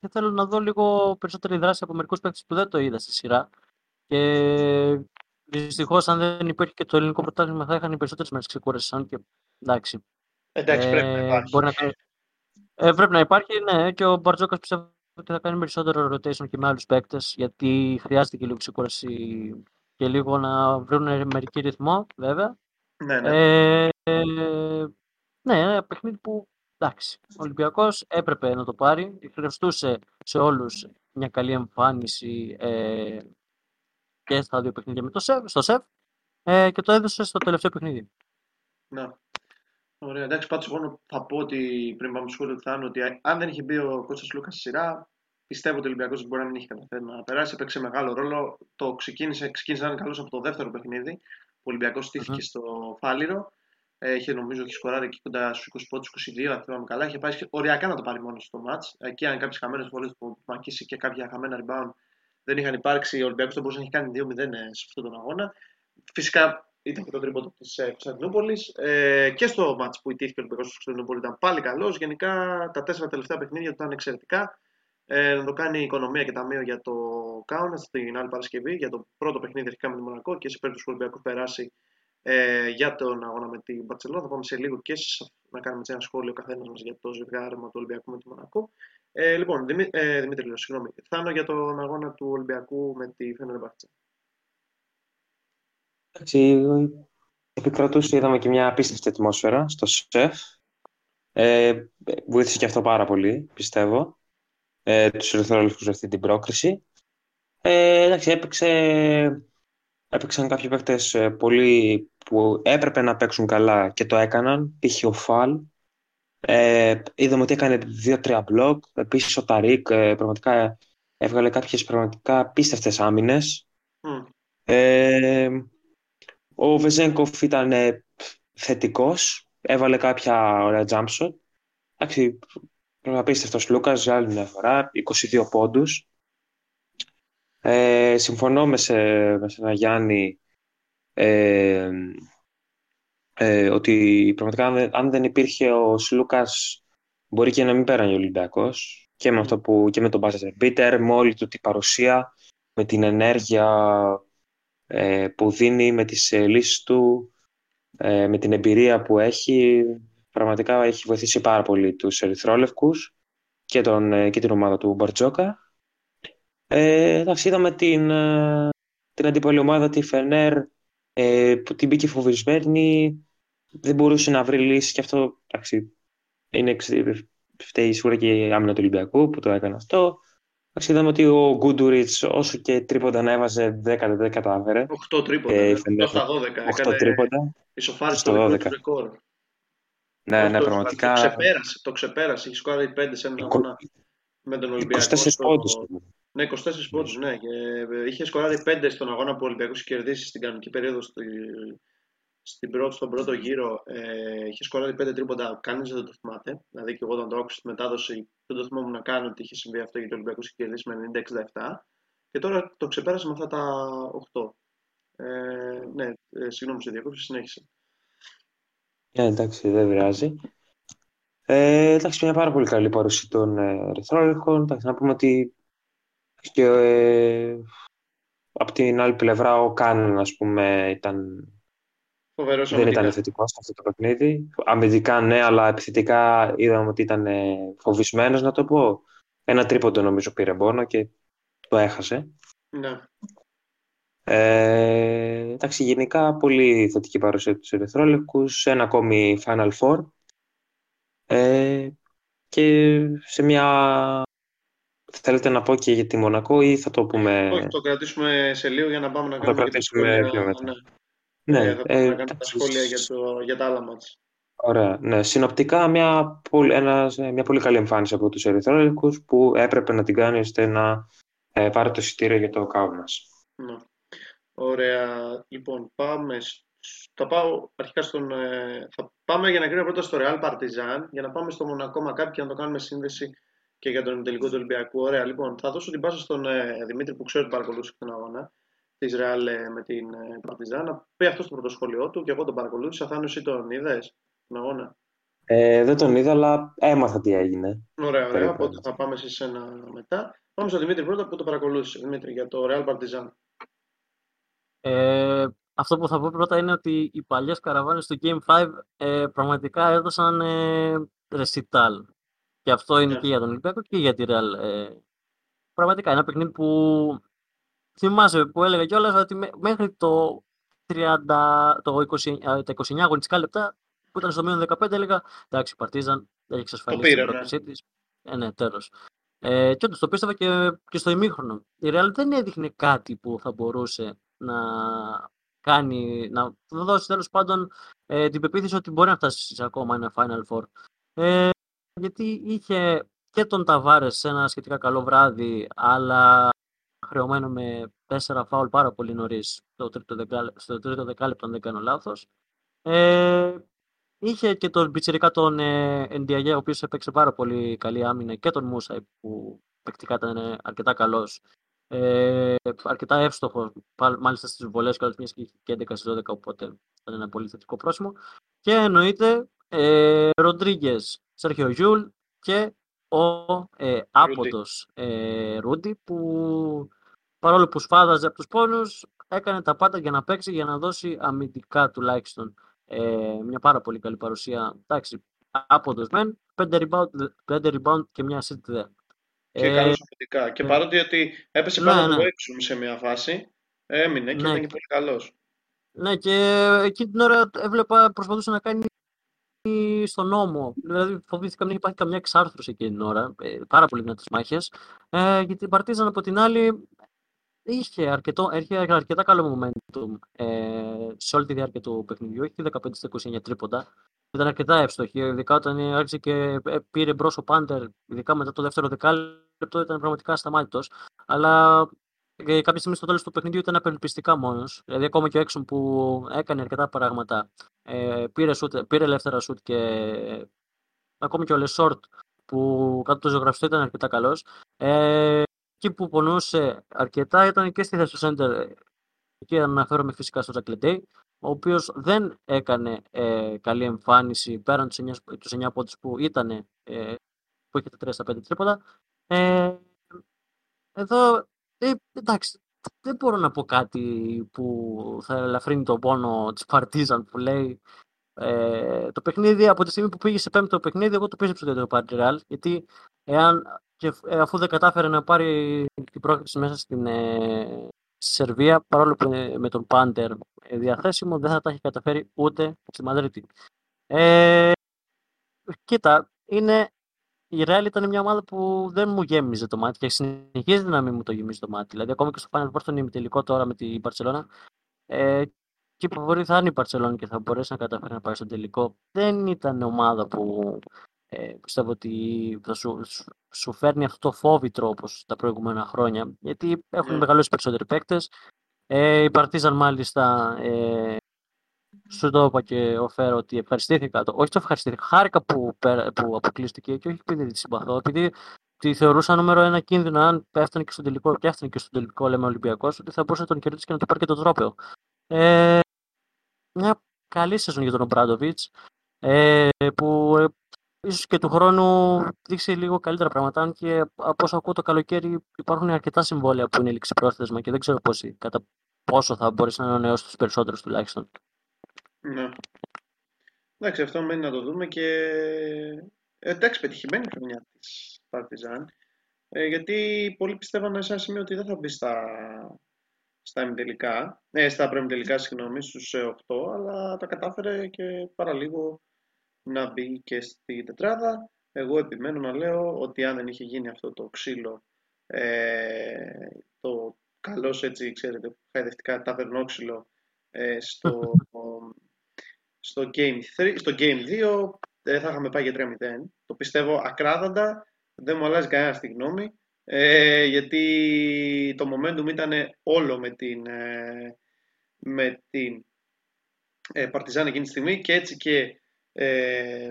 και θέλω να δω λίγο περισσότερη δράση από μερικούς παίκτες που δεν το είδα στη σειρά. Και δυστυχώς, αν δεν υπήρχε και το ελληνικό πρωτάθλημα, θα είχαν οι περισσότερες μέρες ξεκούρασης. Και εντάξει. Εντάξει, πρέπει να υπάρχει. Μπορεί να... Ε, πρέπει να υπάρχει, ναι, και ο Μπαρτζόκας πιστεύω ότι θα κάνει περισσότερο rotation και με άλλους παίκτες, γιατί χρειάζεται και λίγο ξεκούραση και λίγο να βρουν μερική ρυθμό, βέβαια. Ναι, ναι. Ε, ναι, ένα παιχνίδι που εντάξει, ο Ολυμπιακός έπρεπε να το πάρει. Χρειαστούσε σε όλους μια καλή εμφάνιση ε, και στα δύο παιχνίδια με το ΣΕΒ, στο ΣΕΒ ε, και το έδωσε στο τελευταίο παιχνίδι. Ναι. Ωραία, εντάξει, πάντως εγώ θα πω ότι πριν πάμε στο σχόλιο του Θάνου ότι αν δεν είχε μπει ο Κώστας Λούκας στη σειρά, πιστεύω ότι ο Ολυμπιακός μπορεί να μην είχε καταφέρει να περάσει. Έπαιξε μεγάλο ρόλο. Το ξεκίνησε, ξεκίνησε να είναι καλός από το δεύτερο παιχνίδι. Ο Ολυμπιακός στήθηκε mm-hmm. στο Φάληρο. Ε, είχε νομίζω έχει σκοράρει εκεί κοντά στους 20 πόντους, 22, αν θυμάμαι καλά. Είχε πάει οριακά να το πάρει μόνος στο match. Εκεί, αν κάποιες χαμένες βολέ που μακίσει και κάποια χαμένα rebound δεν είχαν υπάρξει, ο Ολυμπιακός θα μπορούσε να έχει κάνει 2-0 σε αυτόν τον αγώνα. Φυσικά ήταν και το τρίποντο της ε, Κωνσταντινούπολη. Ε, και στο μάτς που ιτήθηκε ο Ολυμπιακός τη Κωνσταντινούπολη ήταν πάλι καλός. Γενικά τα τέσσερα τελευταία παιχνίδια ήταν εξαιρετικά. Ε, να το κάνει η οικονομία και ταμείο για το Κάουνα στην άλλη Παρασκευή, για το πρώτο παιχνίδι αρχικά με τη Μονακό και σε περίπτωση που ο Ολυμπιακός περάσει ε, για τον αγώνα με την Μπαρσελόνα. Θα πάμε σε λίγο και να κάνουμε ένα σχόλιο καθένας μας για το ζευγάρεμα του Ολυμπιακού με τη Μονακό. Ε, λοιπόν, Δημή, ε, Δημήτρη, συγγνώμη. Θάνω για τον αγώνα του Ολυμπιακού με τη Φέντερ Μπάρτσα. Εντάξει, επικρατούσε, είδαμε και μια απίστευτη ατμόσφαιρα στο ΣΕΦ. Ε, βοήθησε και αυτό πάρα πολύ, πιστεύω, ε, τους ερυθρόλευκους σε αυτή την πρόκριση. Ε, εντάξει, έπαιξε, έπαιξαν κάποιοι παίκτες ε, πολύ που έπρεπε να παίξουν καλά και το έκαναν. Π.χ. ο Φαλ. Ε, είδαμε ότι έκανε δύο-τρία μπλοκ. Επίσης ο Ταρίκ ε, πραγματικά έβγαλε κάποιες πραγματικά απίστευτες άμυνες. Mm. Ε, ο Βεζέγκοφ ήταν ε, θετικός, έβαλε κάποια ωραία jump shot. Εντάξει, απίστευτος Λούκας για άλλη μια φορά, 22 πόντους. Ε, συμφωνώ με, σε, με σε Γιάννη ε, ε, ότι πραγματικά αν δεν υπήρχε ο Σλούκας μπορεί και να μην πέρανε ο Ολυμπιακός και με, αυτό που, και με τον Μπάζερ Μπίτερ, με όλη του την παρουσία, με την ενέργεια ε, που δίνει με τις ε, λύσεις του, ε, με την εμπειρία που έχει, πραγματικά έχει βοηθήσει πάρα πολύ τους ερυθρόλευκους και, τον, και την ομάδα του Μπαρτζόκα. Ε, είδαμε την, την αντίπαλη ομάδα, τη Φενέρ, που την μπήκε φοβισμένη, δεν μπορούσε να βρει λύση και αυτό, εντάξει, είναι, φταίει σίγουρα και η άμυνα του Ολυμπιακού που το έκανε αυτό. Είδαμε ότι ο Γκούντουριτ, όσο και τρίποντα να έβαζε 10 δεν κατάφερε. 8 τρίποντα. Ε, 8 ναι. στα 12. 8 τρίποντα. Ισοφάρισε το 12. ρεκόρ. Ναι, ναι, πραγματικά. Το ξεπέρασε. Το ξεπέρασε. Είχε σκόρει 5 σε ένα αγώνα με τον Ολυμπιακό. 24 πόντους. Ναι, 24 πόντους, ναι. Και είχε σκοράρει 5 στον αγώνα που ο Ολυμπιακός είχε κερδίσει στην κανονική περίοδο στην πρώτη, στον πρώτο γύρο ε, είχε σκοράρει πέντε τρίποντα, κανείς δεν το θυμάται. Δηλαδή και εγώ όταν το άκουσα στη μετάδοση, δεν το θυμόμουν να κάνω ότι είχε συμβεί αυτό γιατί ο Ολυμπιακός είχε κερδίσει με 90-67. Και τώρα το ξεπέρασε με αυτά τα 8. Ε, ναι, ε, συγγνώμη σε διέκοψα, συνέχισε. Yeah, εντάξει, δεν πειράζει. Ε, εντάξει, μια πάρα πολύ καλή παρουσία των ε, Εντάξει, να πούμε ότι και ε, από την άλλη πλευρά ο Κάνααν, ας πούμε, ήταν Φοβερός δεν αμυντικά. ήταν θετικός σε αυτό το παιχνίδι. Αμυντικά ναι, αλλά επιθετικά είδαμε ότι ήταν φοβισμένος, να το πω. Ένα τρίποντο νομίζω πήρε μπόνο και το έχασε. Ναι. Ε, εντάξει, γενικά πολύ θετική παρουσία του Ερυθρόλευκους, ένα ακόμη Final Four ε, και σε μια... Θέλετε να πω και για τη Μονακό ή θα το πούμε... Όχι, το κρατήσουμε σε λίγο για να πάμε να Θα το κάνουμε και τα κρατήσουμε σχόλια. πιο μετά. Ναι. Ναι, Ε, θα πάμε ε, να κάνουμε τα εντάξει, σχόλια για, το, για τα άλλα μάτς. Ωραία. Ναι, συνοπτικά μια, πολύ- ένας, μια πολύ καλή εμφάνιση από τους Ερυθρόλευκους που έπρεπε να την κάνει ώστε να ε, πάρει το εισιτήριο για το Κάουνας. Ναι. Ωραία. Λοιπόν, πάμε. σ- Θα πάω αρχικά στον. ε, Θα πάμε για να κρίνουμε πρώτα στο Real Partizan, για να πάμε στο Μονακό Μακάπη και να το κάνουμε σύνδεση και για τον τελικό του Ολυμπιακού. Ωραία. Λοιπόν, θα δώσω την πάσα στον ε, Δημήτρη που ξέρω ότι παρακολούθησε τον αγώνα της Real ε, με την ε, Partizan. Να πει αυτό στο πρώτο σχόλιο του και εγώ τον παρακολούθησα. Θάνος, εσύ τον είδες τον αγώνα; Ε, δεν τον είδα, αλλά έμαθα τι έγινε. Ωραία, ωραία. Περίπου. Οπότε θα πάμε σε σένα μετά. Πάμε στον Δημήτρη πρώτα που το παρακολούθησε. Δημήτρη, για το Real Partizan. Ε, αυτό που θα πω πρώτα είναι ότι οι παλιές καραβάνες του Game 5 ε, πραγματικά έδωσαν ε, recital. Και αυτό είναι Ναι. και για τον Ολυμπιακό και για τη Real. Ε, πραγματικά ένα παιχνίδι που θυμάσαι που έλεγα κιόλας ότι μέ- μέχρι το 30, το 20, α, τα 29 αγωνιστικά λεπτά που ήταν στο μείον 15 έλεγα εντάξει η Παρτίζαν έχει εξασφαλίσει πήρε, την ναι. πρόκλησή της. Ε, ναι, τέλος. Ε, και όντως το πίστευα και, και στο ημίχρονο. Η Real δεν έδειχνε κάτι που θα μπορούσε να κάνει, να δώσει τέλος πάντων ε, την πεποίθηση ότι μπορεί να φτάσει σε ακόμα ένα Final Four. Ε, γιατί είχε και τον Ταβάρες σε ένα σχετικά καλό βράδυ, αλλά χρεωμένο με τέσσερα φάουλ πάρα πολύ νωρίς στο τρίτο, δεκάλε- στο τρίτο δεκάλεπτο, αν δεν κάνω λάθος. Ε, είχε και τον πιτσιρικά τον ε, Ενδιαγέ, ο οποίος έπαιξε πάρα πολύ καλή άμυνα και τον Μούσα που παικτικά ήταν ε, αρκετά καλός. Ε, αρκετά εύστοχος, πάλι- μάλιστα στις βολές και όλες μιας και είχε και 11 στις 12, οπότε ήταν ένα πολύ θετικό πρόσημο. Και εννοείται ε, Ροντρίγκες, Σέρχιο Γιούλ και ο ε, άποτος ε, Ρούντι που παρόλο που σφάδαζε από τους πόνους έκανε τα πάντα για να παίξει για να δώσει αμυντικά τουλάχιστον ε, μια πάρα πολύ καλή παρουσία. Εντάξει, άποτος μεν, 5 rebound, πέντε rebound και μια assist δε. Και Ε, καλός αμυντικά. Και ναι. παρότι ότι έπεσε Ναι, πάνω ναι. του έξω σε μια φάση, έμεινε και Ναι. ήταν και πολύ καλός. Ναι, και εκείνη την ώρα έβλεπα προσπαθούσε να κάνει στον νόμο. Δηλαδή, φοβήθηκα μην υπάρχει καμιά εξάρθρωση εκείνη την ώρα. Ε, πάρα πολύ δυνατές μάχες. Ε, γιατί η Παρτίζαν από την άλλη είχε, αρκετό, είχε αρκετά καλό momentum ε, σε όλη τη διάρκεια του παιχνιδιού. Είχε 15 στα 29 τρίποντα. Ήταν αρκετά εύστοχη. Ειδικά όταν άρχισε και ε, πήρε μπρος ο Πάντερ, ειδικά μετά το δεύτερο δεκάλεπτο, ήταν πραγματικά ασταμάτητος. Αλλά και κάποια στιγμή στο τέλος του παιχνιδιού ήταν απελπιστικά μόνος. Δηλαδή, ακόμα και ο Έξον που έκανε αρκετά πράγματα, ε, πήρε, σούτ, πήρε ελεύθερα σουτ και ακόμη και ο Λεσόρτ που κάτω απ' το ζωγραφιστό ήταν αρκετά καλός. Ε, εκεί που πονούσε αρκετά ήταν και στη θέση του Σέντερ. Εκεί αναφέρομαι φυσικά στο Ζακ Λεντέι, ο οποίος δεν έκανε ε, καλή εμφάνιση πέραν τους 9, τους 9 πόντους που ήταν, ε, που είχε τα 3 στα 5 τρίποντα. Ε, εδώ, ε, εντάξει, δεν μπορώ να πω κάτι που θα ελαφρύνει τον πόνο της Παρτίζαν που λέει ε, το παιχνίδι από τη στιγμή που πήγε σε πέμπτο παιχνίδι εγώ το πίστεψα ότι το πάρει η Real γιατί εάν, και, ε, αφού δεν κατάφερε να πάρει την πρόκληση μέσα στην ε, Σερβία παρόλο που είναι με τον Πάντερ ε, διαθέσιμο δεν θα τα έχει καταφέρει ούτε στη Μαδρίτη. Ε, κοίτα, είναι η Real ήταν μια ομάδα που δεν μου γέμιζε το μάτι και συνεχίζει να μην μου το γεμίζει το μάτι. Δηλαδή, ακόμα και στο Final Four, στον ημιτελικό τώρα με την Barcelona, ε, και που μπορεί θα είναι η Barcelona και θα μπορέσει να καταφέρει να πάει στον τελικό. Δεν ήταν ομάδα που ε, πιστεύω ότι θα σου, σου, σου φέρνει αυτό το φόβητρο όπως τα προηγούμενα χρόνια. Γιατί έχουν Ναι. μεγαλώσει περισσότεροι παίκτες. Ε, η Παρτίζαν μάλιστα ε, σου το είπα και ο Φέρο ότι ευχαριστήθηκα. Το, όχι το ευχαριστήθηκα, χάρηκα που, πέρα- που αποκλείστηκε και όχι επειδή τη συμπαθώ, επειδή τη θεωρούσα νούμερο ένα κίνδυνο. Αν πέφτανε και στον τελικό, και έφτανε και στον τελικό, λέμε Ολυμπιακός, ότι θα μπορούσε να τον κερδίσει και να του πάρει και το τρόπαιο. Ε, μια καλή σεζόν για τον Ομπράντοβιτς, ε, που ε, ίσως και του χρόνου δείξει λίγο καλύτερα πράγματα. Αν και από όσο ακούω το καλοκαίρι υπάρχουν αρκετά συμβόλαια που είναι ληξιπρόθεσμα και δεν ξέρω πόσοι, κατά πόσο θα μπορέσει να ανανεώσει τους περισσότερους τουλάχιστον. Ναι. Εντάξει, αυτό μένει να το δούμε και ε, εντάξει, πετυχημένη χρονιά της Παρτιζάν. Ε, γιατί πολλοί πιστεύανε σε ένα σημείο ότι δεν θα μπει στα, στα ημιτελικά, ε, στα προημιτελικά, συγγνώμη, στους 8, αλλά τα κατάφερε και παραλίγο να μπει και στη τετράδα. Εγώ επιμένω να λέω ότι αν δεν είχε γίνει αυτό το ξύλο, ε, το καλώς έτσι, ξέρετε, χαϊδευτικά ταβερνόξυλο ε, στο, [laughs] στο, game 3, στο Game 2, δεν θα είχαμε πάει για 3-0. Το πιστεύω ακράδαντα, δεν μου αλλάζει κανένα στη γνώμη, ε, γιατί το momentum ήταν όλο με την, ε, με την ε, Παρτιζάν εκείνη τη στιγμή και έτσι και ε,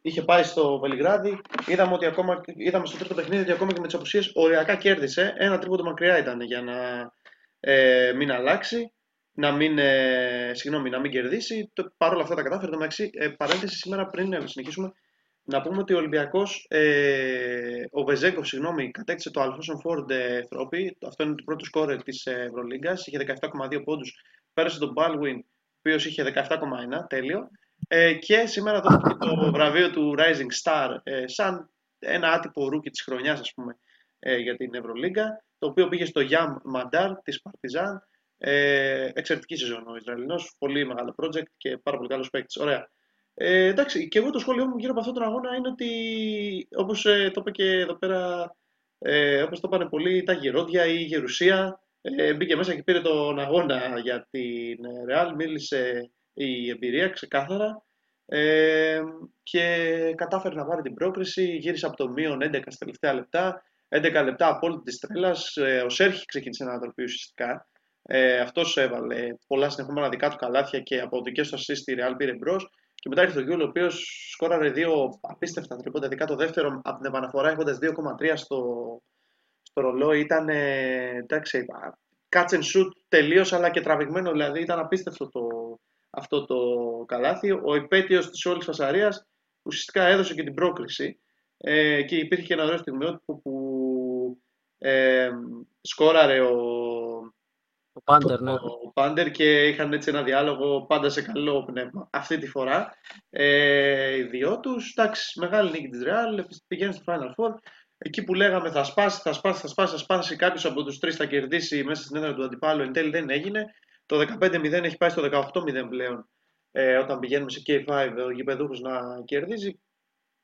είχε πάει στο Βελιγράδι. Είδαμε ότι ακόμα, είδαμε στο τρίτο παιχνίδι ότι ακόμα και με τις απουσίες οριακά κέρδισε. Ένα τρίποντο μακριά ήταν για να ε, μην αλλάξει, να μην, ε, συγγνώμη, να μην κερδίσει. Παρ' όλα αυτά τα κατάφερε. Εντάξει, ε, παρένθεση σήμερα πριν να συνεχίσουμε. Να πούμε ότι ο Ολυμπιακός, ε, ο Βεζένκοφ, συγγνώμη, κατέκτησε το Αλφόνσο Φορντ Trophy. Αυτό είναι το πρώτο σκόρερ της Ευρωλίγκας. Είχε 17,2 πόντους. Πέρασε τον Baldwin, ο οποίος είχε 17,1. Τέλειο. Ε, και σήμερα δόθηκε το βραβείο του Rising Star ε, σαν ένα άτυπο rookie της χρονιάς ας πούμε ε, για την Ευρωλίγκα το οποίο πήγε στο Yam Madar της Παρτιζάν ε, εξαιρετική σεζόν ο Ισραηλινός. Πολύ μεγάλο project και πάρα πολύ καλός παίκτης. Ωραία. Ε, εντάξει και εγώ το σχόλιο μου γύρω από αυτόν τον αγώνα είναι ότι όπως ε, το είπε και εδώ πέρα ε, όπως το είπαν πολλοί τα γερόδια ή η γερουσία. Ε, μπήκε μέσα και πήρε τον αγώνα για την Real μίλησε η εμπειρία ξεκάθαρα. Ε, και κατάφερε να πάρει την πρόκριση, γύρισε από το μείον 11 στα τελευταία λεπτά, 11 λεπτά απόλυτη της τρέλας, ε, ο Σέρχιο ξεκίνησε να ανατροπή ουσιαστικά. Ε, αυτός έβαλε πολλά συνεχόμενα δικά του καλάθια και από δικές του ασίστ η Real πήρε μπρος. Και μετά ήρθε ο Γιούλ, ο οποίος σκόραρε δύο απίστευτα τρίποντα, ειδικά το δεύτερο από την επαναφορά έχοντας 2,3 στο, στο ρολόι. Ήταν εντάξει, catch and shoot τελείως, αλλά και τραβηγμένο. Δηλαδή ήταν απίστευτο το, αυτό το καλάθι. Ο υπέτειος της όλης φασαρίας ουσιαστικά έδωσε και την πρόκληση ε, και υπήρχε και ένα ωραίο στιγμιότυπο που ε, σκόραρε ο, ο Πάντερ, ναι. ο Πάντερ και είχαν έτσι ένα διάλογο πάντα σε καλό πνεύμα. Αυτή τη φορά ε, οι δυο τους, εντάξει, μεγάλη νίκη της Real, πηγαίνει στο Final Four. Εκεί που λέγαμε θα σπάσει, θα σπάσει, θα σπάσει, θα σπάσει κάποιος από τους τρεις θα κερδίσει μέσα στην έδρα του αντιπάλου, εν τέλει δεν έγινε. Το 15-0 έχει πάει στο 18-0 πλέον ε, όταν πηγαίνουμε σε K5 ο γηπεδούχος να κερδίζει.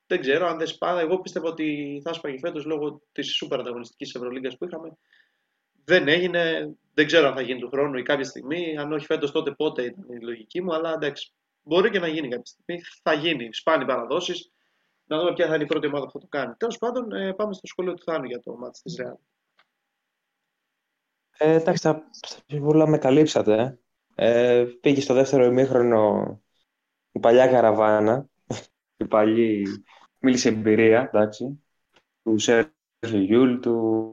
Δεν ξέρω αν δεν σπάνε. Εγώ πίστευα ότι θα σπάγει φέτος λόγω της σούπερ ανταγωνιστικής Ευρωλίγκας που είχαμε. Δεν έγινε. Δεν ξέρω αν θα γίνει του χρόνου ή κάποια στιγμή. Αν όχι φέτος τότε πότε ήταν η λογική μου. Αλλά εντάξει, μπορεί και να γίνει κάποια στιγμή. Θα γίνει. Σπάνιοι παραδόσεις. Να δούμε ποια θα είναι η πρώτη ομάδα που θα το κάνει. Τέλος πάντων, ε, πάμε στο σχόλιο του Θάνου για το ματς της Ρεάλ. Ε, εντάξει, τα συμβούλα με καλύψατε. Ε, πήγε στο δεύτερο ημίχρονο η παλιά καραβάνα, η παλιή μίλησε εμπειρία, εντάξει, του Σέρχι Γιουλ, του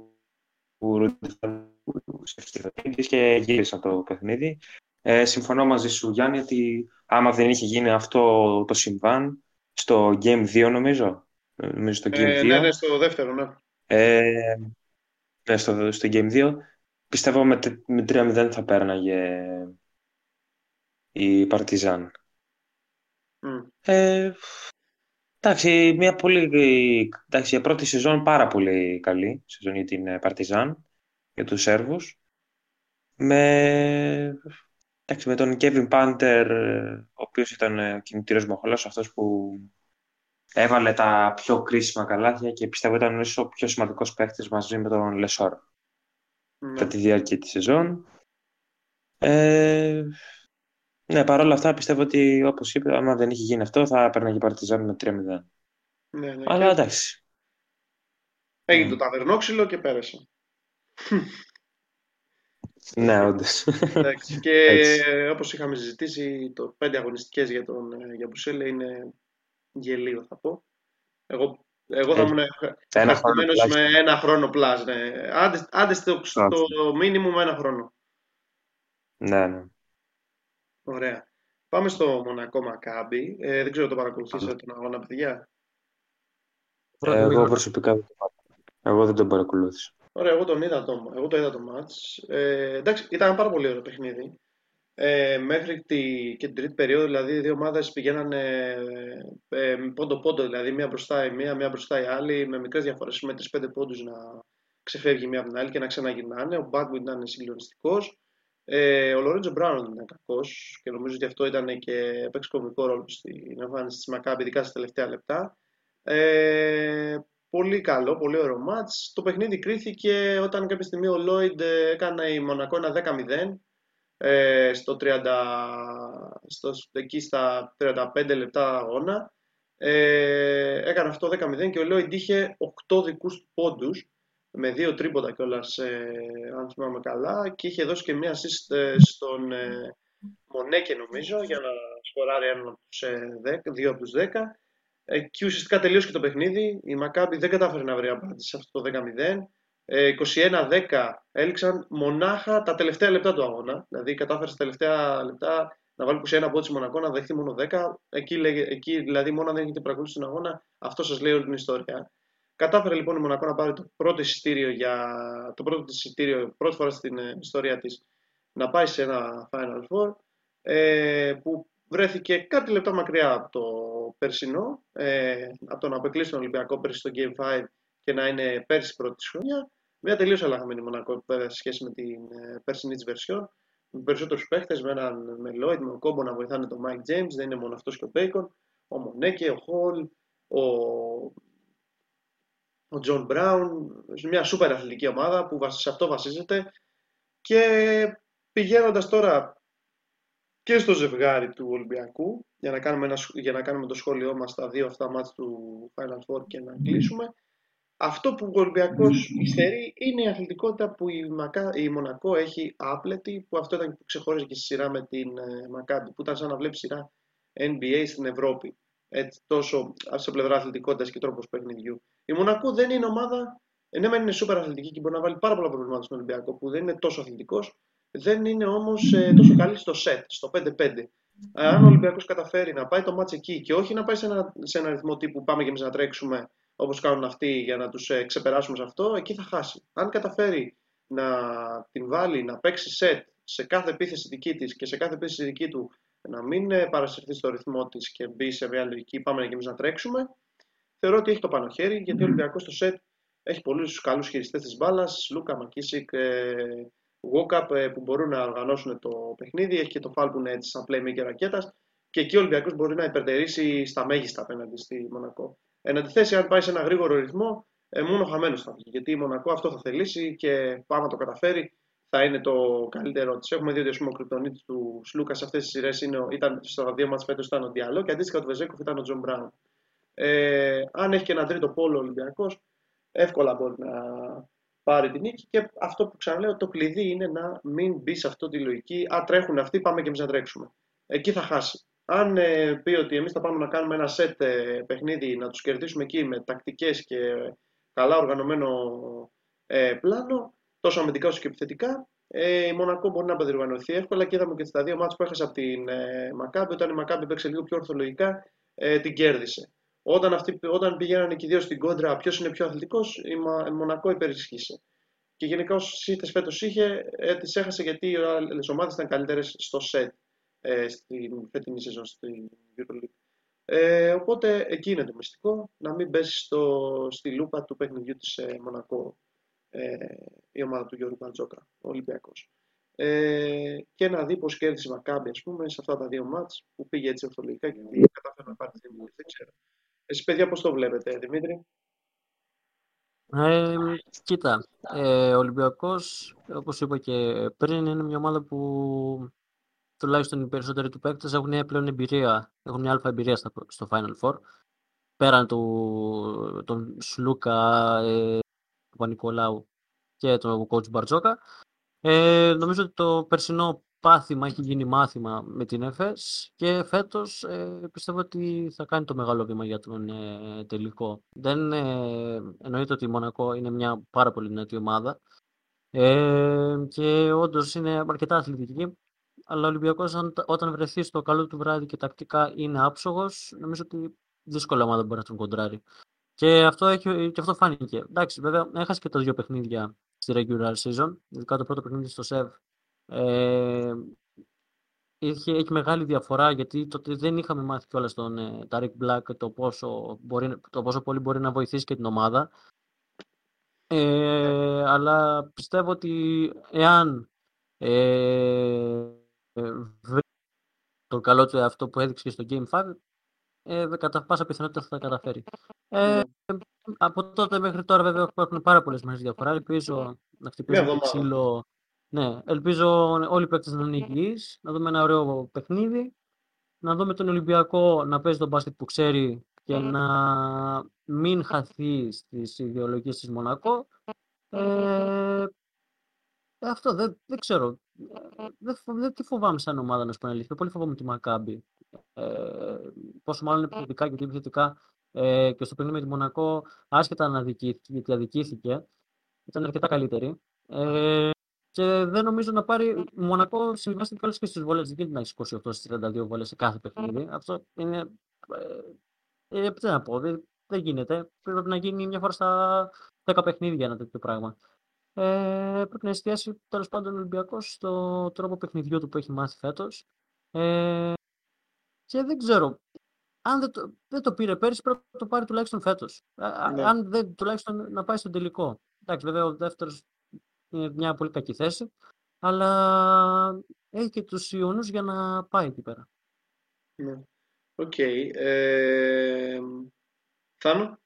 του και γύρισα το παιχνίδι. Ε, συμφωνώ μαζί σου, Γιάννη, ότι άμα δεν είχε γίνει αυτό το συμβάν, στο Game 2 νομίζω, νομίζω στο Game ε, 2. Ναι, ναι, στο δεύτερο, ναι. Ε, ναι, στο, στο Game 2 Πιστεύω με, με 3-0 θα πέρναγε η Παρτιζάν. Mm. Ε, εντάξει, μια πολύ, εντάξει, η πρώτη σεζόν πάρα πολύ καλή σεζόν για την Παρτιζάν, για τους Σέρβους. Με, εντάξει, με τον Kevin Πάντερ, ο οποίος ήταν ο κινητήριος μοχολός, αυτός που έβαλε τα πιο κρίσιμα καλάθια και πιστεύω ήταν ο πιο σημαντικός παίχτης μαζί με τον Λεσόρ ναι. κατά τη διάρκεια της σεζόν. Ε, ναι, παρόλα αυτά πιστεύω ότι όπως είπε, άμα δεν είχε γίνει αυτό θα έπαιρνε η Παρτιζάν με 3-0. Ναι, ναι, Αλλά εντάξει. Έγινε το ταβερνόξυλο και πέρασε. Ναι, όντως. και όπως είχαμε συζητήσει, το πέντε αγωνιστικές για τον ε, για Μπουσέλε είναι γελίο θα πω. Εγώ εγώ θα ήμουν ευχαριστημένος με ένα χρόνο πλάς. Ναι. Άντε, άντε στο, στο μήνυμο με ένα χρόνο. Ναι, ναι. Ωραία. Πάμε στο Μονακό Μακάμπι. Ε, δεν ξέρω το παρακολουθήσατε τον αγώνα, παιδιά; Ε, εγώ προσωπικά δεν το Εγώ δεν τον παρακολούθησα. Ωραία, εγώ τον είδα το, εγώ το είδα το μάτς. Ε, εντάξει, ήταν ένα πάρα πολύ ωραίο παιχνίδι. ε, μέχρι τη, και την τρίτη περίοδο, δηλαδή οι δύο ομάδες πηγαίνανε ε, πόντο-πόντο, δηλαδή μία μπροστά η μία, μία μπροστά η άλλη, με μικρές διαφορές, με 3-5 πόντους να ξεφεύγει μία από την άλλη και να ξαναγυρνάνε. Ο Μπάγκου ήταν συγκλονιστικός. Ε, ο Λορέντζο Μπράουν ήταν κακός και νομίζω ότι αυτό ήταν και έπαιξε κομικό ρόλο στην εμφάνιση της Μακάμπη, ειδικά στα τελευταία λεπτά. Ε, πολύ καλό, πολύ ωραίο μάτς. Το παιχνίδι κρίθηκε όταν κάποια στιγμή ο Λόιντ έκανε η Μονακό ένα 10-0 ε, στο 30, στο, εκεί στα 35 λεπτά αγώνα. Ε, έκανε αυτό 10-0 και ο Λόιντ είχε 8 δικούς πόντους με δύο τρίποτα κιόλας, ε, αν θυμάμαι καλά, και είχε δώσει και μία assist ε, στον ε, Μονέκε, νομίζω, για να σκοράρει ένα από τους, ε, δύο από τους 10. Ε, και ουσιαστικά τελείωσε και το παιχνίδι. Η Μακάμπη δεν κατάφερε να βρει απάντηση σε αυτό το 10-0. 21-10 έληξαν μονάχα τα τελευταία λεπτά του αγώνα. Δηλαδή κατάφερε στα τελευταία λεπτά να βάλει 21 από τη Μονακό, να δεχτεί μόνο 10. Εκεί, εκεί δηλαδή μόνο αν δεν έχετε παρακολουθήσει τον αγώνα, αυτό σας λέει όλη την ιστορία. Κατάφερε λοιπόν η Μονακό να πάρει το πρώτο εισιτήριο για το πρώτο εισιτήριο πρώτη φορά στην ε, ιστορία της να πάει σε ένα Final Four ε, που βρέθηκε κάτι λεπτά μακριά από το περσινό ε, από το να αποκλείσει τον Ολυμπιακό πέρσι στο Game 5 και να είναι πέρσι πρώτη της χρονιά. Μια τελείως αλλαγμένη Μονακό σε σχέση με την ε, περσινή της βερσιόν με περισσότερους παίχτες, με έναν με Lloyd, με τον Οκόμπο να βοηθάνε τον Mike James, δεν είναι μόνο αυτός και ο Bacon, ο Μονέκε, ο Χολ, ο ο Τζον Μπράουν, μια σούπερ αθλητική ομάδα που σε αυτό βασίζεται. Και πηγαίνοντας τώρα και στο ζευγάρι του Ολυμπιακού για να κάνουμε, ένα, για να κάνουμε το σχόλιο μας στα δύο αυτά μάτια του Final Four και να κλείσουμε. Αυτό που ο Ολυμπιακός υστερεί είναι η αθλητικότητα που η, Μακά, η Μονακό έχει άπλετη που αυτό ήταν που ξεχώριζε και στη σειρά με την ε, Μακάμπη που ήταν σαν να βλέπεις σειρά NBA στην Ευρώπη. Έτσι, τόσο σε πλευρά αθλητικότητας και τρόπος παιχνιδιού. Η Μονακό δεν είναι ομάδα, ναι, μεν είναι σούπερ αθλητική και μπορεί να βάλει πάρα πολλά προβλήματα στον Ολυμπιακό που δεν είναι τόσο αθλητικός, δεν είναι όμως ε, τόσο καλή στο σετ, στο 5-5. Αν ο Ολυμπιακός καταφέρει να πάει το μάτς εκεί και όχι να πάει σε ένα, σε ένα ρυθμό τύπου πάμε και εμείς να τρέξουμε όπως κάνουν αυτοί για να τους ε, ξεπεράσουμε σε αυτό, εκεί θα χάσει. Αν καταφέρει να την βάλει να παίξει σετ σε κάθε επίθεση δική της και σε κάθε επίθεση δική του να μην ε, παρασυρθεί στο ρυθμό της και μπει σε μια λογική πάμε και εμείς να τρέξουμε, θεωρώ ότι έχει το πάνω χέρι γιατί ο Ολυμπιακός στο σετ έχει πολλούς καλούς χειριστές της μπάλας, Λούκα, Μακίσικ, Γόκαπ ε, που μπορούν να οργανώσουν το παιχνίδι. Έχει και το Φάλπουν έτσι σαν playmaker ρακέτας. Και εκεί ο Ολυμπιακός μπορεί να υπερτερήσει στα μέγιστα απέναντι στη Μονακό. Εν αντιθέσει, αν πάει σε ένα γρήγορο ρυθμό, ε, μόνο χαμένος θα βγει. Γιατί η Μονακό αυτό θα θελήσει και πάμε να το καταφέρει θα είναι το καλύτερο της. Έχουμε δει ότι ο κρυπτονίτης του Σλούκας σε αυτές τις σειρές ήταν στο δύο μα φέτος ήταν ο Διαλό και αντίστοιχα του Βεζένκοφ ήταν ο Τζον Μπράουν. Ε, αν έχει και ένα τρίτο πόλο Ολυμπιακός, εύκολα μπορεί να πάρει την νίκη. Και αυτό που ξαναλέω, το κλειδί είναι να μην μπει σε αυτή τη λογική. Α, τρέχουν αυτοί, πάμε και εμείς να τρέξουμε. Εκεί θα χάσει. Αν ε, πει ότι εμείς θα πάμε να κάνουμε ένα σετ ε, παιχνίδι, να τους κερδίσουμε εκεί με τακτικές και καλά οργανωμένο ε, πλάνο, τόσο αμυντικά όσο και επιθετικά, ε, η Μονακό μπορεί να παντρευανωθεί εύκολα και είδαμε και στα δύο μάτια που έχασε από την ε, Μακάμπη. Όταν η Μακάμπη παίξε λίγο πιο ορθολογικά, ε, την κέρδισε. Όταν, αυτοί, όταν πηγαίνανε και οι δύο στην κόντρα, ποιος είναι πιο αθλητικός, η, η Μονακό υπερισχύσε. Και γενικά όσοι ήττε φέτος είχε, ε, τις έχασε γιατί οι άλλες ομάδες ήταν καλύτερες στο σετ ε, στην φετινή σεζόν στην Euroleague. Ε, οπότε εκεί είναι το μυστικό, να μην πέσει στη λούπα του παιχνιδιού της ε, Μονακό ε, η ομάδα του Γιώργου Μπαρτζόκα, ο Ολυμπιακός. Ε, και να δει πώς κέρδισε η Μακάμπη, ας πούμε, σε αυτά τα δύο μάτς που πήγε έτσι ορθολογικά και κατάφερε να πάρει τη Δεν ξέρω. Εσείς, παιδιά, πώς το βλέπετε, Δημήτρη; Ε, κοίτα, ε, ο Ολυμπιακός, όπως είπα και πριν, είναι μια ομάδα που τουλάχιστον οι περισσότεροι του παίκτες έχουν πλέον εμπειρία, έχουν μια αλφα εμπειρία στο Final Four. Πέραν του τον Σλούκα, ε, Παπα-Νικολάου και τον coach Μπαρτζόκα. Ε, νομίζω ότι το περσινό πάθημα έχει γίνει μάθημα με την ΕΦΕΣ και φέτος ε, πιστεύω ότι θα κάνει το μεγάλο βήμα για τον ε, τελικό. Δεν ε, εννοείται ότι η Μονακό είναι μια πάρα πολύ δυνατή ομάδα ε, και όντως είναι αρκετά αθλητική αλλά ο Ολυμπιακός όταν βρεθεί στο καλό του βράδυ και τακτικά είναι άψογος νομίζω ότι δύσκολα ομάδα μπορεί να τον κοντράρει. Και αυτό, έχει, και αυτό φάνηκε. Εντάξει, βέβαια, έχασε και τα δύο παιχνίδια στη regular season, ειδικά το πρώτο παιχνίδι στο ΣΕΒ. Ε, έχει, έχει μεγάλη διαφορά γιατί τότε δεν είχαμε μάθει κιόλας τον ε, Ταρικ Μπλακ το πόσο, μπορεί, το πόσο πολύ μπορεί να βοηθήσει και την ομάδα. Ε, αλλά πιστεύω ότι εάν ε, βρει το καλό του αυτό που έδειξε στο Game 5, ε, κατά πάσα πιθανότητα θα τα καταφέρει. Ε, ναι. από τότε μέχρι τώρα βέβαια υπάρχουν πάρα πολλές μέρες διαφορά. Ελπίζω να χτυπήσω το ξύλο. Ναι, ελπίζω όλοι οι παίκτες να είναι υγιείς, να δούμε ένα ωραίο παιχνίδι, να δούμε τον Ολυμπιακό να παίζει τον μπάσκετ που ξέρει και να μην χαθεί στις ιδεολογίες της Μονακό. Ε, αυτό δεν, δεν ξέρω. Δεν, δεν τη φοβάμαι σαν ομάδα, να σου πω αλήθεια. Πολύ φοβάμαι τη Μακάμπη. Ε, πόσο μάλλον επιθετικά και επιθετικά ε, και στο παιχνίδι με τη Μονακό, άσχετα να αδικήθηκε, γιατί αδικήθηκε, ήταν αρκετά καλύτερη. Ε, και δεν νομίζω να πάρει. Μονακό συμβιβάστηκε κιόλα και στι βολέ. Δεν γίνεται να έχεις 28 στις 32 βολέ σε κάθε παιχνίδι. Αυτό είναι. Ε, ε, τι να πω, δεν, δεν γίνεται. Πρέπει να γίνει μια φορά στα 10 παιχνίδια ένα τέτοιο πράγμα. Ε, πρέπει να εστιάσει τέλος πάντων ο Ολυμπιακός στο τρόπο παιχνιδιού του που έχει μάθει φέτος. Ε, και δεν ξέρω. Αν δεν το, δεν το πήρε πέρυσι, πρέπει να το πάρει τουλάχιστον φέτος. Ναι. Αν δεν, τουλάχιστον να πάει στον τελικό. Εντάξει, βέβαια ο δεύτερος είναι μια πολύ κακή θέση, αλλά έχει και τους οιωνούς για να πάει εκεί πέρα. Ναι. OK. Okay. Ε, Θάνο;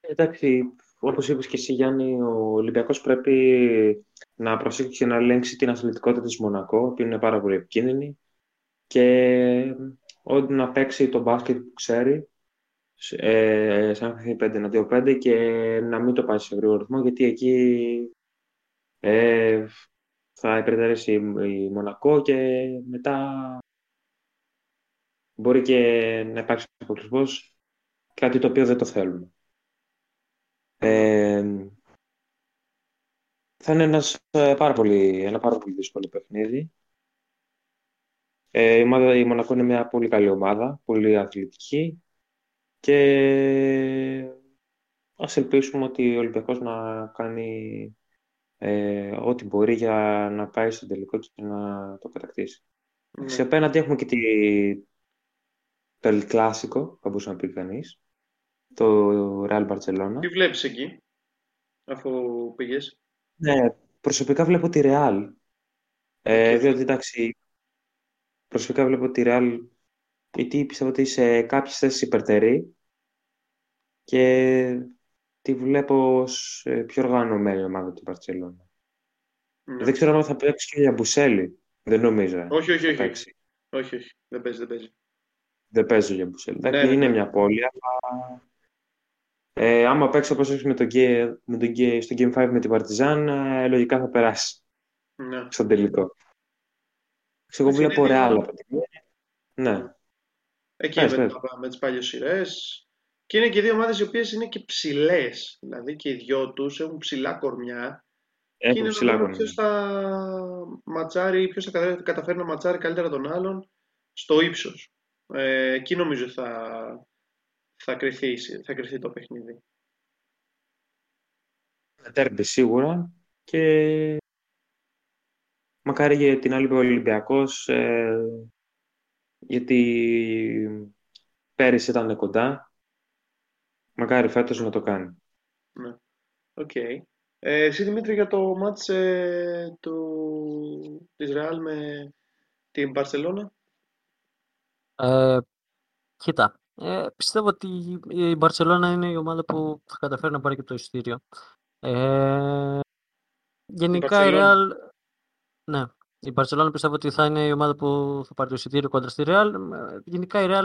Εντάξει, Όπως είπες και εσύ, Γιάννη, ο Ολυμπιακός πρέπει να προσέξει και να ελέγξει την αθλητικότητα της Μονακό, που είναι πάρα πολύ επικίνδυνη, και ό,τι να παίξει το μπάσκετ που ξέρει, ε, σαν 5 2 5 και να μην το πάει σε γρήγορο ρυθμό, γιατί εκεί ε, θα υπερτερέσει η Μονακό και μετά μπορεί και να υπάρξει αποκλεισμός, κάτι το οποίο δεν το θέλουμε. Ε, θα είναι ένας, ε, πάρα πολύ, ένα πάρα πολύ δύσκολο παιχνίδι. Ε, η, ομάδα, η Μονακό είναι μια πολύ καλή ομάδα, πολύ αθλητική και ας ελπίσουμε ότι ο Ολυμπιακός να κάνει ε, ό,τι μπορεί για να πάει στο τελικό και να το κατακτήσει. Mm. Σε απέναντι έχουμε και τη, το El Clásico, θα μπορούσε να πει κανείς το Real Barcelona. Τι βλέπεις εκεί, αφού πήγες; Ναι, προσωπικά βλέπω τη Real. Ε, διότι εντάξει, προσωπικά βλέπω τη Real γιατί πιστεύω ότι σε κάποιες θέσεις υπερτερεί και τη βλέπω ως ε, πιο οργανωμένη ομάδα του Barcelona. Ναι. Δεν ξέρω αν θα παίξει και για Μπουσέλη. Δεν νομίζω. Ε. Όχι, όχι, όχι. όχι. Όχι, όχι. Δεν παίζει, δεν παίζει. Δεν παίζω για Μπουσέλη. Ναι, είναι ναι. μια πόλη, αλλά ε, άμα παίξει όπως έχει με, το, με το, στο Game 5 με την Παρτιζάν, ε, λογικά θα περάσει ναι. στον τελικό. Εγώ βλέπω ρεάλ από την Ναι. Εκεί ναι, με, με τις παλιές σειρές. Και είναι και δύο ομάδες οι οποίες είναι και ψηλές. Δηλαδή και οι δυο τους έχουν ψηλά κορμιά. Έχουν και είναι ψηλά κορμιά. Ποιος θα ματσάρει, ποιος θα καταφέρει να ματσάρει καλύτερα τον άλλον στο ύψος. Ε, εκεί νομίζω θα, θα κρυθεί, θα κρυθεί το παιχνίδι. Τέρμπι σίγουρα και μακάρι για την άλλη ο Ολυμπιακός ε, γιατί πέρυσι ήταν κοντά μακάρι φέτος να το κάνει. Ναι. OK. Okay. Ε, εσύ Δημήτρη για το ματς ε, του, της Ρεάλ με την Μπαρσελόνα. Ε, κοίτα, ε, πιστεύω ότι η Μπαρσελόνα είναι η ομάδα που θα καταφέρει να πάρει και το εισιτήριο. Ε, γενικά η, Real... Ναι, η Μπαρσελόνα πιστεύω ότι θα είναι η ομάδα που θα πάρει το εισιτήριο κοντά στη Real. Ε, γενικά η Real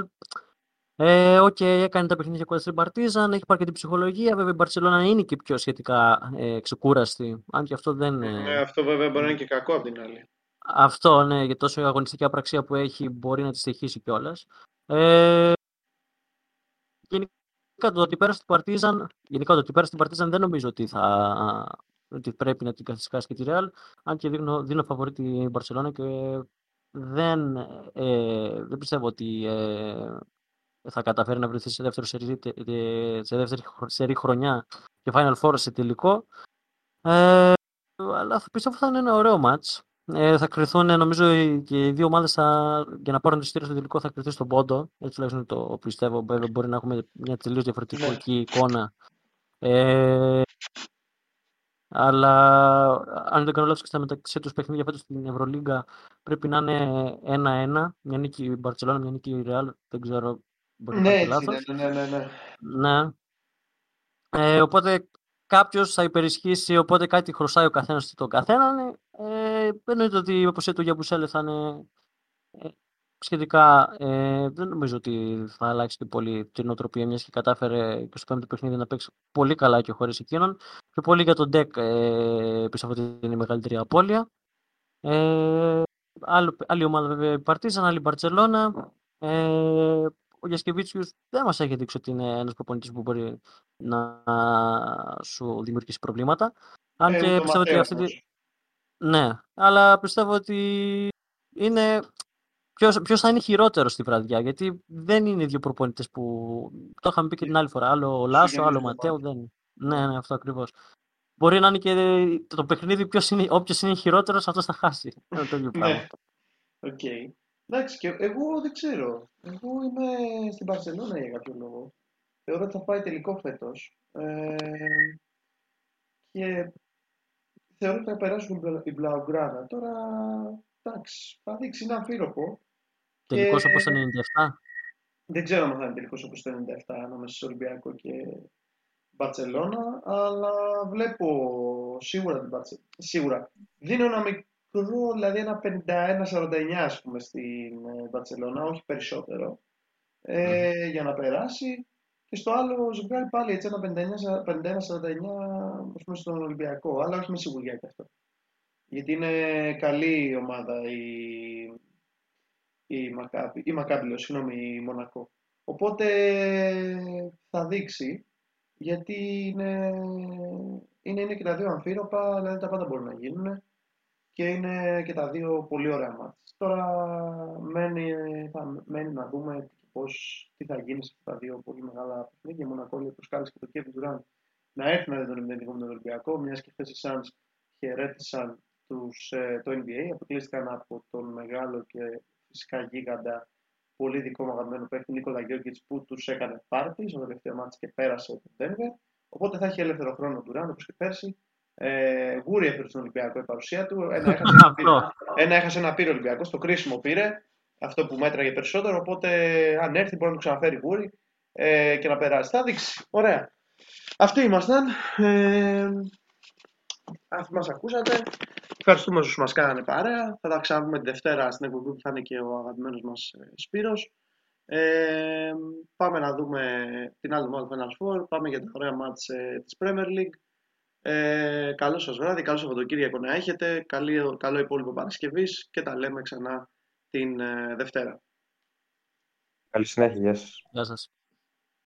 ε, okay, έκανε τα παιχνίδια κοντά στην Παρτίζαν, έχει πάρει και την ψυχολογία. Βέβαια η Μπαρσελόνα είναι και πιο σχετικά ε, ξεκούραστη. Αν και αυτό δεν. Ναι, αυτό βέβαια μπορεί να είναι και κακό απ' την άλλη. Αυτό, ναι, για τόσο αγωνιστική απραξία που έχει μπορεί να τη στοιχήσει κιόλας. Ε, γενικά το ότι πέρασε στην Παρτίζαν, γενικά το ότι πέρασε στην Παρτίζαν δεν νομίζω ότι, θα, ότι πρέπει να την καθισκάσει και τη Ρεάλ, αν και δίνω, δίνω φαβορή την Μπαρσελόνα και δεν, ε, δεν πιστεύω ότι ε, θα καταφέρει να βρεθεί σε δεύτερο σερί, σε δεύτερη σερί χρονιά και Final Four σε τελικό. Ε, αλλά θα πιστεύω θα είναι ένα ωραίο μάτς. Ε, θα κρυθούν, νομίζω, και οι δύο ομάδες για να πάρουν τη στήριξη στο τελικό θα κρυθούν στον πόντο. Έτσι τουλάχιστον το πιστεύω. Βέβαια, μπορεί να έχουμε μια τελείως διαφορετική ναι. εικόνα. Ε, αλλά αν δεν κάνω λάθος και στα μεταξύ τους παιχνίδια φέτος στην Ευρωλίγκα πρέπει να είναι 1-1. Μια νίκη η Μπαρσελόνα, μια νίκη η Ρεάλ. Δεν ξέρω. Μπορεί ναι, να έτσι, ναι, ναι, ναι, ναι. ναι. Ε, οπότε κάποιος θα υπερισχύσει, οπότε κάτι χρωστάει ο καθένας στον καθέναν. Ε, εννοείται ότι η αποσία του Γιαμπουσέλε θα είναι ε, σχετικά. Ε, δεν νομίζω ότι θα αλλάξει και πολύ την νοοτροπία μιας και κατάφερε και στο πέμπτο παιχνίδι να παίξει πολύ καλά και χωρίς εκείνον. Και πολύ για τον Ντεκ ε, πιστεύω ότι είναι η μεγαλύτερη απώλεια. Ε, άλλη, άλλη ομάδα βέβαια η Παρτίζαν, άλλη η Μπαρσελόνα. Ε, ο Γιασκεβίτσιου δεν μας έχει δείξει ότι είναι ένας προπονητής που μπορεί να σου δημιουργήσει προβλήματα. Αν ε, και πιστεύω ότι αυτή Ναι, αλλά πιστεύω ότι είναι. Ποιος θα είναι χειρότερος στη βραδιά, γιατί δεν είναι δύο προπονητές που. Το είχαμε πει και την άλλη φορά. Άλλο ο Λάσο, άλλο ο Ματέο. Δεν... Ναι, ναι, αυτό ακριβώς. Μπορεί να είναι και το παιχνίδι, όποιος είναι χειρότερος, αυτός θα χάσει. Είναι [laughs] το ίδιο πράγμα. Ναι. Οκ. Εντάξει, και εγώ δεν ξέρω. Εγώ είμαι στην Μπαρσελόνα για κάποιο λόγο. Θεωρώ ότι θα πάει τελικό φέτος. Ε, και θεωρώ ότι θα περάσουν οι Μπλαουγκράνα. Τώρα, εντάξει, θα δείξει ένα αμφίρροπο. Τελικός και... όπω το 97. Δεν ξέρω αν θα είναι τελικός όπω το 97 ανάμεσα σε Ολυμπιακό και Μπαρσελόνα, αλλά βλέπω σίγουρα την Μπαρσελόνα. Σίγουρα. Δίνω ένα μικρό δηλαδή ένα 51-49 ας πούμε στην Βαρσελόνα, όχι περισσότερο, ε, για να περάσει. Και στο άλλο ζευγάρι πάλι έτσι ένα 51-49 ας πούμε στον Ολυμπιακό, αλλά όχι με σιγουριά και αυτό. Γιατί είναι καλή η ομάδα η, η Μακάμπη, η Μακάμπη, συγγνώμη, η Μονακό. Οπότε θα δείξει, γιατί είναι, είναι, είναι και τα δύο αμφίροπα, δηλαδή τα πάντα μπορούν να γίνουν και είναι και τα δύο πολύ ωραία μάτια. Τώρα μένει, θα, μένει να δούμε πώς, τι θα γίνει σε αυτά τα δύο πολύ μεγάλα παιχνίδια. Μονακό λέει προσκάλεσε και το Kevin Durant να έρθει να δει τον Ελληνικό με τον Ολυμπιακό, μιας και χθες οι Suns χαιρέτησαν τους, ε, το NBA, αποκλείστηκαν από τον μεγάλο και φυσικά γίγαντα πολύ δικό μου αγαπημένο παίκτη Νίκολα Γιώργιτς που τους έκανε πάρτι στο τελευταίο μάτι και πέρασε τον Denver. Οπότε θα έχει ελεύθερο χρόνο ο Durant όπως και πέρσι ε, γούρι έφερε στον Ολυμπιακό η παρουσία του. Ένα έχασε, ένα, [laughs] πήρε, ένα έχασε ένα πήρε Ολυμπιακό, στο κρίσιμο πήρε. Αυτό που μέτραγε περισσότερο. Οπότε, αν έρθει, μπορεί να του ξαναφέρει γούρι ε, και να περάσει. Θα δείξει. Ωραία. Αυτοί ήμασταν. Ε, αυτοί μας ακούσατε. Ευχαριστούμε όσους μας κάνανε παρέα. Θα τα ξαναπούμε τη Δευτέρα στην εκπομπή που θα είναι και ο αγαπημένος μας ε, Σπύρος. Ε, πάμε να δούμε την άλλη ομάδα του Final Four. Πάμε για τα ωραία μάτς ε, της Premier League. Ε, καλό σας βράδυ, καλό Σαββατοκύριακο να έχετε, καλό, καλό υπόλοιπο Παρασκευής και τα λέμε ξανά την ε, Δευτέρα. Καλή συνέχεια, Γεια σας.